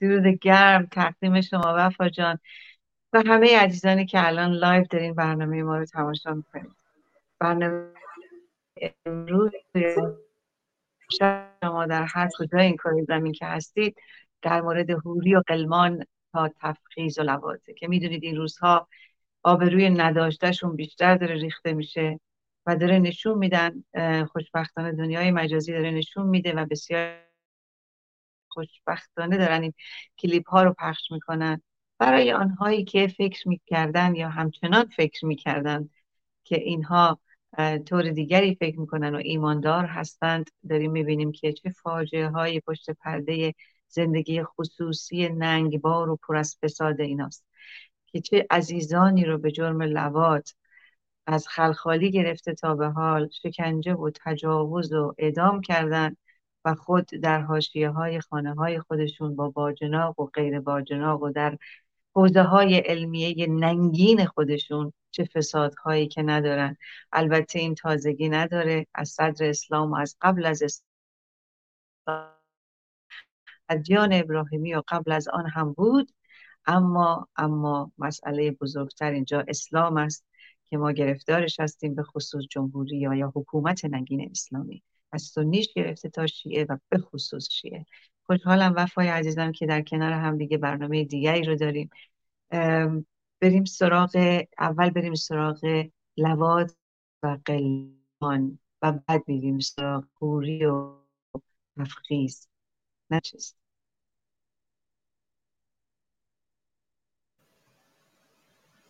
درود گرم تقدیم شما وفا جان. و همه عزیزانی که الان لایو دارین برنامه ما رو تماشا می‌کنید. برنامه امروز شما در هر کجای این کار زمین که هستید در مورد هوری و قلمان تا تفخیز و لواته که می‌دونید این روزها آبروی نداشتهشون بیشتر داره ریخته میشه و داره نشون میدن خوشبختانه دنیای مجازی داره نشون میده و بسیار خوشبختانه دارن این کلیپ ها رو پخش می‌کنن. برای آنهایی که فکر می‌کردن یا همچنان فکر می‌کردن که اینها طور دیگری فکر می‌کنن و ایماندار هستند داریم می‌بینیم که چه فاجعه های پشت پرده زندگی خصوصی ننگبار و پر از فساد ایناست. که چه عزیزانی رو به جرم لوات از خلخالی گرفته تا به حال شکنجه و تجاوز و اعدام کردن و خود در حاشیه های خانه های خودشون با باجناق و غیر باجناق و در حوزه های علمیه ننگین خودشون چه فسادهایی که ندارن. البته این تازگی نداره. از صدر اسلام و از قبل از اسلام ادیان ابراهیمی و قبل از آن هم بود. اما اما مسئله بزرگتر اینجا اسلام است که ما گرفتارش هستیم به خصوص جمهوری یا, حکومت نگین اسلامی. از سنیش گرفته تا شیعه و به خصوص شیعه. خوشحالم وفای عزیزم که در کنار هم دیگه برنامه دیگری رو داریم. بریم سراغ اول بریم سراغ لواد و قلمان و بعد میریم سراغ پوری و تفخیز. نچست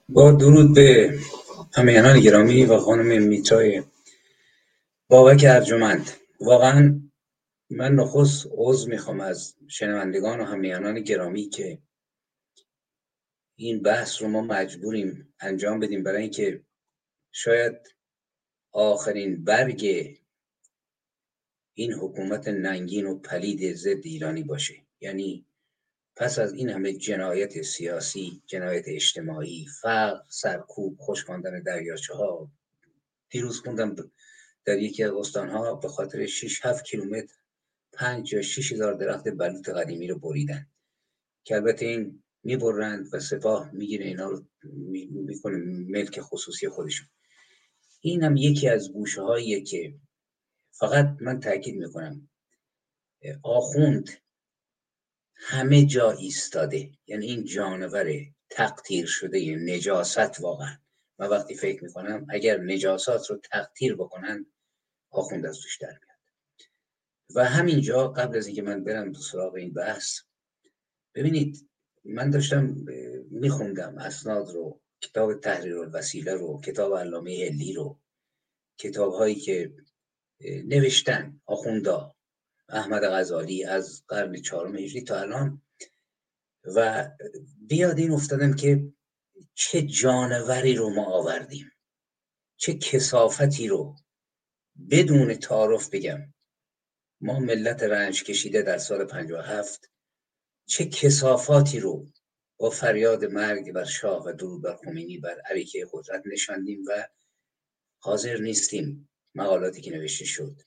با درود به همینان گرامی و خانم میتای بابک ارجمند. واقعا من نخست عضو می‌خوام از شنوندگان و همیانان گرامی که این بحث رو ما مجبوریم انجام بدیم برای اینکه شاید آخرین برگ این حکومت ننگین و پلید ضد ایرانی باشه. یعنی پس از این همه جنایت سیاسی جنایت اجتماعی فقر سرکوب خشکاندن دریاچه ها دیروز خوندم در یکی از استانها به خاطر 6 7 کیلومتر 5 یا 6 هزار درخت بلوط قدیمی رو بریدن. که البته این می‌برند و سپاه می‌گیره اینا رو می‌کنه ملک خصوصی خودشون. این هم یکی از گوشه هاییه که فقط من تاکید می‌کنم آخوند همه جا ایستاده. یعنی این جانور تقطیر شده نجاست واقعا. من وقتی فکر می‌کنم اگر نجاسات رو تقطیر بکنن آخوند از توش در میاد. و همینجا قبل از اینکه من برم سراغ این بحث ببینید من داشتم میخوندم اسناد رو کتاب تحریر الوسیله رو کتاب علامه هلی رو کتاب هایی که نوشتن آخوندا احمد غزالی از قرن چهارم هجری تا الان. و بیاد این افتادم که چه جانوری رو ما آوردیم چه کسافتی رو بدون تعارف بگم. ما ملت رنج کشیده در سال 57 چه کسافاتی رو با فریاد مرگ بر شاه و درود بر خمینی بر علیه قدرت نشاندیم و حاضر نیستیم مقالاتی که نوشته شد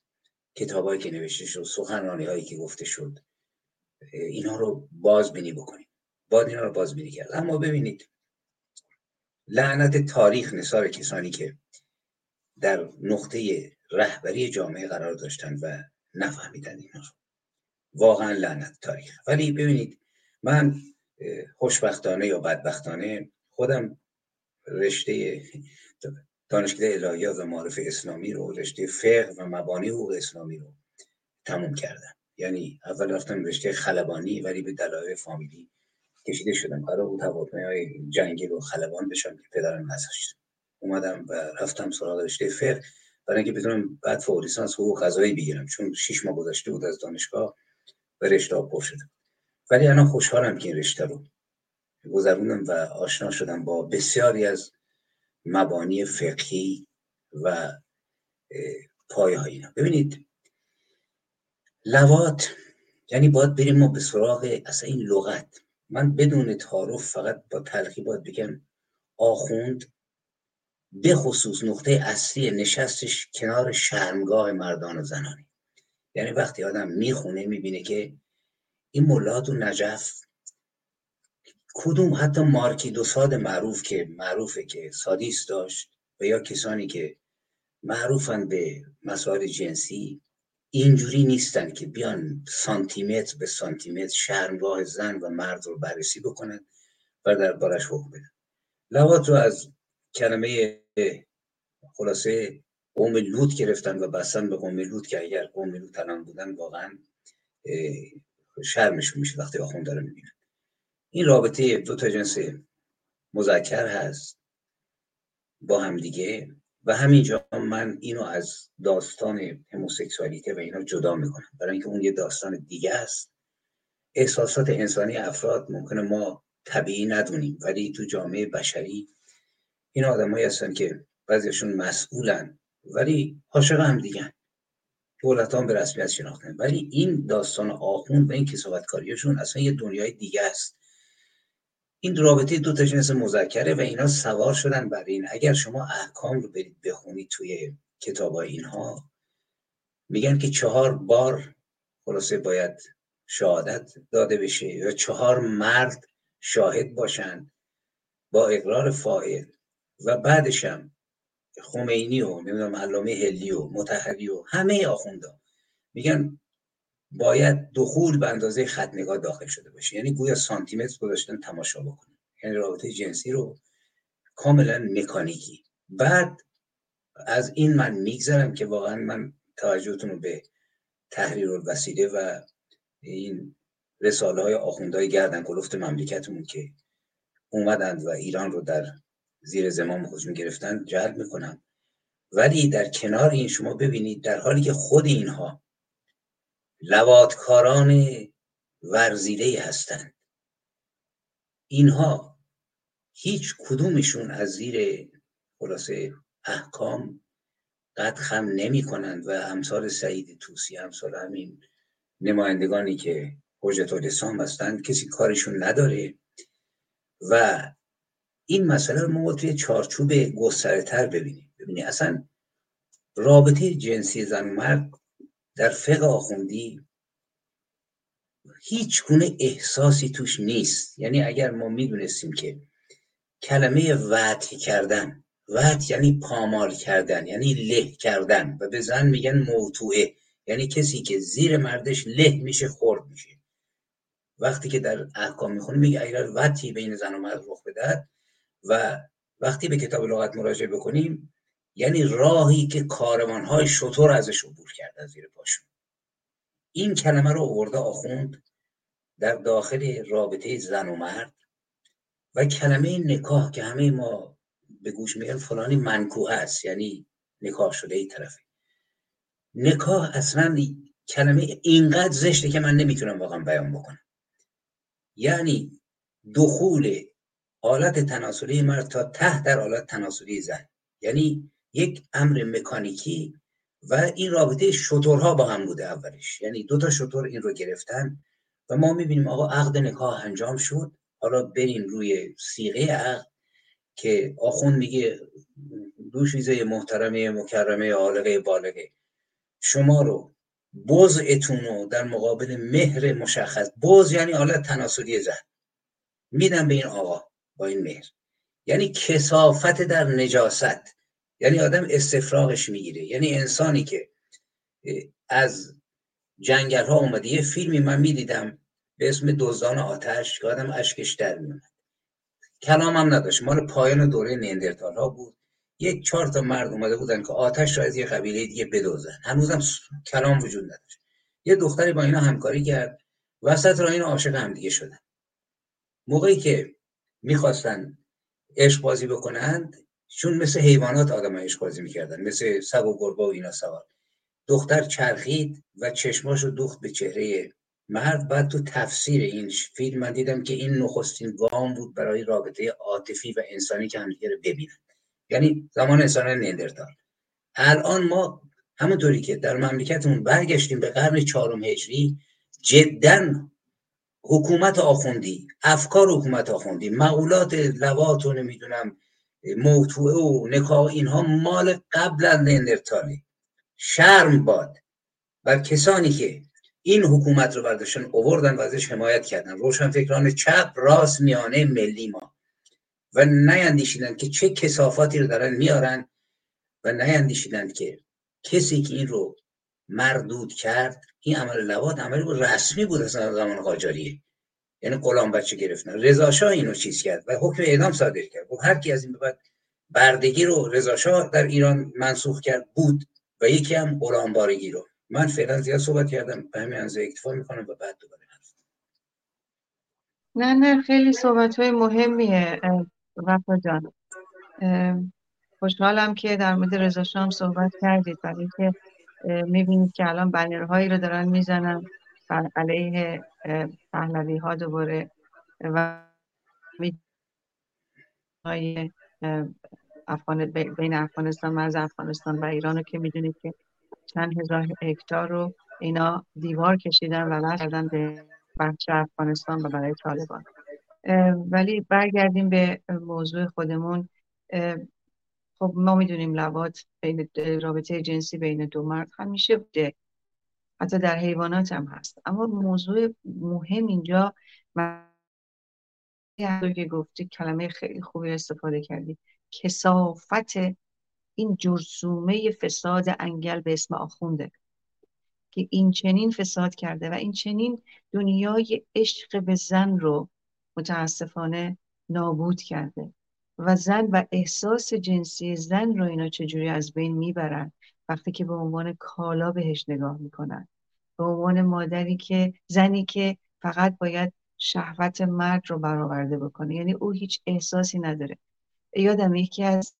کتابایی که نوشته شد سخنرانی هایی که گفته شد اینا رو بازبینی بکنیم. باید اینا رو بازبینی کرد. اما ببینید لعنت تاریخ نصار کسانی که در نقطه رهبری جامعه قرار داشتن و نفهمیدن اینا رو. واقعا لعنت تاریخ. ولی ببینید من خوشبختانه یا بدبختانه خودم رشته دانشکده الهیات و معرف اسلامی رو رشته فقه و مبانی حقوق اسلامی رو تموم کردم. یعنی اول رفتم رشته خلبانی ولی به دلایل فامیلی کشیده شدم. قرار بود هواپیمای جنگی رو خلبان بشم که پدرم نذاشت اومدم و رفتم سراغ رشته فقه. برای اینکه بتونم بعد فوق لیسانس حقوق قضایی بگیرم چون شش ماه گذشته بود از دانشگاه به رشته پر شدم ولی الان خوشحالم که این رشته رو گذروندم و آشنا شدم با بسیاری از مبانی فقهی و پایه های اینا. ببینید لوات یعنی باید بریم ما به سراغ اصلا این لغت. من بدون تعارف فقط با تلخی باید بگم آخوند به خصوص نقطه اصلی نشستش کنار شرمگاه مردان و زنانی. یعنی وقتی آدم می‌خونه می‌بینه که این ملات و نجف کدوم حتی مارکی دو ساد معروف که معروفه که سادیست داشت و یا کسانی که معروفن به مسائل جنسی اینجوری نیستن که بیان سانتیمتر به سانتیمتر شرمگاه زن و مرد رو بررسی بکنن و در بارش حکم بدن. لوات از کلمه خلاصه قوم لوط گرفتن و بستن به قوم لوط که اگر قوم لوط الان بودن واقعا شرمشون میشه وقتی آخون داره می‌بینن این رابطه دو تا جنس مذکر هست با هم دیگه و همینجا من اینو از داستان هموسکسوالیته و اینا جدا می‌کنم. برای اینکه اون یه داستان دیگه است. احساسات انسانی افراد ممکنه ما طبیعی ندونیم ولی تو جامعه بشری این آدمایی هستن که بعضیشون مسئولن ولی عاشق هم دیگه دولت هم به رسمیت شناختن. ولی این داستان آخوند و این کساوتکاریشون اصلا یه دنیای دیگه است. این رابطه دو تا جنس مذکره و اینا سوار شدن بر این. اگر شما احکام رو برید بخونید توی کتاب اینها میگن که چهار بار خلاصه باید شهادت داده بشه یا چهار مرد شاهد باشن با اقرار فائل و بعدش هم خمینی و نمی‌دونم علامه هلی و متحری و همه آخوندا میگن باید دخول به اندازه خط نگاه داخل شده باشه. یعنی گویا سانتیمتر گذاشتن تماشا بکنه یعنی رابطه جنسی رو کاملا مکانیکی. بعد از این من میگذرم که واقعا من توجهتون رو به تحریر الوسیله و این رساله های آخوندهای گردن کلفت مملکتمون که اومدند و ایران رو در زیر زمان خودشون گرفتن جلب می‌کنم. ولی در کنار این شما ببینید در حالی که خود اینها لواتکاران ورزیده هستند. اینها هیچ کدومشون از زیر خلاصه احکام قد خم نمی کنند و امثال سعید توسی امثال همین نمایندگانی که حجت الاسلام هستند کسی کارشون نداره و این مسئله رو ما توی چارچوب گستره تر ببینیم. ببینید اصلا رابطه جنسی زن مرد در فقه آخوندی هیچ گونه احساسی توش نیست. یعنی اگر ما می‌دونستیم که کلمه وعد کردن وعد یعنی پامال کردن یعنی له کردن و به زن میگن موتوعه یعنی کسی که زیر مردش له میشه خورد میشه. وقتی که در احکام می‌خونه میگه اگر وطی بین زن و مرد رخ بدهد و وقتی به کتاب لغت مراجعه بکنیم یعنی راهی که های شطور ازش عبور کرده زیر پاشون. این کلمه رو آورده آخوند در داخل رابطه زن و مرد و کلمه نکاح که همه ما به گوش میگن فلانی منکوه است یعنی نکاح شده ای طرفه. نکاح اصلا کلمه اینقدر زشته که من نمی‌تونم واقعا بیان بکنم. یعنی دخول حالت تناسلی مرد تا ته در حالت تناسلی زن. یعنی یک امر مکانیکی و این رابطه شطورها با هم بوده اولش. یعنی دو تا شطور این رو گرفتن و ما می‌بینیم آقا عقد نکاح انجام شد. حالا بریم روی سیغه عقد که آخون میگه دو چیزه محترمه مکرمه عالقه بالغه. شما رو بزعتون رو در مقابل مهر مشخص بز یعنی حالت تناسلی زن. میدم به این آقا. با این مهر. یعنی کسافت در نجاست. یعنی آدم استفراغش می‌گیره. یعنی انسانی که از جنگل ها اومده. یه فیلمی من می‌دیدم به اسم دزدان آتش که آدم اشکش در میومد کلام هم نداشت. مال پایان دوره نیندرتال ها بود. یک چهار تا مرد اومده بودن که آتش را از یه قبیله دیگه بدوزن هنوزم کلام وجود نداشت. یه دختری با اینا همکاری کرد. وسط را این عاشق هم دیگه شدن. موقعی که می‌خواستن عشق بازی بکنند چون مثل حیوانات آدم عشق بازی می‌کردن مثل سگ و گربه و اینا سوار. دختر چرخید و چشماشو دوخت به چهره مرد. بعد تو تفسیر این فیلم من دیدم که این نخستین گام بود برای رابطه عاطفی و انسانی که همدیگه رو ببینن. یعنی زمان انسان نیندرتال الان ما همونطوری که در مملکتمون برگشتیم به قرن چهارم هجری جدا حکومت آخوندی افکار حکومت آخوندی مقولات لوات و نمی‌دونم موتوعه و نکاح اینها مال قبل از شرم باد. بر کسانی که این حکومت رو برداشتن اووردن و ازش حمایت کردن. روشنفکران چپ راست میانه ملی ما. و نیندیشیدن که چه کسافاتی رو دارن میارن و نیندیشیدن که کسی که این رو مردود کرد این عمل لوات عمل رسمی بود از زمان قاجاریه. یعنی غلام بچه گرفتن رضا شاه اینو چیز کرد و حکم اعدام صادر کرد. گفت هر کی از این بعد بردگی رو رضا شاه در ایران منسوخ کرد بود و یکی هم غلام بارگی رو. من فعلا زیاد صحبت کردم به همین اندازه اکتفا می‌کنم و بعد دوباره نه نه خیلی صحبت های مهمیه وفا جان. خوشحالم که در مورد رضا شام صحبت کردید. برای که می‌بینید که الان بنرهایی رو دارن می‌زنن. بر علیه پهلوی ها دوباره. و های افغان بین افغانستان مرز افغانستان و ایران رو که می‌دونید که چند هزار هکتار رو اینا دیوار کشیدن و کردن به بخش افغانستان و برای طالبان. ولی برگردیم به موضوع خودمون. خب ما می‌دونیم لوات بین رابطه جنسی بین دو مرد همیشه بوده. حتی در حیوانات هم هست. اما موضوع مهم اینجا که گفتی کلمه خیلی خوبی استفاده کردی. کسافت این جرسومه فساد انگل به اسم آخونده که این چنین فساد کرده و این چنین دنیای عشق به زن رو متاسفانه نابود کرده. و زن و احساس جنسی زن رو اینا چجوری از بین می‌برن؟ وقتی که به عنوان کالا بهش نگاه می‌کنن. به عنوان مادری که زنی که فقط باید شهوت مرد رو برآورده بکنه. یعنی او هیچ احساسی نداره. یادم یکی از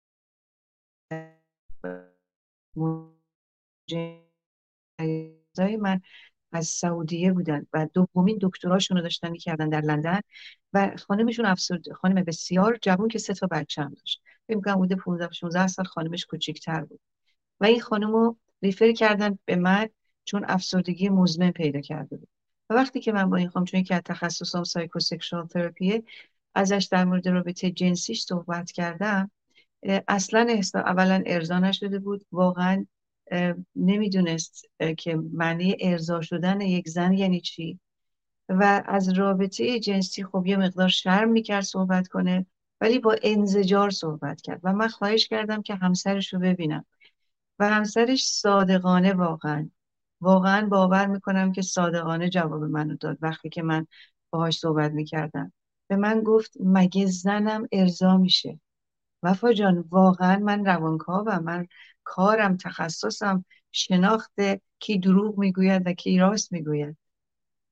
من از سعودیه بودن و دومین دکتراشون رو داشتن می‌کردن در لندن و خانمشون افسرد خانم بسیار جوان که سه تا بچه هم داشت. فکر کنم بوده 15 16 سال خانمش کوچیک‌تر بود. و این خانم رو ریفر کردن به من چون افسردگی مزمن پیدا کرده بود. و وقتی که من با این خانم چون که تخصصم سایکوسکشوال تراپیه ازش در مورد رابطه جنسیش صحبت کردم اصلا اولا ارضا نشده بود. واقعا نمی‌دونست که معنی ارضا شدن یک زن یعنی چی. و از رابطه جنسی خب یه مقدار شرم می‌کرد صحبت کنه ولی با انزجار صحبت کرد. و من خواهش کردم که همسرش رو ببینم. و همسرش صادقانه واقعا واقعا باور می‌کنم که صادقانه جواب منو داد وقتی که من باهاش صحبت می‌کردم. به من گفت مگه زنم ارضا میشه؟ وفا جان واقعا من روانکاوم. من کارم تخصصم شناخت کی دروغ می‌گوید و کی راست می‌گوید.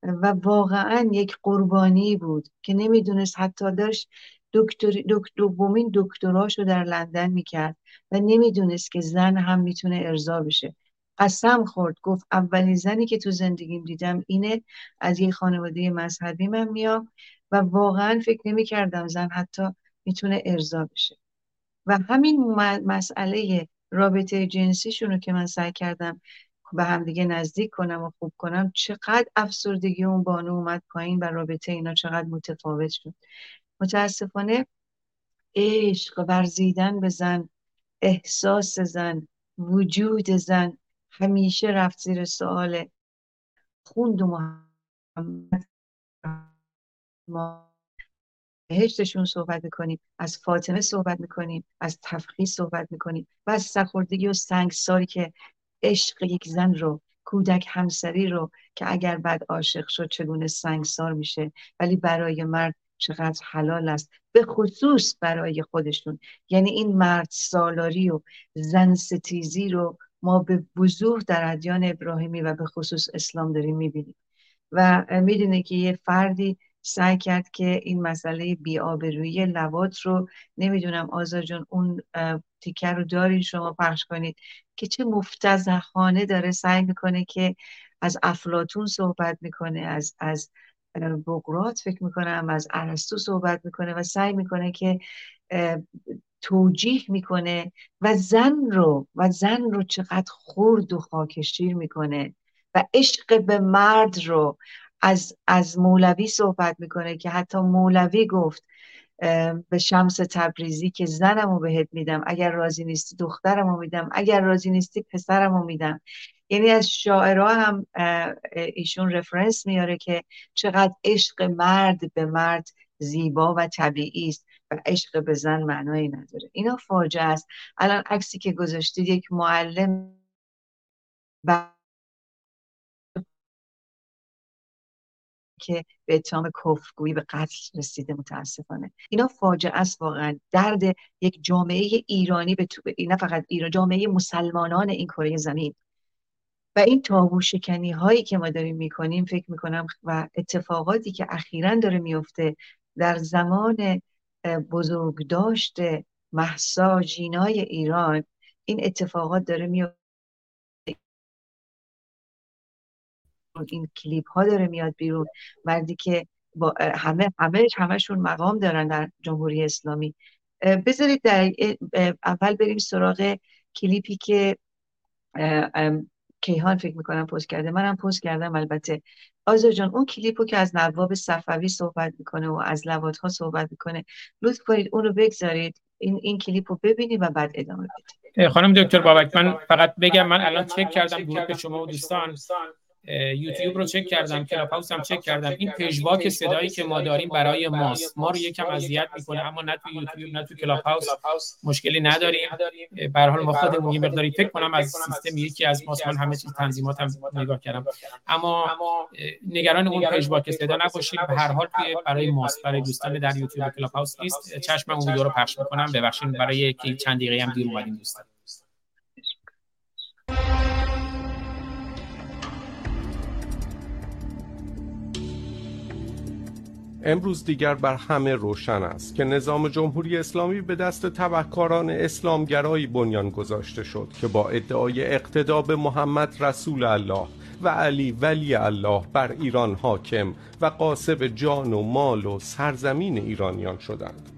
و واقعا یک قربانی بود که نمی‌دونست حتی داشت دکتر دومین دکتراشو در لندن می‌کرد و نمی‌دونست که زن هم می‌تونه ارضا بشه. قسم خورد گفت اولین زنی که تو زندگیم دیدم اینه از یه خانواده مذهبی من میام و واقعا فکر نمی کردم زن حتی می‌تونه ارضا بشه. و همین مسئله رابطه جنسیشون که من سعی کردم به همدیگه نزدیک کنم و خوب کنم چقدر افسردگی اون بانو اومد پایین و رابطه اینا چقدر متفاوت شد. متاسفانه عشق ورزیدن به زن احساس زن وجود زن همیشه رفت زیر سوال خوند و محمد. بهشتشون صحبت می‌کنیم از فاطمه صحبت می‌کنیم از تفخیص صحبت می‌کنیم و از سخوردگی و سنگساری که عشق یک زن رو کودک همسری رو که اگر بعد عاشق شد چگونه سنگسار میشه؟ ولی برای مرد چقدر حلال است به خصوص برای خودشون. یعنی این مرد سالاری و زن ستیزی رو ما به وضوح در ادیان ابراهیمی و به خصوص اسلام داریم می‌بینیم. و می‌دونه که یه فردی سعی کرد که این مسئله بیآبرویی لوات رو نمی‌دونم آزا جان اون تیکر رو دارین شما پخش کنید که چه مفتزهانه داره سعی می‌کنه که از افلاتون صحبت می‌کنه از از بقرات فکر می‌کنم از ارسطو صحبت می‌کنه و سعی می‌کنه که توجیه می‌کنه و زن رو و زن رو چقدر خورد و خاکشیر می‌کنه و عشق به مرد رو از, از مولوی صحبت می‌کنه که حتی مولوی گفت به شمس تبریزی که زنم رو بهت میدم اگر راضی نیستی دخترم رو میدم اگر راضی نیستی پسرم رو میدم. یعنی از شاعرها هم ایشون رفرنس میاره که چقدر عشق مرد به مرد زیبا و طبیعی است و عشق به زن معنایی نداره. اینا فاجعه است. الان عکسی که گذاشتید یک معلم که به اتهام کفرگویی به قتل رسیده متاسفانه. اینا فاجعه است واقعا. درد یک جامعه ایرانی به تو... نه فقط ایران جامعه مسلمانان این کره زمین. و این تابو شکنی هایی که ما داریم می‌کنیم فکر می‌کنم و اتفاقاتی که اخیرا داره میفته در زمان بزرگداشت محسا جینای ایران این اتفاقات داره میفته این کلیپ ها داره میاد بیرون. مردی که با همه همه همشون مقام دارن در جمهوری اسلامی. بذارید در اول بریم سراغ کلیپی که کیهان فکر می‌کنم پست کرده. منم پست کردم البته. آزا جان اون کلیپو که از نواب صفوی صحبت می‌کنه و از لواط‌ها صحبت می‌کنه لطف کنید اون رو بگذارید. این این کلیپ رو ببینید و بعد ادامه بدید. خانم دکتر بابک من فقط بگم من الان چک کردم گروه شما و دوستان. یوتیوب رو چک کردم کلاب هاوس هم چک کردم. این پژواک صدایی که ما داریم برای ماست. ما رو یکم اذیت می‌کنه اما نه تو یوتیوب نه تو کلاب هاوس مشکلی نداریم. به هر حال ما خودمون یه مقداری فکر کنم از سیستم یکی از ماست من همه چیز تنظیمات هم نگاه کردم. اما نگران اون پژواک صدا نباشید. به هر حال توی برای ماست برای دوستان در یوتیوب کلاب هاوس نیست. چشمم اون ویدیو رو پخش می‌کنم ببخشید برای که چند دقیقه هم دیر اومدیم دوستان امروز دیگر بر همه روشن است که نظام جمهوری اسلامی به دست تبهکاران اسلامگرایی بنیان گذاشته شد که با ادعای اقتدا به محمد رسول الله و علی ولی الله بر ایران حاکم و قاسب جان و مال و سرزمین ایرانیان شدند.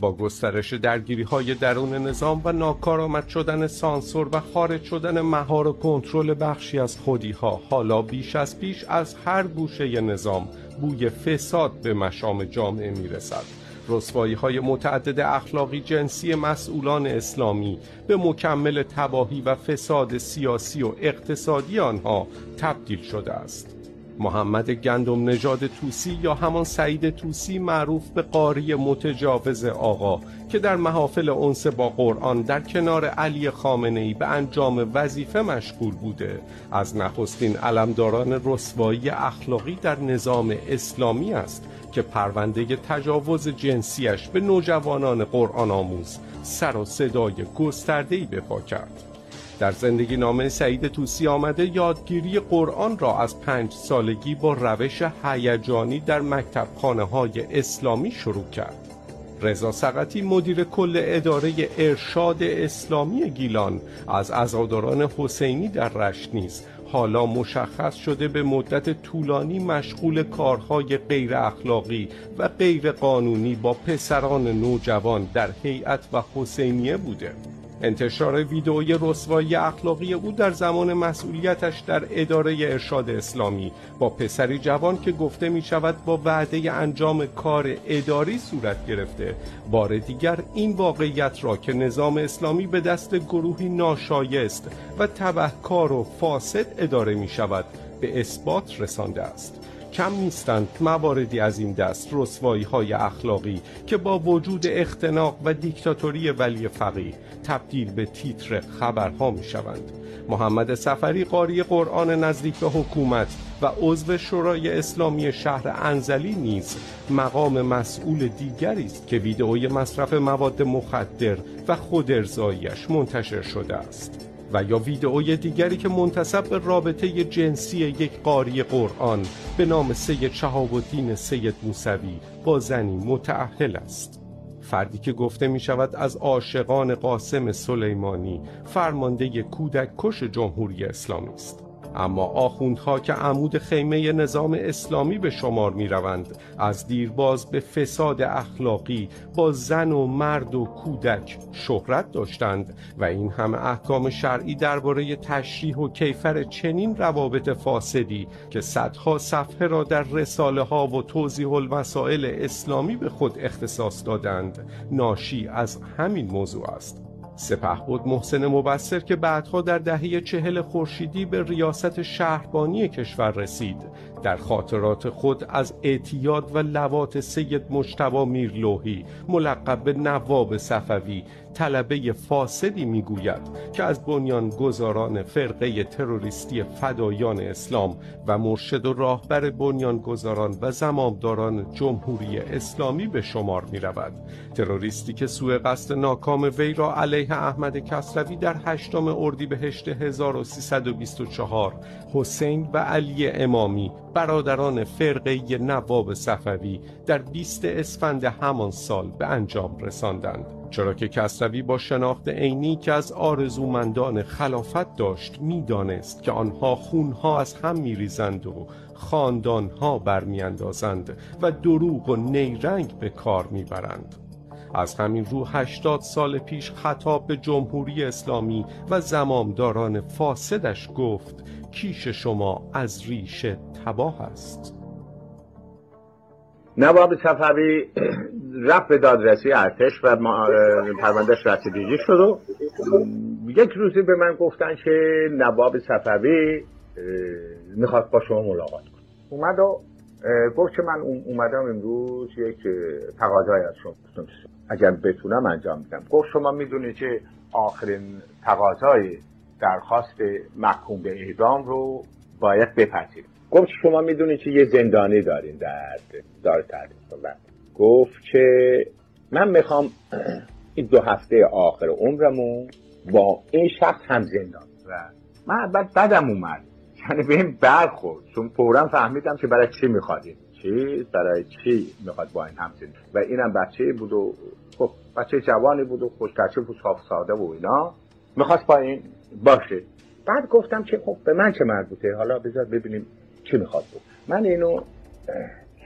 با گسترش درگیری های درون نظام و ناکارآمد شدن سانسور و خارج شدن مهار و کنترل بخشی از خودی ها حالا بیش از پیش از هر گوشه نظام بوی فساد به مشام جامعه می‌رسد. رسوایی های متعدد اخلاقی جنسی مسئولان اسلامی به مکمل تباهی و فساد سیاسی و اقتصادی آنها تبدیل شده است. محمد گندم نژاد توسی یا همان سعید توسی معروف به قاری متجاوز آقا که در محافل انس با قرآن در کنار علی خامنه ای به انجام وظیفه مشغول بوده. از نخستین علمداران رسوایی اخلاقی در نظام اسلامی است که پرونده تجاوز جنسیش به نوجوانان قرآن آموز سر و صدای گسترده‌ای به پا کرد. در زندگی نامه سعید توسی آمده یادگیری قرآن را از پنج سالگی با روش هیجانی در مکتب خانه های اسلامی شروع کرد. رضا سقطی مدیر کل اداره ارشاد اسلامی گیلان از عزاداران حسینی در رشت نیز. حالا مشخص شده به مدت طولانی مشغول کارهای غیر اخلاقی و غیر قانونی با پسران نوجوان در هیئت و حسینیه بوده. انتشار ویدئوی رسوایی اخلاقی او در زمان مسئولیتش در اداره ارشاد اسلامی. با پسری جوان که گفته می شود با وعده انجام کار اداری صورت گرفته. بار دیگر این واقعیت را که نظام اسلامی به دست گروهی ناشایست و تبهکار و فاسد اداره می شود به اثبات رسانده است. کم نیستند مواردی از این دست رسوایی های اخلاقی که با وجود اختناق و دیکتاتوری ولی فقیه تبدیل به تیتر خبرها می شوند محمد سفری قاری قرآن نزدیک به حکومت و عضو شورای اسلامی شهر انزلی نیز مقام مسئول دیگری است که ویدئوی مصرف مواد مخدر و خود ارزایش منتشر شده است. و یا ویدئوی دیگری که منتصب به رابطه جنسی یک قاری قرآن به نام سید شهاب الدین سید موسوی با زنی متعهل است. فردی که گفته می شود از عاشقان قاسم سلیمانی فرمانده کودک کش جمهوری اسلامی است. اما آخوندها که عمود خیمه نظام اسلامی به شمار می روند از دیرباز به فساد اخلاقی با زن و مرد و کودک شهرت داشتند و این همه احکام شرعی درباره تشریح و کیفر چنین روابط فاسدی که صدها صفحه را در رساله ها و توضیح المسائل اسلامی به خود اختصاص دادند ناشی از همین موضوع است. بود محسن مبصر که بعدها در دهه چهل خورشیدی به ریاست شهربانی کشور رسید. در خاطرات خود از اعتیاد و لوات سید مجتبا میرلوحی ملقب به نواب صفوی طلبه فاسدی می‌گوید که از بنیان گذاران فرقه تروریستی فدایان اسلام و مرشد و راهبر گذاران و زمامداران جمهوری اسلامی به شمار می رود تروریستی که سوء قصد ناکام وی را علیه احمد کسروی در هشتم اردیبهشت 1324 حسین و علی امامی برادران فرقه نواب صفوی در 20 اسفند همان سال به انجام رساندند. چرا که کسروی با شناخت عینی که از آرزومندان خلافت داشت می‌دانست که آنها خونها از هم میریزند و خاندانها برمیاندازند و دروغ و نیرنگ به کار می‌برند. از همین رو هشتاد سال پیش خطاب به جمهوری اسلامی و زمامداران فاسدش گفت کیش شما از ریشه تباه است. نواب صفوی رفت به دادرسی ارتش و پروندهش رسیدگی شد و یک روزی به من گفتن که نواب صفوی می‌خواد با شما ملاقات کنه. اومد و گفت که من اومدم امروز یک تقاضای از شما اگر بتونم انجام میدم. گفت شما می‌دونید که آخرین تقاضای درخواست محکوم به اعدام رو باید بپذیرید گفت شما می‌دونید که یه زندانی دارین در دار تعریف گفت که من می‌خوام این دو هفته آخر عمرمون با این شخص هم زندان و من اول بدم اومد. یعنی به این برخورد. چون فورا فهمیدم که برای چی میخوادیم چی برای چی می‌خواد با این هم زندان و اینم بچه بود و خب بچه جوانی بود و خوشترچه بود صاف ساده و اینا. می‌خواست با این باشه. بعد گفتم که خب به من چه مربوطه؟ حالا بذار ببینیم چی می‌خواد بود. من اینو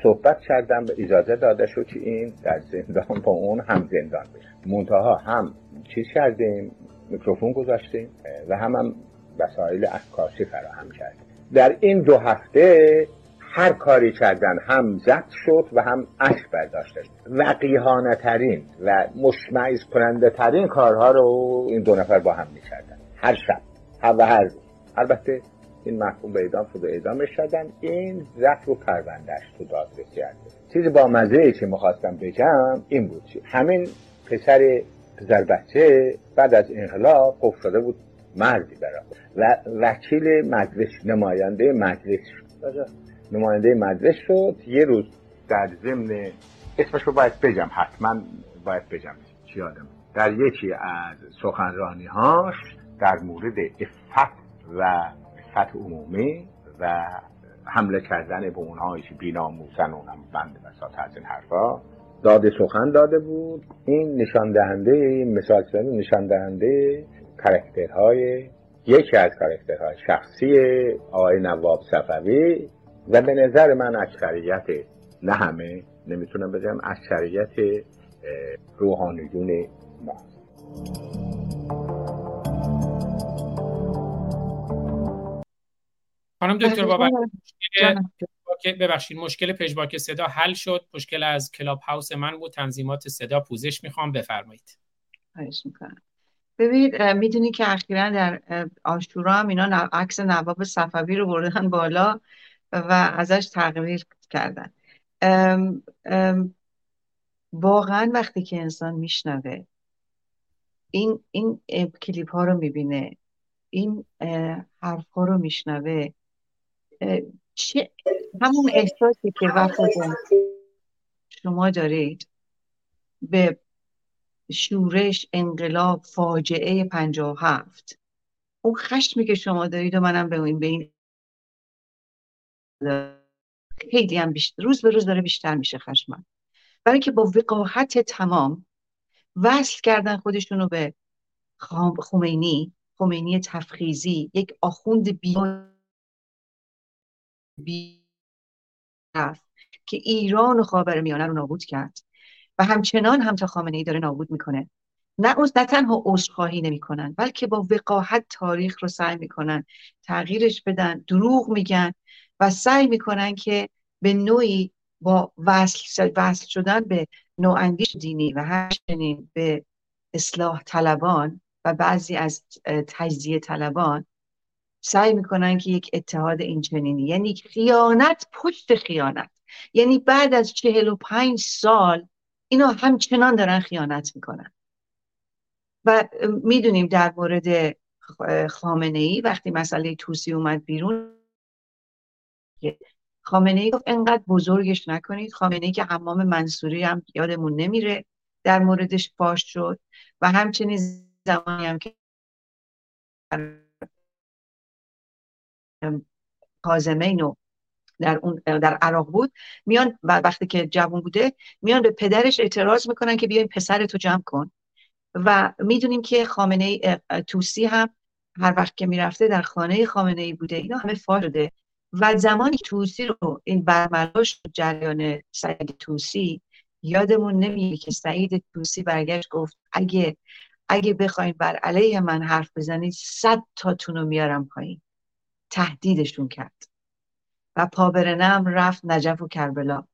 صحبت کردم به اجازه داده شد که این در زندان با اون هم زندان بشه. منتها هم چیز کردیم میکروفون گذاشتیم و هم هم وسایل عکاسی فراهم کردیم. در این دو هفته هر کاری کردن هم ضبط شد و هم اشک برداشته شد. وقیهانه ترین و مشمعیز کننده ترین کارها رو این دو نفر با هم می‌کردن. هر شب هر و هر روز. البته این محکوم به اعدام شد و اعدامش شدن. این ضبط رو پروندهش تو دادرسی کرده چیزی با مزه ای که می‌خواستم بگم این بود که همین پسر پسر بچه بعد از انقلاب قفل شده بود مردی برای و وکیل مجلس نماینده مجلس شد. نماینده مجلس شد. یه روز در ضمن اسمش رو باید بگم حتما باید بگم. چی آدم در یکی از سخنرانی هاش در مورد عفت و عفت عمومی و حمله کردن به اونهایی که بیناموسن اونم بند بساط از این حرفا. داده سخن داده بود. این نشان دهنده مثال نشان دهنده character های یکی از character های شخصی آقای نواب صفوی و به نظر من اکثریت نه همه نمی‌تونم بگم اکثریت روحانیون ما. خانم دکتر بابا ببخشید مشکل پژواک صدا حل شد. مشکل از کلاب هاوس من بود. تنظیمات صدا پوزش می‌خوام. بفرمایید. خواهش می‌کنم. ببینید می‌دونی که اخیرا در آشورا هم اینا عکس نواب صفوی رو بردن بالا و ازش تغییر کردن. واقعا وقتی که انسان میشنوه این این کلیپ ها رو می‌بینه این حرف ها رو میشنوه چه همون احساسی که وقتی شما دارید به شورش انقلاب فاجعه پنجاه هفت. اون خشمی که شما دارید و منم به این به این خیلی هم بیشتر روز به روز داره بیشتر میشه خشمم. برای که با وقاحت تمام وصل کردن خودشونو به خمینی خمینی تفخیزی یک آخوند بی که ایران و خاور میانه رو نابود کرد و همچنان هم تا خامنه ای داره نابود می‌کنه. نه نه تنها عذرخواهی نمی‌کنن بلکه با وقاحت تاریخ رو سعی می‌کنن تغییرش بدن دروغ میگن و سعی می‌کنن که به نوعی با وصل, وصل شدن به نوعندیش دینی و همچنین به اصلاح طلبان و بعضی از تجزیه طلبان سعی می‌کنن که یک اتحاد اینچنینی یعنی خیانت پشت خیانت. یعنی بعد از چهل و پنج سال اینا همچنان دارن خیانت می‌کنن. و می‌دونیم در مورد خامنه ای وقتی مسئله توسی اومد بیرون خامنه ای گفت انقدر بزرگش نکنید خامنه ای که حمام منصوری هم یادمون نمیره در موردش فاش شد. و همچنین زمانی هم که کازمین در اون در عراق بود میان و وقتی که جوان بوده میان به پدرش اعتراض می‌کنن که بیاین پسرتو جمع کن. و می‌دونیم که خامنه توسی هم هر وقت که می‌رفته در خانه خامنه ای بوده اینا همه فا شده. و زمانی توسی رو این برملاش جریان سعید توسی یادمون نمیاد که سعید توسی برگشت گفت اگه اگه بخواین بر علیه من حرف بزنید صد تاتون رو میارم پایین. تهدیدشون کرد. و پابرنم رفت نجف و کربلا.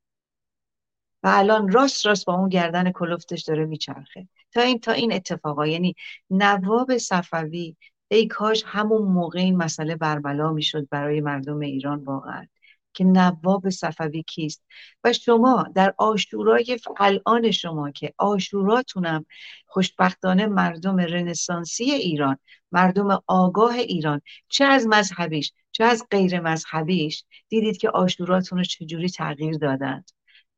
و الان راست راست با اون گردن کلفتش داره میچرخه. تا این تا این اتفاقا. یعنی نواب صفوی ای کاش همون موقع این مسئله بربلا می‌شد برای مردم ایران واقعا. که نواب صفوی کیست. و شما در آشورای الان شما که آشوراتونم خوشبختانه مردم رنسانسی ایران مردم آگاه ایران چه از مذهبیش چه از غیر مذهبیش دیدید که آشوراتون رو چجوری تغییر دادند؟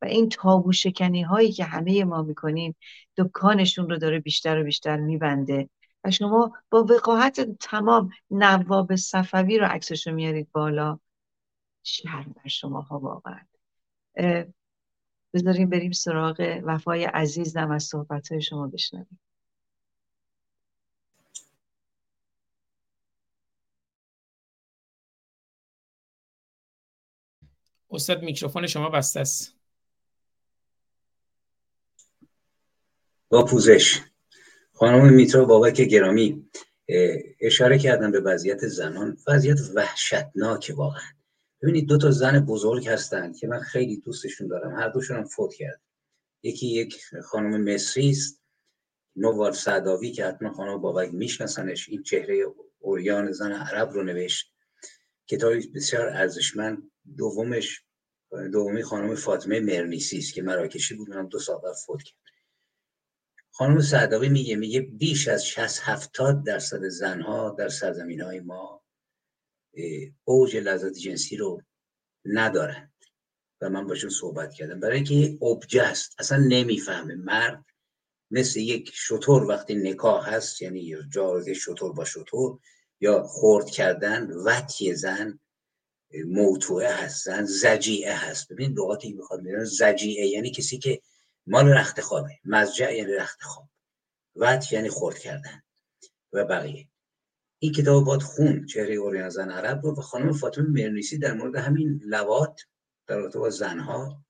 و این تابو شکنی هایی که همه ما می‌کنیم دکانشون رو داره بیشتر و بیشتر میبنده. و شما با وقاحت تمام نواب صفوی رو عکسش رو میارید بالا. شرم بر شما ها واقعا بذاریم بریم سراغ وفای عزیزم از صحبت های شما بشنویم. استاد میکروفون شما بسته است. با پوزش. خانم میترا بابک گرامی اشاره کردن به وضعیت زنان وضعیت وحشتناک واقعا. ببینید دو تا زن بزرگ هستن که من خیلی دوستشون دارم. هر دوشون هم فوت کرد. یکی یک خانم مصری است. نوار سعداوی که حتما خانم بابک میشناسنش. این چهره اوریان زن عرب رو نوشت. کتابی بسیار ارزشمند. دومش دومی خانم فاطمه مرنیسی است که مراکشی بود. هم دو سال فوت کرد. خانم سعداوی میگه میگه بیش از 60 70 درصد زنها در سرزمین های ما اوج لذت جنسی رو ندارند. و من باشون صحبت کردم. برای اینکه ابجه است اصلا نمی‌فهمه. مرد مثل یک شطور وقتی نکاح هست یعنی جارده شطور با شطور یا خورد کردن وطی زن موتوعه هست زن زجیعه هست. ببین لغاتی می‌خواد می‌دونم زجیعه یعنی کسی که مال رخت خوابه. مزجع یعنی رخت خواب. وط یعنی خورد کردن. و بقیه. این کتاب باید خون چهره اوریان زن عرب رو و خانم فاطمه مرنیسی در مورد همین لوات در رابطه با زنها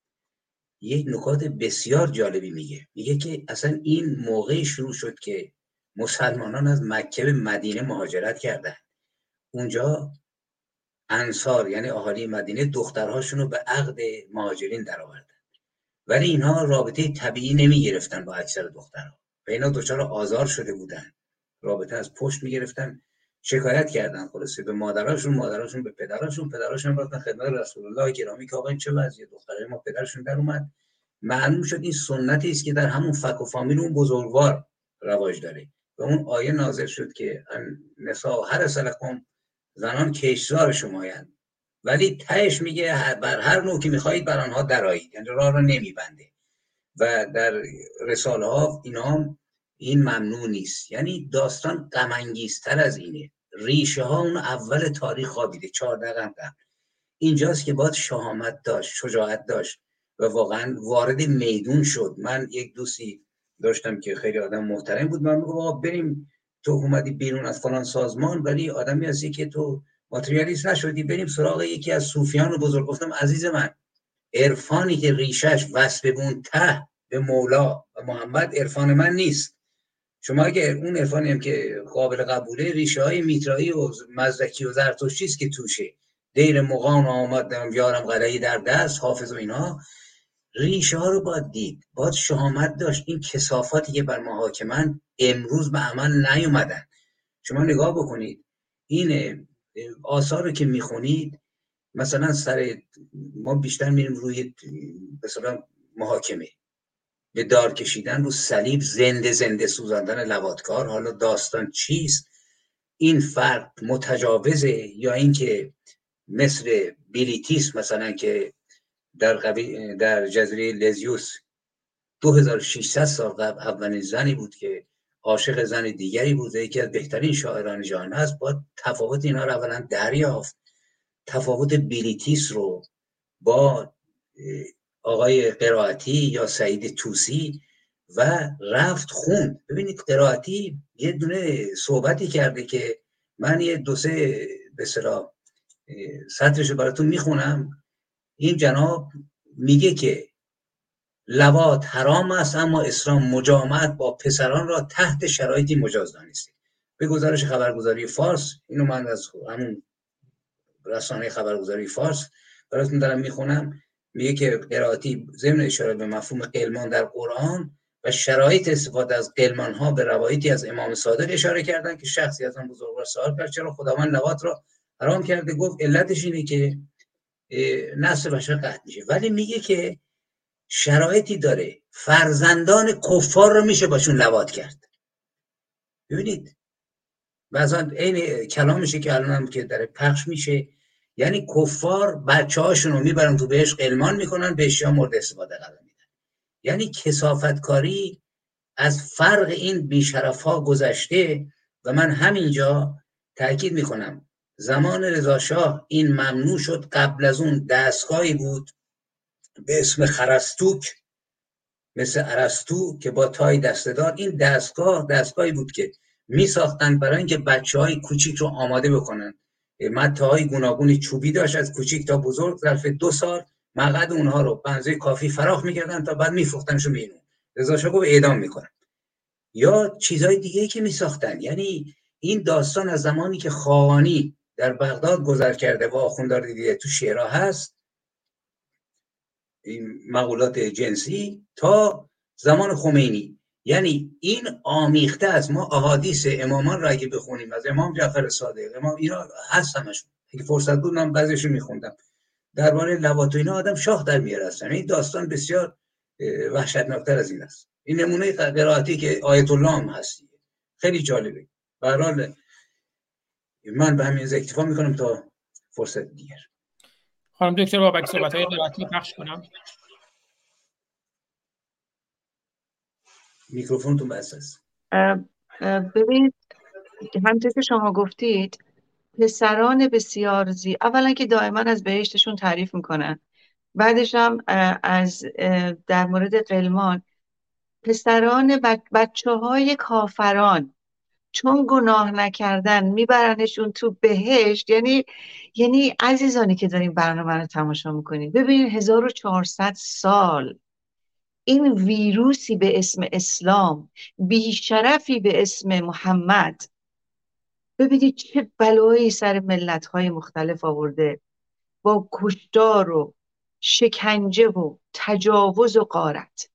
یک نکات بسیار جالبی میگه. میگه که اصلا این موقعی شروع شد که مسلمانان از مکه به مدینه مهاجرت کردن. اونجا انصار یعنی اهالی مدینه دخترهاشون رو به عقد مهاجرین درآوردن. ولی اینها رابطه طبیعی نمی گرفتن با اکثر دخترها. و اینا دچار آزار شده بودن. رابطه از پشت می گرفتن شکایت کردن خلاصه. به مادراشون مادراشون به پدراشون. پدراشون رفتن خدمت رسول الله گرامی که آقا این چه وضعیه؟ دختره ما پدرشون در اومد. معلوم شد این سنتی است که در همون فک و فامیل اون بزرگوار رواج داره. و اون آیه نازل شد که نسا هر سلکم زنان کشزار شمایند ولی تهش میگه بر هر نوع که می‌خواهید بر آنها درایید یعنی راه را نمیبنده. و در رساله ها اینا این ممنوع نیست. یعنی داستان غمانگیزتر از اینه. ریشه ها اون اول تاریخ خوابیده چهارده قرن قبل. اینجاست که باید شهامت داشت شجاعت داشت. و واقعا وارد میدون شد. من یک دوستی داشتم که خیلی آدم محترم بود. من میگم بریم. تو اومدی بیرون از فلان سازمان ولی آدمی هستی که تو ماتریالیست نشدی. بریم سراغ یکی از صوفیان رو بزرگ. گفتم عزیز من عرفانی که ریشش وصل بون ته به مولا و محمد عرفان من نیست. شما اگر اون عرفانی هم که قابل قبوله ریشه های میترایی و مزدکی و زرتشتی است که توشه. دیر مقام آمد یارم قلعی در دست حافظ و اینها ریشه ها رو باید دید. باید شهامت داشت. این کسافاتی که بر ما حاکمن امروز به عمل نیومدن. شما نگاه بکنید. این آثار که می‌خونید مثلا سر ما بیشتر میریم روی مثلا محاکمه. به دار کشیدن رو صلیب زنده زنده سوزاندن لواتکار حالا داستان چیست؟ این فرق متجاوزه یا اینکه مثل بیلیتیس مثلا که در, در جزیره لزبوس 2600 سال قبل اولین زنی بود که عاشق زن دیگری بوده یکی از بهترین شاعران جهان هست با تفاوت اینا رو اولا دریافت. تفاوت بیلیتیس رو با آقای قرائتی یا سعید توسی و رفت خوند ببینید قرائتی یه دونه صحبتی کرده که من یه دو سه به سرا سطرش براتون می‌خونم. این جناب میگه که لوات حرام است اما اسلام مجامعت با پسران را تحت شرایطی مجاز دانسته به گزارش خبرگزاری فارس اینو من از همون رسانه خبرگزاری فارس براتون دارم می‌خونم. میگه که قرائتی ضمن اشاره به مفهوم قلمان در قرآن و شرایط استفاده از قلمان ها به روایتی از امام صادق اشاره کردن که شخصی از آن بزرگوار سوال کرد چرا خداوند لوات را حرام کرده؟ گفت علتش اینه که نسل بشر قطع میشه. ولی میگه که شرایطی داره. فرزندان کفار رو میشه باشون لوات کرد. ببینید بعضا عین کلامشه که الان که داره پخش میشه. یعنی کفار بچه هاشون رو می‌برن تو بهش قلمان می‌کنن به اشیا مورد استفاده قرار میدن. یعنی کسافتکاری از فرق این بیشرف ها گذشته و من همینجا تاکید می‌کنم. زمان رضاشاه این ممنوع شد قبل از اون دستگاهی بود به اسم خرستوک مثل عرستو که با تای دستدار این دستگاه دستگاهی بود که می ساختن برای اینکه بچه های کوچیک رو آماده بکنن. های گوناگون چوبی داشت از کوچیک تا بزرگ ظرف دو سال مقعد اونها رو بنزه کافی فراخ می‌کردن تا بعد میفروختنشون بینون رضا شاه گفت اعدام می‌کنن یا چیزهای دیگه که میساختن. یعنی این داستان از زمانی که خواهانی در بغداد گذر کرده و آخوندار دیده تو شعرها هست این مقولات جنسی تا زمان خمینی. یعنی این آمیخته از ما احادیث امامان را اگه بخونیم از امام جعفر صادق امام اینا هست همشون. اگه فرصت بود من بعضیشون میخوندم. درباره لوات و آدم شاه در میاره این داستان بسیار وحشتناکتر از این است. این نمونه قرائتی که آیت الله هم هستی خیلی جالبه. به من به همین اکتفا می‌کنم تا فرصت دیگر. خانم دکتر بابک صحبت های پخش کنم. میکروفونتون بس است. ببینید همطور که شما گفتید پسران بسیار زی اولا که دائما از بهشتشون تعریف می‌کنن. بعدش هم از در مورد قلمان پسران بچه های کافران چون گناه نکردن میبرنشون تو بهشت یعنی یعنی عزیزانی که داریم برنامه رو تماشا می‌کنیم ببینید 1400 سال این ویروسی به اسم اسلام بیشرفی به اسم محمد. ببینید چه بلایی سر ملت های مختلف آورده. با کشتار و شکنجه و تجاوز و قارت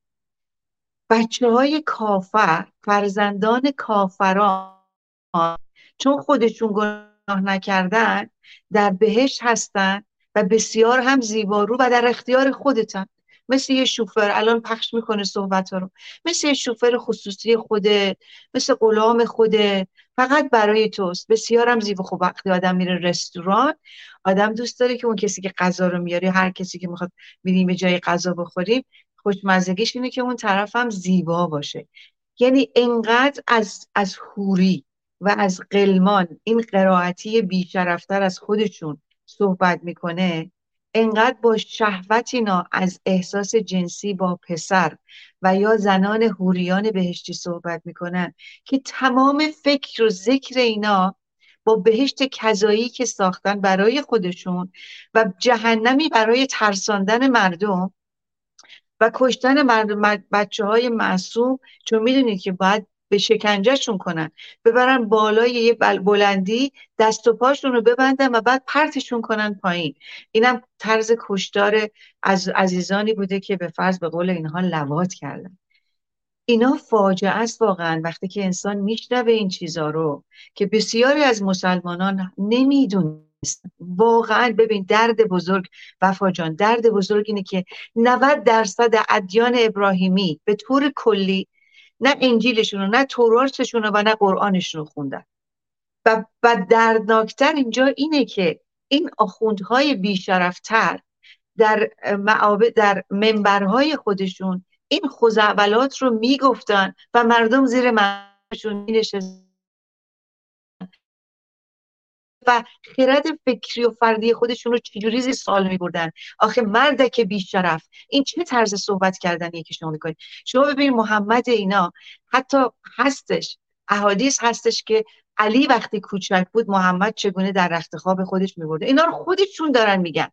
بچه های کافر فرزندان کافران چون خودشون گناه نکردن در بهشت هستن و بسیار هم زیبارو و در اختیار خودتن. مثل یه شوفر الان پخش می‌کنه صحبت ها رو. مثل یه شوفر خصوصی خوده مثل غلام خوده فقط برای توست. بسیار هم زیبا خوب. وقتی آدم میره رستوران آدم دوست داره که اون کسی که غذا رو میاره هر کسی که می‌خواد میریم به جای غذا بخوریم خوشمزگیش اینه که اون طرف هم زیبا باشه. یعنی انقدر از از هوری و از قلمان این قرائتی بیشرفتر از خودشون صحبت می‌کنه انقدر با شهوت اینا از احساس جنسی با پسر و یا زنان هوریان بهشتی صحبت می‌کنن که تمام فکر و ذکر اینا با بهشت کذایی که ساختن برای خودشون و جهنمی برای ترساندن مردم و کشتن مردم بچه های معصوم. چون می‌دونید که باید به شکنجهشون کنن. ببرن بالای یه بلندی دست و پاشون رو ببندن و بعد پرتشون کنن پایین. اینم طرز کشتار از عزیزانی بوده که به فرض به قول اینها لوات کردن. اینا فاجعه است واقعا وقتی که انسان میشنوه این چیزا رو که بسیاری از مسلمانان نمی‌دونست واقعا ببین درد بزرگ وفا جان درد بزرگ اینه که 90 درصد ادیان ابراهیمی به طور کلی نه انجیلشون نه توراتشون و نه قرآنشون رو خوندن. و, و دردناکتر اینجا اینه که این آخوندهای بیشرفتر در معابد در منبرهای خودشون این خوزعبلات رو می‌گفتن و مردم زیر منشون مینشستن. و خرد فکری و فردی خودشون رو چجوری زیر سال می بردن آخه مردک بیشرف این چه طرز صحبت کردنیه که شما می‌کنید؟ شما ببینید محمد اینا حتی هستش. احادیث هستش که علی وقتی کوچک بود محمد چگونه در رخت خواب خودش میبرده اینا رو خودشون دارن میگن.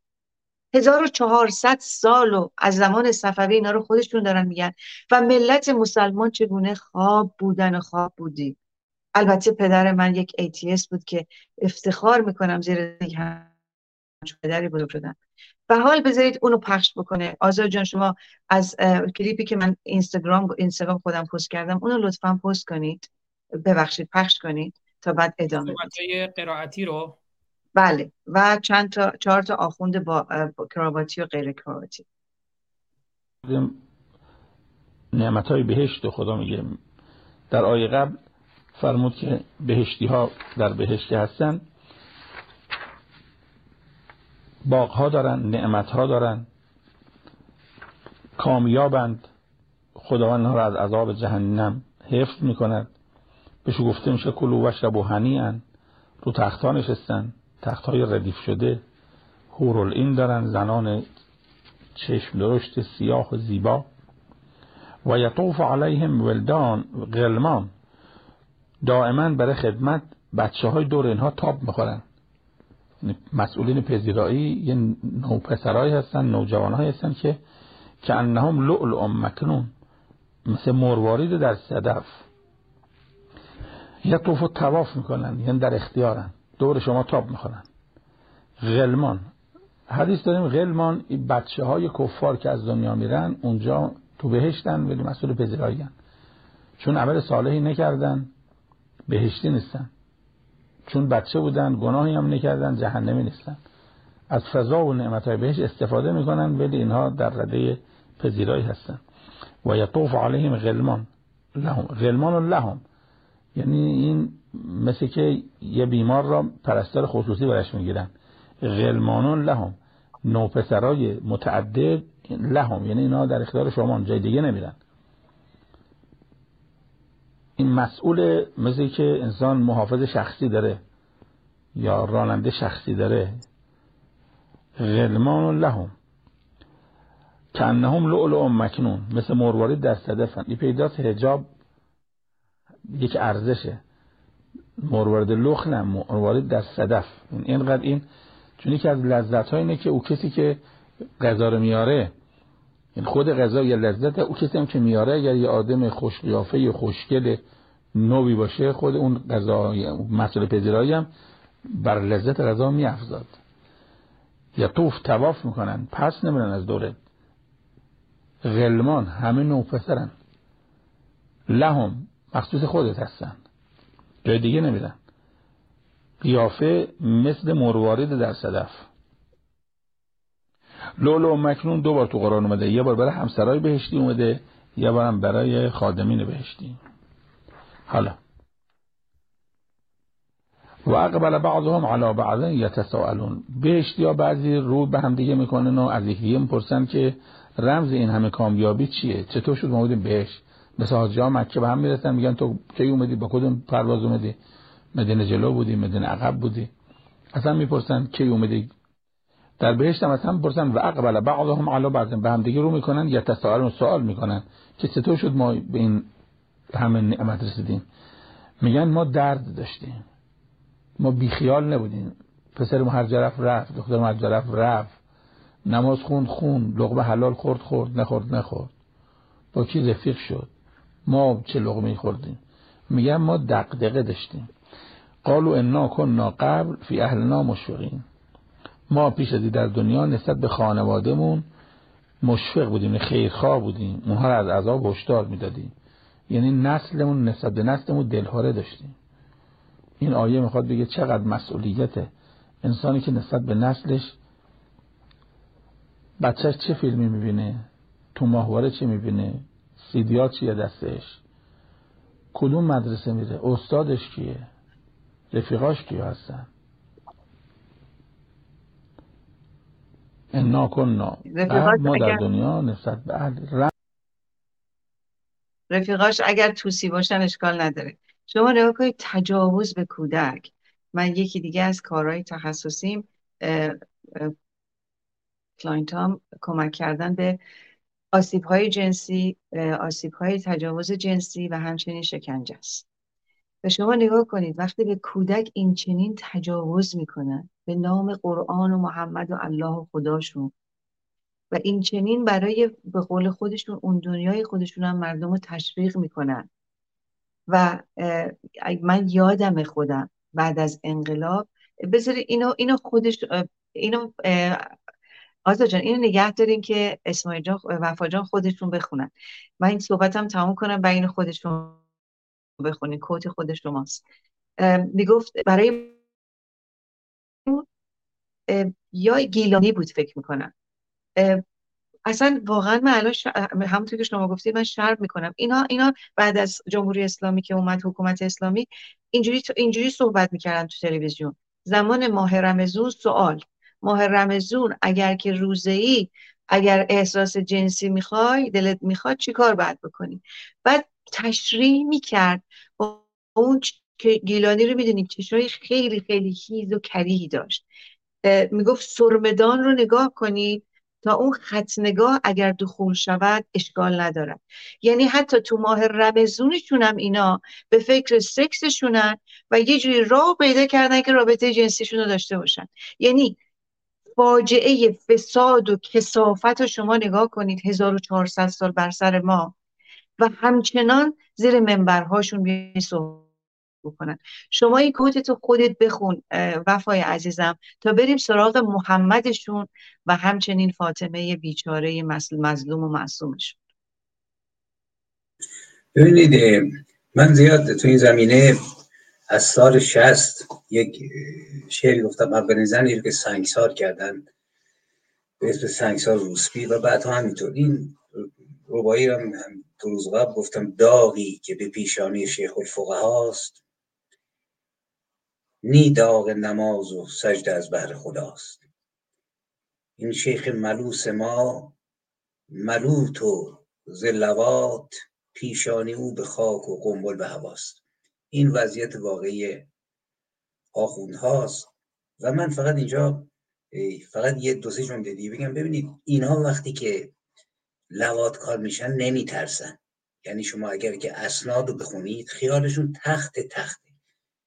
1400 سال و از زمان صفوی اینا رو خودشون دارن میگن. و ملت مسلمان چگونه خواب بودن و خواب بودی؟ البته پدر من یک ATS بود که افتخار می‌کنم زیر پدری بزرگ شدن و حال بذارید اونو پخش بکنه. آزاد جان شما از کلیپی که من اینستاگرام اینستاگرام خودم پست کردم اونو لطفا پست کنید. ببخشید پخش کنید تا بعد ادامه بدید. قرائتی رو؟ بله. و چند تا چهار تا آخوند با, کراواتی و غیر کراواتی. نعمت های بهشت خدا میگه. در آیه قبل فرمود که بهشتی ها در بهشتی هستن. باغ ها دارن نعمت ها دارن. کامیابند. خداوند ها را از عذاب جهنم حفظ می‌کند. بهش گفته میشه کلو و شب و رو تخت ها نشستن. تخت های ردیف شده. هورول این دارن. زنان چشم درشت سیاه و زیبا. و یطوف علیهم ولدان غلمان. دائما برای خدمت بچه های دور اینها تاب می‌خورن. مسئولین پذیرایی یه نو پسرهایی هستن نوجوان هستن که که انهم لؤلؤ مکنون مثل مروارید در صدف. یه طوف تواف می‌کنن یعنی در اختیارن. دور شما تاب می‌خورن. غلمان. حدیث داریم غلمان بچه های کفار که از دنیا میرن اونجا تو بهشتن ولی مسئول پذیرایی چون عمل صالحی نکردن. بهشتی نیستن. چون بچه بودن گناهی هم نکردن جهنمی نیستن. از فضا و نعمت های بهش استفاده می‌کنن ولی اینها در رده پذیرایی هستن. و یطوف علیهم غلمان. لهم. غلمان لهم. یعنی این مثل که یه بیمار را پرستار خصوصی برش می‌گیرن. غلمانون لهم. نوپسرای متعدد لهم. یعنی اینا در اختیار شما جای دیگه نمیرن. این مسئول مثل که انسان محافظ شخصی داره یا راننده شخصی داره. غلمان لهم. کنهم لؤلؤ مکنون. مثل مروارید در صدفن. این پیداست هجاب یک ارزشه. مروارید لخ نه مروارید در صدف. اینقدر این چون یکی از لذت اینه که او کسی که غذا رو میاره این خود غذا یا لذت او کسی هم که میاره اگر یه آدم خوش قیافه یا خوشگل نوی باشه خود اون غذا مسئله پذیرایی هم بر لذت غذا میافزاد. یا طوف تواف می‌کنن پس نمیرن از دوره. غلمان همه نو پسرن. لهم مخصوص خودت هستن. جای دیگه نمیرن. قیافه مثل مروارید در صدف. لولو مکنون دو بار تو قرآن اومده. یه بار برای همسرای بهشتی اومده یه بارم برای خادمین بهشتی. حالا. و اقبل بعضهم على بعض یتساءلون. بهشتی ها بعضی رو به هم دیگه می‌کنن و از یکی می‌پرسن که رمز این همه کامیابی چیه؟ چطور شد ما بودیم بهش مثل حاجا مکه به هم می‌رسن میگن تو کی اومدی؟ با کدوم پرواز اومدی؟ مدینه جلو بودی؟ مدینه عقب بودی؟ اصلا می‌پرسن کی اومدی؟ در بهشت هم اصلا می‌پرسن و اقبل بعضهم علی بعض به هم دیگه رو می‌کنن یا تساءلون سوال می‌کنن. که چطور شد ما به این همه نعمت رسیدیم؟ میگن ما درد داشتیم. ما بیخیال نبودیم. پسر ما هر جرف رفت دختر ما هر جرف رفت نماز خوند خون لقمه حلال خورد خورد. نخورد نخورد. با کی رفیق شد؟ ما چه لقمه خوردیم؟ میگن ما دقدقه داشتیم. قالو انا کننا قبل فی اهلنا مشفقین. ما پیش ازی در دنیا نسبت به خانوادهمون مشفق بودیم خیرخواه بودیم. اونها را از عذاب هشدار می‌دادیم. یعنی نسلمون نسبت به نسلمون دلهاره داشتیم. این آیه می‌خواد بگه چقدر مسئولیت انسانی که نسبت به نسلش بچهش چه فیلمی می‌بینه؟ تو ماهواره چه می‌بینه؟ سیدیات چیه دستش؟ کدوم مدرسه میره؟ استادش کیه؟ رفیقاش کیه هستن؟ انا کننا ما در دنیا نسبت به اهل رفیقاش اگر توسی باشن اشکال نداره. شما نگاه کنید تجاوز به کودک. من یکی دیگه از کارهای تخصصیم client هم کمک کردن به آسیب های جنسی آسیب های تجاوز جنسی و همچنین شکنجه است. و شما نگاه کنید وقتی به کودک این چنین تجاوز می‌کنن به نام قرآن و محمد و الله و خداشون و این چنین برای به قول خودشون اون دنیای خودشون هم مردم رو تشویق می‌کنن و من یادم خودم بعد از انقلاب بذاری اینو اینو خودش اینو آزا جان اینو نگه دارین که اسماعیل جان وفا جان خودشون بخونن. من این صحبتم تمام کنم و این خودشون بخونین کوت خود شماست می‌گفت برای یا گیلانی بود فکر می‌کنم. اصلا واقعا من الان. همونطور که شما گفتید من شرم می‌کنم. اینا اینا بعد از جمهوری اسلامی که اومد حکومت اسلامی اینجوری اینجوری صحبت می‌کردن تو تلویزیون. زمان ماه رمزون سوال. ماه رمزون اگر که روزه ای اگر احساس جنسی می‌خوای دلت می‌خواد چیکار باید بکنی؟ بعد تشریح می‌کرد اون که گیلانی رو می‌دونید چشمای خیلی خیلی هیز و کریهی داشت. می‌گفت سرمدان رو نگاه کنید تا اون خط نگاه اگر دخول شود اشکال ندارد. یعنی حتی تو ماه رمزونشون هم اینا به فکر سکسشونن و یه جوری راه پیدا کردن که رابطه جنسیشون رو داشته باشن. یعنی فاجعه فساد و کسافت رو شما نگاه کنید 1400 سال بر سر ما و همچنان زیر منبرهاشون بیایی بکنن. شما این کوت تو خودت بخون وفای عزیزم تا بریم سراغ محمدشون و همچنین فاطمه بیچاره مظلوم و معصومشون. ببینید من زیاد تو این زمینه از سال شست یک شعری گفتم اولین زنی که سنگسار کردن به اسم سنگسار روسپی و بعد همینطور. این ربایی رو هم دو روز قبل گفتم داغی که به پیشانی شیخ الفقه هاست نی داغ نماز و سجده از بهر خداست این شیخ ملوس ما ملوت و زلوات پیشانی او به خاک و قنبل به هواست این وضعیت واقعی آخوند هاست. و من فقط اینجا فقط یه دو سه جمله دیگه بگم. ببینید اینها وقتی که لوات کار میشن نمیترسن. یعنی شما اگر که اسناد رو بخونید خیالشون تخت تخت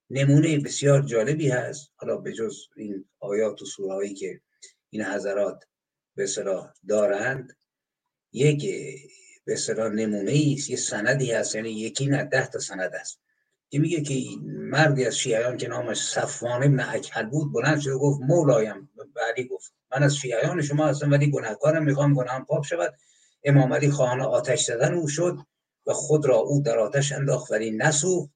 نمونه بسیار جالبی هست. حالا به جز این آیات و سورهایی که این حضرات به دارند یک به نمونه است یه سندی هست. یعنی یکی نه ده تا سند است که میگه که مردی از شیعیان که نامش صفوان ابن اکل بود بلند شد گفت مولایم. بعدی گفت من از شیعیان شما هستم ولی گناهکارم می‌خوام گناهم پاپ شود. امام علی خواهان آتش زدن او شد و خود را او در آتش انداخت ولی نسوخت.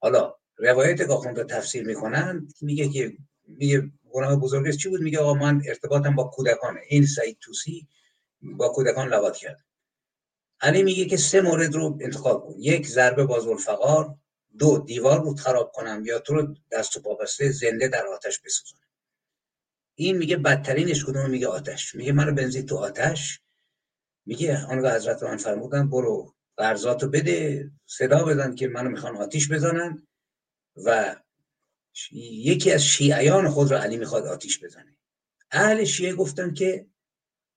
حالا روایت که آخونده تفسیر می‌کنن میگه که میگه گناه بزرگش چی بود؟ میگه آقا من ارتباطم با کودکانه این سعید توسی با کودکان لوات کرد. علی میگه که سه مورد رو انتخاب کن. یک ضربه باز الفقار دو دیوار رو خراب کنم یا تو رو دست و پا بسته زنده در آتش بسوزونم. این میگه بدترینش کدوم؟ میگه آتش. میگه منو بنزید تو آتش. میگه آنگاه حضرت من فرمودن برو قرضاتو بده صدا بزن که منو می‌خوان آتیش بزنن. و یکی از شیعیان خود را علی می‌خواد آتیش بزنه. اهل شیعه گفتن که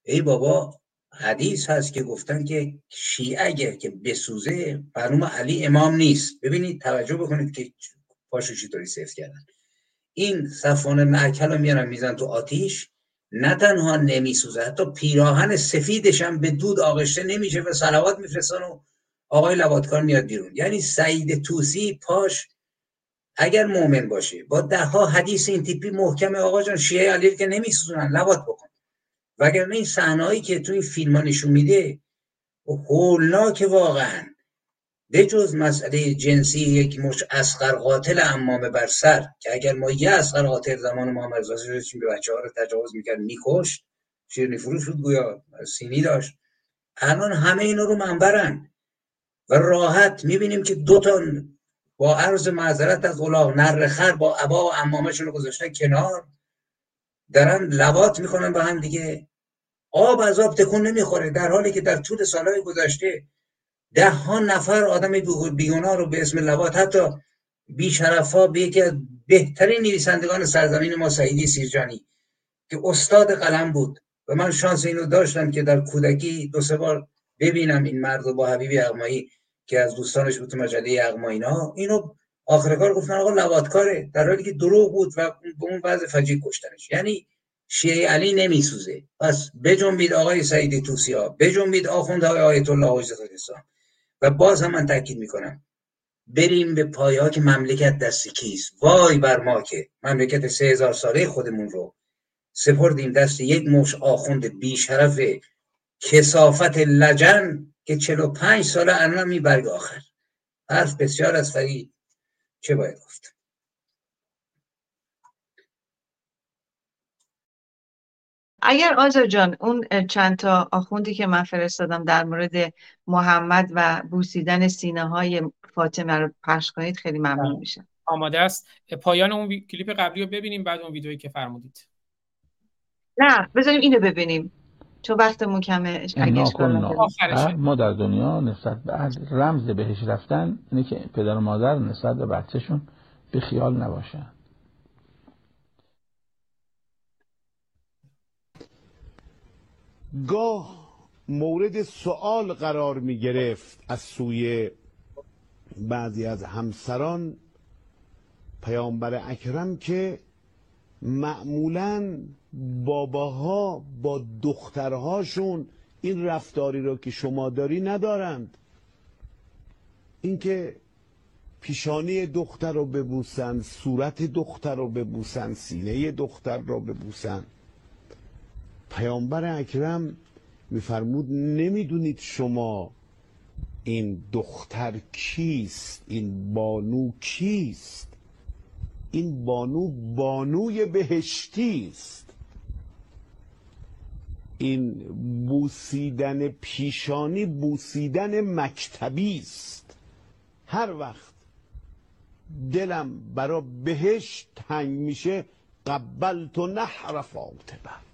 ای بابا حدیث هست که گفتن که شیعه اگر که بسوزه فرموم علی امام نیست. ببینید توجه بکنید که پاشو چطوری سفت کردن. این صفوان معکل رو میارن میزن تو آتیش. نه تنها نمیسوزه حتی پیراهن سفیدش هم به دود آغشته نمیشه و سلوات میفرستن و آقای لواتکار میاد بیرون. یعنی سعید توسی پاش اگر مؤمن باشه با ده ها حدیث این تیپی محکم آقا جان شیعه علی که نمیسوزونن لوات بکن. وگرنه این صحنه‌ای که تو این فیلم ها نشون میده هولناک واقعا. بجز مسئله جنسی یک مش اسقر قاتل امامه بر سر که اگر ما یه اسقر قاتل زمان محمد رضا شدیم به بچه ها رو تجاوز می‌کرد میکش شیرنی فروش بود گویا سینی داشت. الان همه اینا رو منبرن. و راحت می‌بینیم که دو تا با عرض معذرت از اولا نرخر با عبا و امامشون رو گذاشتن کنار. دارن لبات می‌کنن به هم دیگه. آب از آب تکون نمی‌خوره در حالی که در طول سالهای گذشته ده ها نفر آدم بیگناه رو به اسم لبات حتی بیشرفا به یکی از بهترین نویسندگان سرزمین ما سعیدی سیرجانی که استاد قلم بود. و من شانس اینو داشتم که در کودکی دو سه بار ببینم این مرد رو با حبیبی اقمایی که از دوستانش بود تو مجله اقمایینا اینو آخر کار گفتن آقا لواتکاره در حالی که دروغ بود و به اون وضع فجیع کشتنش. یعنی شیعه علی نمیسوزه. پس بجنبید آقای سعیدی توسیا بجنبید آخوندهای آیت الله حجت الاسلام. و باز هم من تاکید می‌کنم. بریم به پایه که مملکت دست کیست. وای بر ما که مملکت سه هزار ساله خودمون رو سپردیم دست یک مش آخوند بیشرف کسافت لجن که چلو پنج ساله الان می برگ آخر. حرف بسیار از فرید چه باید گفت؟ اگر آزر جان اون چند تا آخوندی که من فرستادم در مورد محمد و بوسیدن سینه های فاطمه رو پخش کنید خیلی ممنون بله. میشه آماده است. پایان اون کلیپ قبلی رو ببینیم بعد اون ویدیویی که فرمودید. نه بذاریم اینو ببینیم. چون وقتمون کمه ما در دنیا نسبت به رمز بهش رفتن اینه که پدر و مادر نسبت به بچهشون به خیال نباشن. گاه مورد سوال قرار می گرفت از سوی بعضی از همسران پیامبر اکرم که معمولا باباها با دخترهاشون این رفتاری رو که شما داری ندارند. اینکه پیشانی دختر رو ببوسن صورت دختر رو ببوسن سینه دختر رو ببوسن. پیامبر اکرم میفرمود نمی‌دونید شما این دختر کیست این بانو کیست؟ این بانو بانوی بهشتی است این بوسیدن پیشانی بوسیدن مکتبی است هر وقت دلم برا بهشت تنگ میشه قبلت نحر فاطمه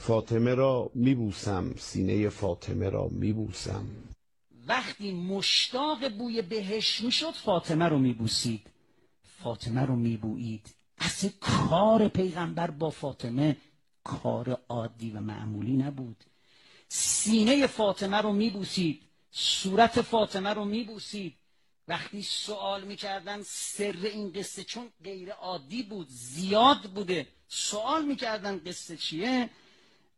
فاطمه را میبوسم سینه فاطمه را میبوسم. وقتی مشتاق بوی بهش می‌شد فاطمه رو میبوسید. فاطمه رو میبویید. اصل کار پیغمبر با فاطمه کار عادی و معمولی نبود. سینه فاطمه رو میبوسید. صورت فاطمه رو میبوسید. وقتی سوال می‌کردن سر این قصه چون غیر عادی بود زیاد بوده. سوال می‌کردن قصه چیه؟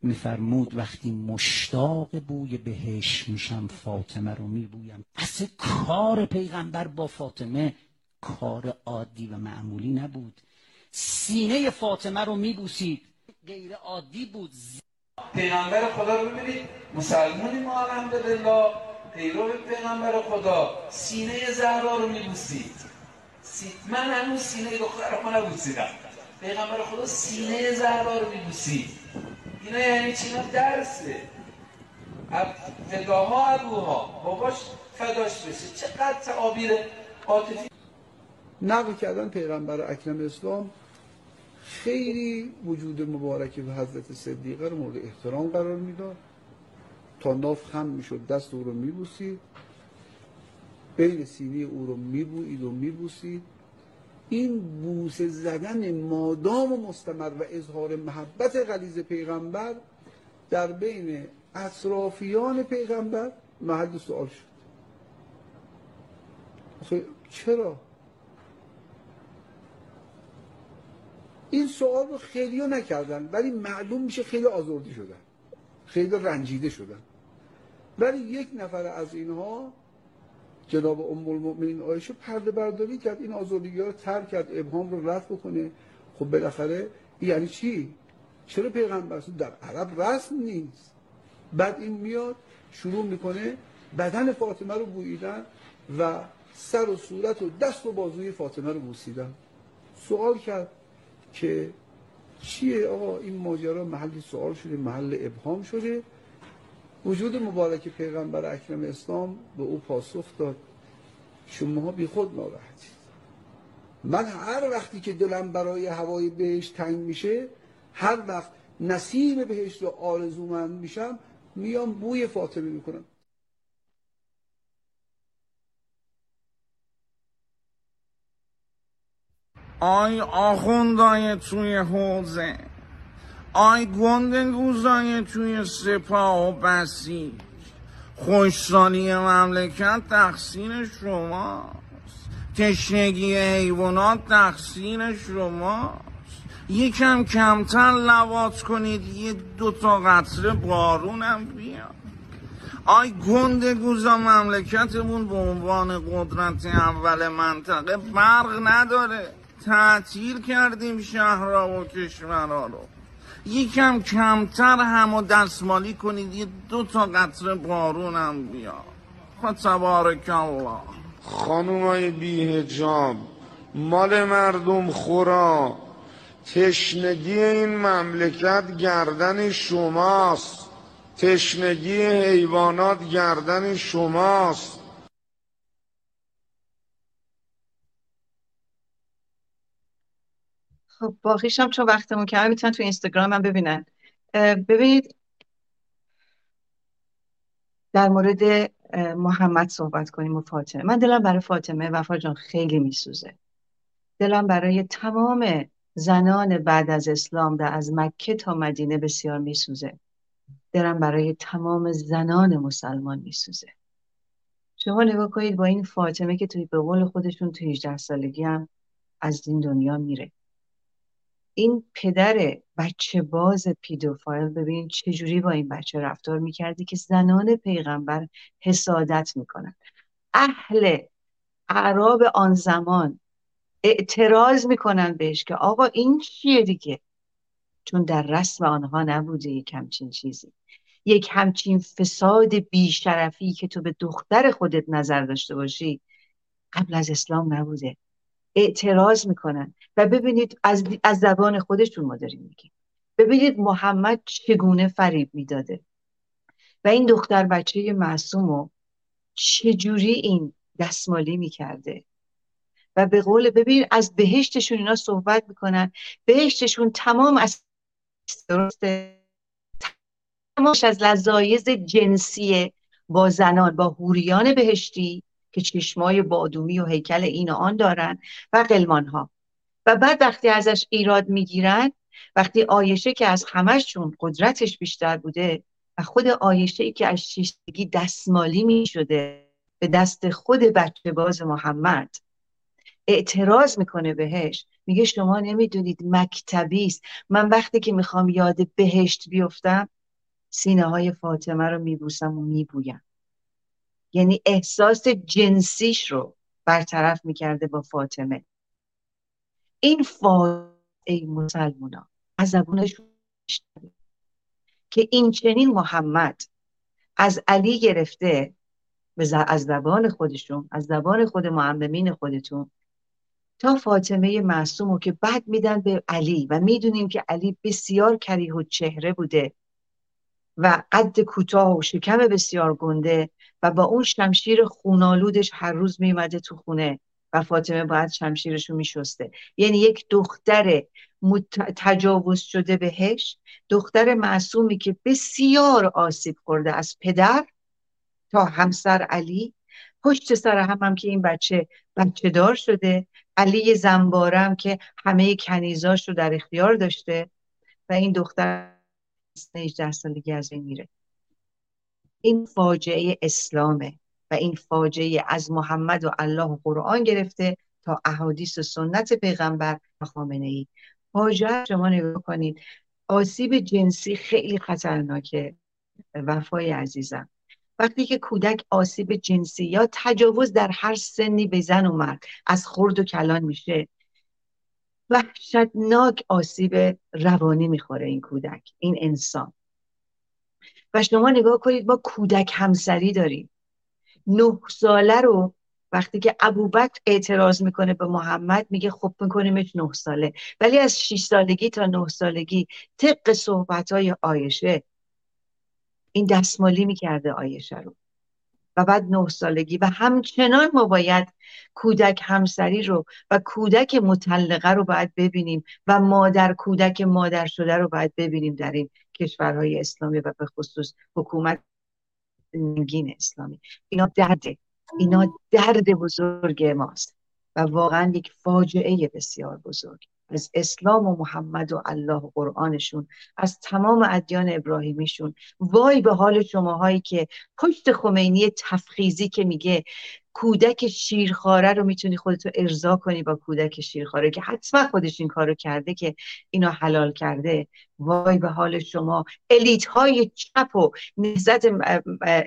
میفرمود وقتی مشتاق بوی بهش میشم فاطمه رو میبویم. اصل کار پیغمبر با فاطمه کار عادی و معمولی نبود. سینه فاطمه رو میبوسید. غیر عادی بود. پیغمبر خدا رو ببینید مسلمونی ما الحمدلله. پیرو پیغمبر خدا. سینه زهرا رو میبوسید. من هنوز سینه دختر رو نبوسیدم پیغمبر خدا سینه زهرا رو میبوسید. اینا یعنی چی؟ درسه. فداها ابوها باباش فداش بشه. چقدر تعابیر عاطفی نقل کردن پیغمبر اکرم اسلام خیلی وجود مبارک و حضرت صدیقه رو مورد احترام قرار می‌داد. تا ناف خم می‌شد دست او رو میبوسید. بین سینه او رو میبوید و میبوسید. این بوسه زدن مادام و مستمر و اظهار محبت غلیز پیغمبر در بین اطرافیان پیغمبر محل سوال شد چرا؟ این سوال رو خیلی ها نکردن ولی معلوم میشه خیلی آزردی شدن خیلی رنجیده شدن ولی یک نفر از اینها جناب ام المؤمنین عایشه پرده برداری کرد این آزادگی رو ترک کرد ابهام رو رفع بکنه. خب بالاخره یعنی چی؟ چرا پیغمبر در عرب رسم نیست؟ بعد این میاد شروع می‌کنه بدن فاطمه رو بوییدن و سر و صورت و دست و بازوی فاطمه رو بوسیدن. سوال کرد که چیه آقا این ماجرا؟ محلی سوال شده محل ابهام شده. وجود مبارک پیغمبر اکرم اسلام به او پاسخ داد شما بی خود ناراحتید. من هر وقتی که دلم برای هوای بهشت تنگ میشه هر وقت نسیم بهشت رو آرزومند میشم میام بوی فاطمه می‌کنم. آی آخوندای توی حوزه. آی گوزای توی سپاه و بسیج. خوشسالی مملکت تقصیر شماست. تشنگی حیوانات تقصیر شماست. یکم کمتر لوات کنید یه دوتا قطره بارونم بیاد. آی گند گوزا مملکتمون به عنوان قدرت اول منطقه برق نداره. تعطیل کردیم شهرها و کشورها رو. یکم کمتر هم و دستمالی کنید یه دو تا قطره بارونم بیاد خب تبارک الله. خانومای بیهجاب مال مردم خورا. تشنگی این مملکت گردن شماست. تشنگی حیوانات گردن شماست. خب باقیش هم چون وقتمون کمه می‌تونن تو اینستاگرام هم ببینن. ببینید در مورد محمد صحبت کنیم و فاطمه. من دلم برای فاطمه وفا جان خیلی میسوزه. دلم برای تمام زنان بعد از اسلام در از مکه تا مدینه بسیار میسوزه. دلم برای تمام زنان مسلمان میسوزه. شما نگاه کنید با این فاطمه که توی به قول خودشون توی 18 سالگی هم از این دنیا میره. این پدر بچه باز پیدوفایل ببین چجوری با این بچه رفتار می‌کردی که زنان پیغمبر حسادت می‌کنن. اهل اعراب آن زمان اعتراض می‌کنن بهش که آقا این چیه دیگه؟ چون در رسم آنها نبوده یک همچین چیزی. یک همچین فساد بیشرفی که تو به دختر خودت نظر داشته باشی قبل از اسلام نبوده. اعتراض می‌کنن. و ببینید از, از زبان خودشون ما داریم میگیم. ببینید محمد چگونه فریب می‌داده. و این دختر بچه معصوم رو چجوری این دستمالی می‌کرده؟ و به قول ببین از بهشتشون اینا صحبت می‌کنن. بهشتشون تمام از درسته؟ تمامش از لذایز جنسی با زنان با هوریان بهشتی. که چشمای بادومی و هیکل این و آن دارن و قلمان ها و بعد وقتی ازش ایراد می‌گیرن وقتی آیشه که از همشون قدرتش بیشتر بوده و خود آیشه ای که از شیشتگی دستمالی می شده به دست خود بچه باز محمد اعتراض می‌کنه بهش. میگه شما نمی‌دونید مکتبی است. من وقتی که می‌خوام یاد بهشت بیفتم سینه های فاطمه رو میبوسم و میبویم. یعنی احساس جنسیش رو برطرف می‌کرده با فاطمه. این فاطمه مسلمونا از زبونش که این چنین محمد از علی گرفته از زبان خودشون از زبان خود معممین خودتون تا فاطمه معصوم رو که بعد میدن به علی و می‌دونیم که علی بسیار کریه و چهره بوده. و قد کوتاه و شکم بسیار گنده و با اون شمشیر خونالودش هر روز میومده تو خونه و فاطمه باید شمشیرش رو میشسته. یعنی یک دختر تجاوز شده بهش دختر معصومی که بسیار آسیب خورده از پدر تا همسر علی. پشت سر هم هم که این بچه بچه دار شده. علی زنبارم که همه کنیزاش رو در اختیار داشته و این دختر 18 سالگی از این میره. این فاجعه اسلامه و این فاجعه از محمد و الله و قرآن گرفته تا احادیث و سنت پیغمبر و خامنه ای فاجعه شما نگاه کنید. آسیب جنسی خیلی خطرناکه. وفای عزیزم. وقتی که کودک آسیب جنسی یا تجاوز در هر سنی به زن و مرد از خرد و کلان میشه وحشتناک آسیب روانی می‌خوره این کودک این انسان. و شما نگاه کنید ما کودک همسری داریم. نه ساله رو وقتی که ابوبکر اعتراض می‌کنه به محمد میگه خب میکنیمش نه ساله. ولی از 6 سالگی تا نه سالگی طبق صحبت های آیشه این دستمالی می‌کرده آیشه رو. و بعد نه سالگی و همچنان ما باید کودک همسری رو و کودک مطلقه رو باید ببینیم و مادر کودک مادر شده رو باید ببینیم در این کشورهای اسلامی و به خصوص حکومت نگین اسلامی. اینا درده اینا درد بزرگ ماست و واقعا یک فاجعه بسیار بزرگ. از اسلام و محمد و الله و قرآنشون از تمام ادیان ابراهیمیشون. وای به حال شماهایی که پشت خمینی تفخیزی که میگه کودک شیرخواره رو می‌تونی خودتو ارضا کنی با کودک شیرخواره که حتما خودش این کارو کرده که اینا حلال کرده. وای به حال شما. الیت های چپ و نهزت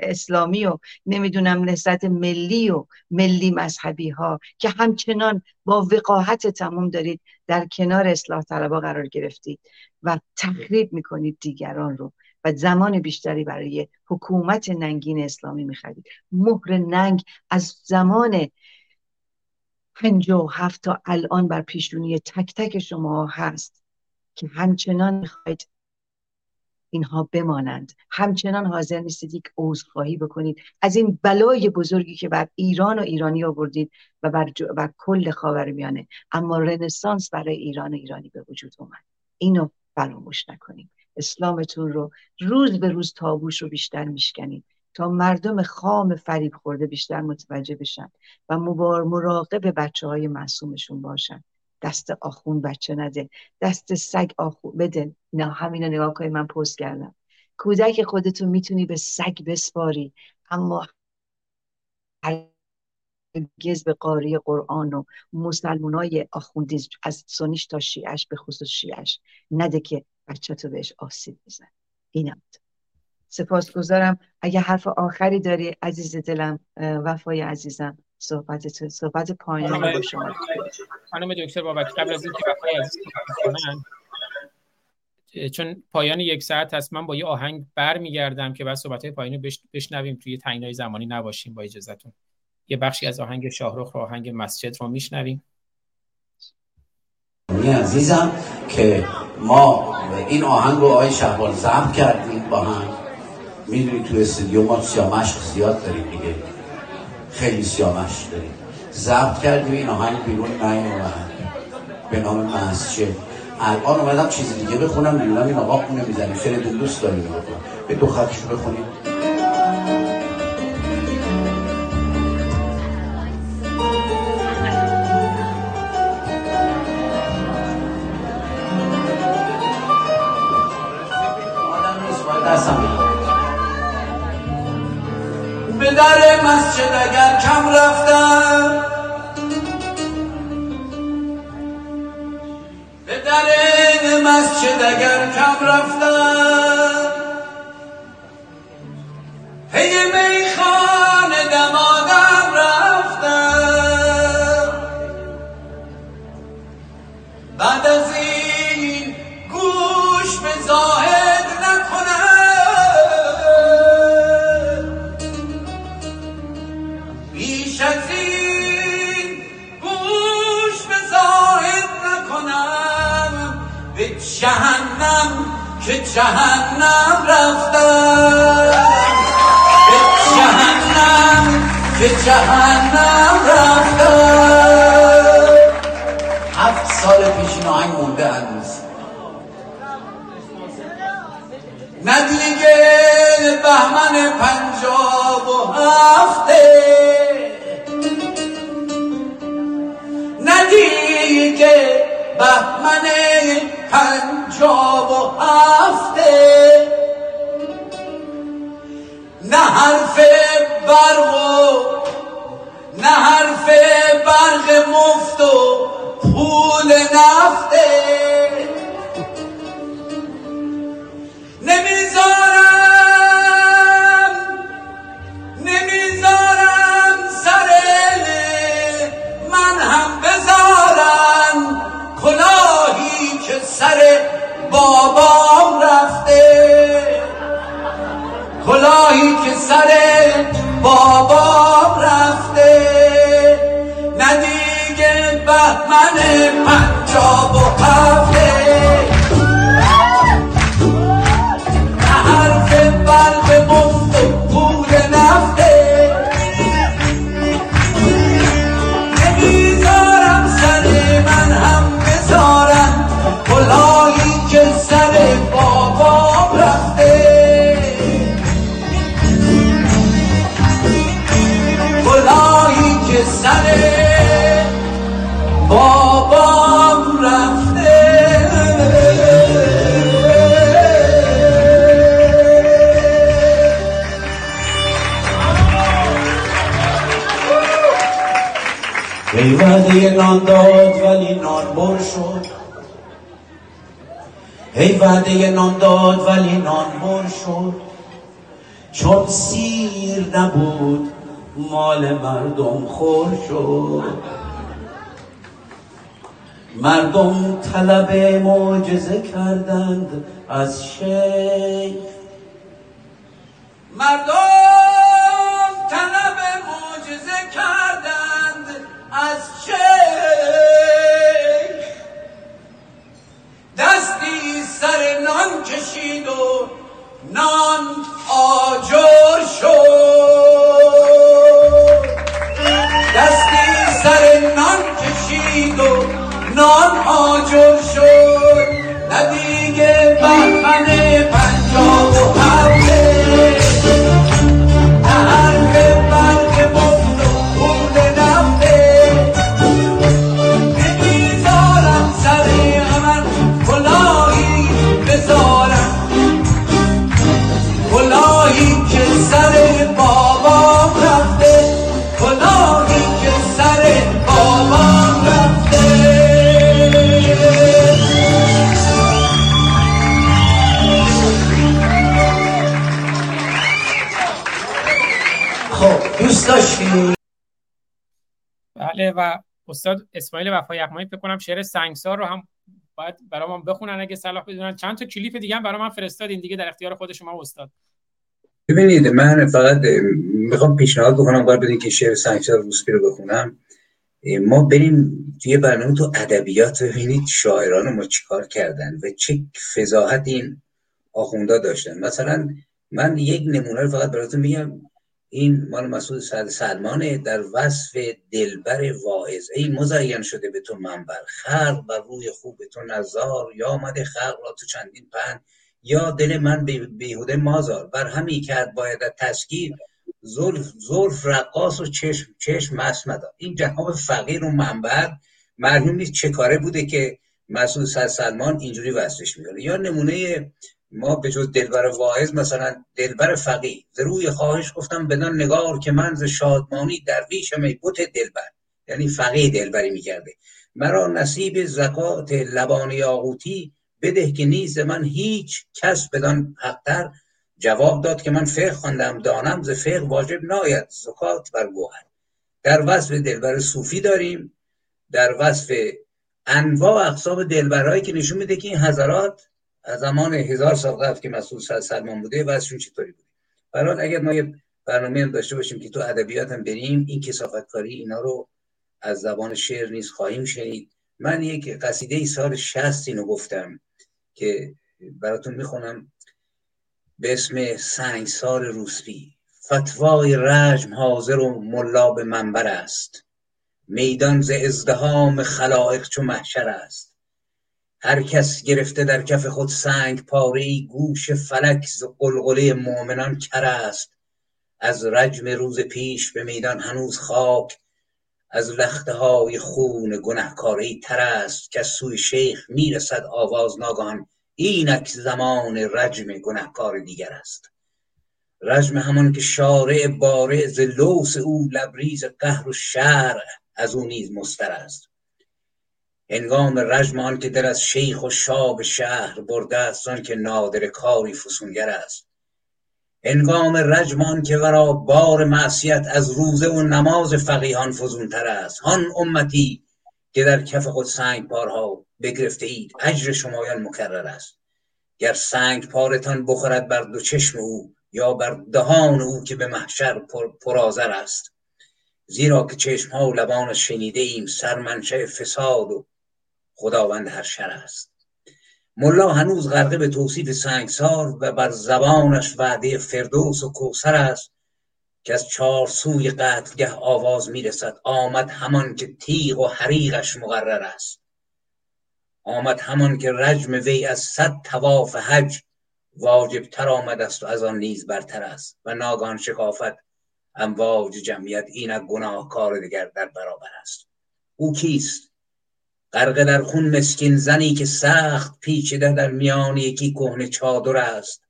اسلامی و نمی‌دونم نهزت ملی و ملی مذهبی ها که همچنان با وقاحت تمام دارید در کنار اصلاح طلبا قرار گرفتید و تخریب می‌کنید دیگران رو. و زمان بیشتری برای حکومت ننگین اسلامی می‌خرید. مهر ننگ از زمان و هفت تا الان بر پیشونی تک تک شما هست که همچنان می‌خواید اینها بمانند. همچنان حاضر نیستید یک عذرخواهی بکنید. از این بلای بزرگی که بر ایران و ایرانی آوردید و بر, بر کل خاور میانه اما رنسانس برای ایران و ایرانی به وجود اومد. اینو فراموش نکنیم اسلامتون رو روز به روز تابوش رو بیشتر میشکنید. تا مردم خام فریب خورده بیشتر متوجه بشن و مراقب بچه های معصومشون باشن. دست آخون بچه نده. دست سگ آخون بده. نه همین نگاه کنید من پست کردم. کودک خودتون می‌تونی به سگ بسپاری اما هرگز به قاری قرآن و مسلمانای آخوندی از سنیش تا شیعش به خصوص شیعش نده که بچه تو بهش آسیب بزن. اینم سپاسگزارم. اگه حرف آخری داری عزیز دلم وفای عزیزم صحبت تو صحبت پایانی با شما. خانم دکتر بابک قبل از اینکه وفای عزیز کنن چون پایان یک ساعت هست من با یه آهنگ بر میگردم که بعد صحبت های پایانی بش... بشنویم. توی تنگنای زمانی نباشیم با اجازهتون. یه بخشی از آهنگ شاهرخ رو آهنگ مسجد رو میشنویم. عزیزم که ما این آهنگ رو آقای شهبال ضبط کردیم با هم. می‌دونی تو استودیو ما سیامش زیاد داریم دیگه. خیلی سیامش داریم. ضبط کردیم این آهنگ بیرون نیومد. به نام مسجد. الان اومدم چیز دیگه بخونم می‌دونم این آقا خونه می‌زنی خیلی دوست داریم به دو خطشو بخونیم. مسجد اگر کم رفتم. به در مسجد اگر کم رفتم. پی میخانه که جهنم رفتم به جهنم که جهنم رفتم هفت سال پیش این آهنگ مونده هنوز. نه دیگه بهمن پنجاب و هفته. نه دیگه بهمن پنجاب و هفته. نه حرف برق کلاهی بابام رفته که سر بابا رفته. ندیگه بهمن پنجاب و هفته. وعده نان داد ولی نان بر شد. هی وعده نان داد ولی نان بر شد. چون سیر نبود مال مردم خور شد. مردم طلب معجزه کردند از شیخ. مردم سر نان کشید و نان آجر شد. دستی سر نان کشید و نان آجر شد. ندیگه بهمن پنجاب و استاد اسماعیل وفای یغمایی فکر کنم شعر سنگسار رو هم باید برای ما بخونن اگه صلاح بدونن. چند تا کلیپ دیگه هم برای من فرستادین دیگه در اختیار خود شما استاد. ببینید من فقط می‌خوام پیشنهاد بکنم باید بدین که شعر سنگسار روسپی رو بخونم. ما بریم توی برنامه تو ادبیات ببینید شاعران ما چیکار کردن و چه فضاحت این آخوندا داشتن. مثلا من یک نمونه رو فقط براتون میگم. این مال مسعود سلمانه در وصف دلبر واعظ. ای مزین شده به تو منبر. خلق بر روی خوب تو نزار. یا آمده خلق را تو چندین پن یا دل من به بیهوده مازار. بر همی کرد باید تسکیر زلف زلف رقاص و چشم چشم مست مدار. این جناب فقیر و منبر مرحوم نیست. چه کاره بوده که مسعود سلمان اینجوری وصفش می‌کنه؟ یا نمونه ما به جز دلبر واعظ مثلا دلبر فقی ز روی خواهش گفتم بدان نگار که من ز شادمانی درویشم ای بت دلبر. یعنی فقی دلبری می‌کرده. مرا نصیب زکات لبان یاقوتی بده که نیز من هیچ کس بدان حقتر جواب داد که من فقه خواندم دانم ز فقه واجب ناید. زکات بر گوهر. در وصف دلبر صوفی داریم. در وصف انواع اقسام دلبرهایی که نشون میده که این حضرات زمان هزار سال قبل که مسئول سلمان بوده وضعشون چطوری بوده؟ برحال اگر ما یه برنامه هم داشته باشیم که تو ادبیات هم بریم این کسافت کاری اینا رو از زبان شعر نیز خواهیم شنید. من یک قصیده ای سال شست اینو گفتم که براتون می‌خونم. به اسم سنگسار روسپی. فتوای رجم حاضر و ملا به منبر است. میدان ز ازدهام خلائق چو محشر است. هر کس گرفته در کف خود سنگ پاره ای گوش فلک ز قلقله مؤمنان کر است. از رجم روز پیش به میدان هنوز خاک از لخته های خون گنهکاری تر است. که سوی شیخ می‌رسد آواز ناگهان اینک زمان رجم گنهکار دیگر است. رجم همان که شارع باره ز لوس او لبریز قهر و شرع از او نیز مستر است. هنگام رجم آن که در از شیخ و شاب شهر برده است آن که نادر کاری فسونگر است. هنگام رجم آن که ورا بار معصیت از روزه و نماز فقیهان فزونتر است. هان امتی که در کف خود سنگ پارها بگرفته اید اجر شمایان مکرر است. گر سنگ پارتان بخورد بر دو چشم او یا بر دهان او که به محشر پر پرازر است. زیرا که چشم ها و لبان شنیده ایم سرمنشه فساد و خداوند هر شر است. ملا هنوز غرقه به توصیف سنگسار و بر زبانش وعده فردوس و کوسر است که از چهار سوی قتلگه آواز می‌رسد. آمد همان که تیغ و حریقش مقرر است. آمد همان که رجم وی از صد تواف حج واجب تر آمد است و از آن نیز برتر است. و ناگان شکافت امواج جمعیت این گناه کار دیگر در برابر است. او کیست؟ غرق در خون مسکین زنی که سخت پیچیده در میان یکی کهنه چادر است.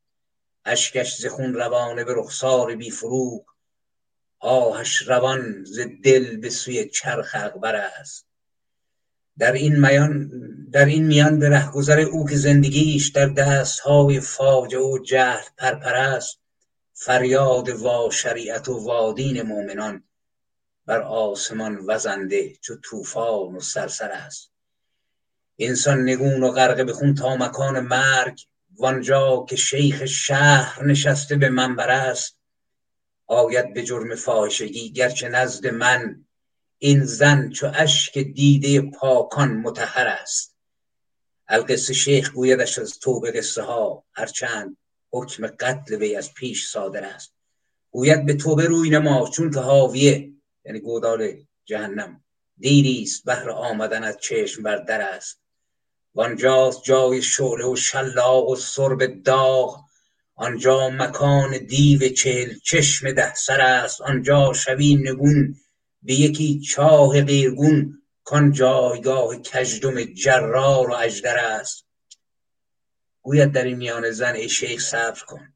اشکش ز خون روانه به رخسار بی فروغ. آهش روان ز دل به سوی چرخ اکبر است. در این میان در این میان به رهگذر او که زندگیش در دست های فاجعه و جهل پرپر است فریاد وا شریعت و وادین مؤمنان. بر آسمان وزنده چو طوفان و سرسر است. انسان نگون و غرقه به خون تا مکان مرگ وانجا که شیخ شهر نشسته به منبر است. آید به جرم فاحشگی گرچه نزد من این زن چو اشک دیده پاکان متحر است. القصه شیخ گویدش از توبه قصه ها هرچند حکم قتل وی از پیش صادر است. گوید به توبه روی نما چون که حاویه. یعنی گودال جهنم. دیری است بهر آمدن از چشم بر در است. وانجاست جای شعله و شلاق و سرب داغ. آنجا مکان دیو چهل چشم ده سر است. آنجا شوی نگون به یکی چاه غیرگون. کان جایگاه کژدم جرار و اژدر است. گوید در این میان زن ای شیخ صبر کن.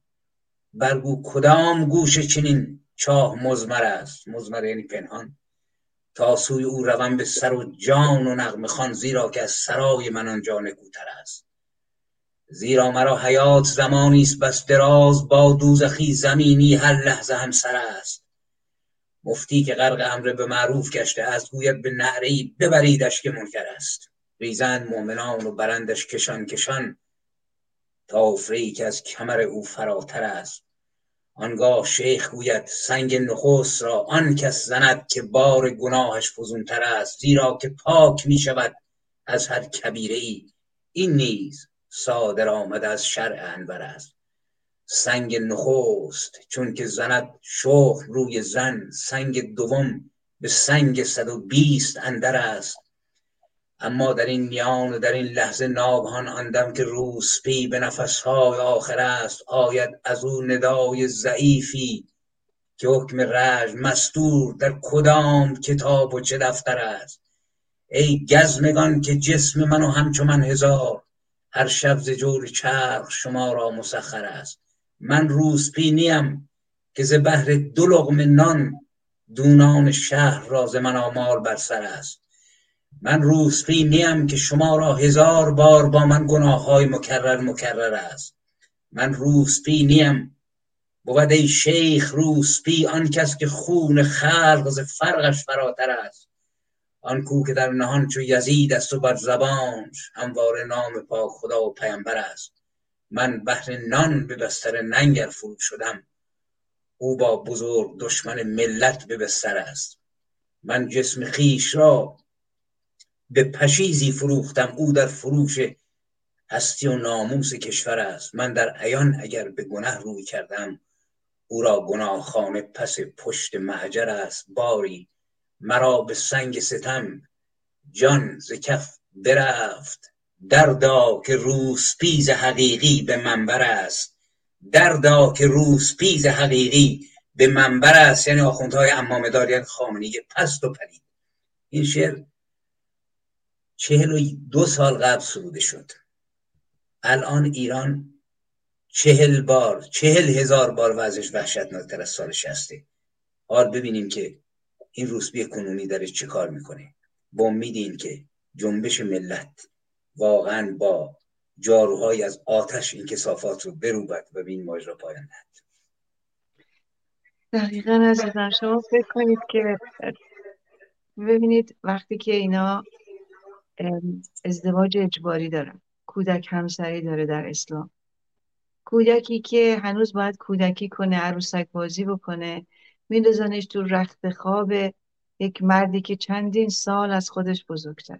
برگو کدام گوش چنین چاه مزمر است. مزمر یعنی پنهان. تا سوی او روم به سر و جان و نغمه خان زیرا که از سرای من آنجا نکوتر است. زیرا مرا حیات زمانی است بس دراز با دوزخی زمینی هر لحظه هم سر است. مفتی که غرق امر به معروف گشته از گوید به نعره ببریدش که منکر است. ریزند مؤمنان و برندش کشان کشان. تا که از کمر او فراتر است. آنگاه شیخ گوید سنگ نخست را آن کس زند که بار گناهش فزونتر است زیرا که پاک می شود از هر کبیره ای این نیز صادر آمده از شرع انور است. سنگ نخست چون که زند شخ روی زن سنگ دوم به سنگ صد و بیست اندر است. اما در این میان و در این لحظه ناگهان آندم که روسپی به نفسهای آخر است آید از او ندای ضعیفی که حکم رج مستور در کدام کتاب و چه دفتر است. ای گزمگان که جسم من و همچو من هزار هر شب ز جور چرخ شما را مسخر است. من روسپی نیم که ز بهر دو لقمه نان دونان شهر را ز من آمال بر سر است. من روسپی نیم که شما را هزار بار با من گناه های مکرر مکرر است. من روسپی نیم بود ای شیخ روسپی آن کس که خون خلق ز فرقش فراتر است. آن کو که در نهان چو یزید است و بر زبانش همواره نام پاک خدا و پیامبر است. من بهر نان به بستر ننگر فرو شدم. او با بزرگ دشمن ملت به بستر است. من جسم خیش را به پشیزی فروختم او در فروش هستی و ناموس کشور است. من در عیان اگر به گناه روی کردم او را گناهخانه پس پشت معجر است. باری مرا به سنگ ستم جان ز کف برفت. دردا که روسپیز حقیقی به منبر است. دردا که روسپیز حقیقی به منبر است. یعنی آخوندهای امام داریت خامنی پست و پلید. این شعر چهل و دو سال قبل سروده شد. الان ایران چهل بار چهل هزار بار وضعش وحشتناکتر از سال شسته حال ببینیم که این روسبی کنونی داره چه کار می‌کنه. با امید که جنبش ملت واقعا با جاروهای از آتش این کسافات رو بروبد و به این ماجرا پایان دهد. دقیقا عزیزم شما فکر کنید که ببینید وقتی که اینا ازدواج اجباری دارن کودک همسری داره در اسلام. کودکی که هنوز باید کودکی کنه عروسک بازی بکنه میندازنش تو رخت خواب یک مردی که چندین سال از خودش بزرگتر.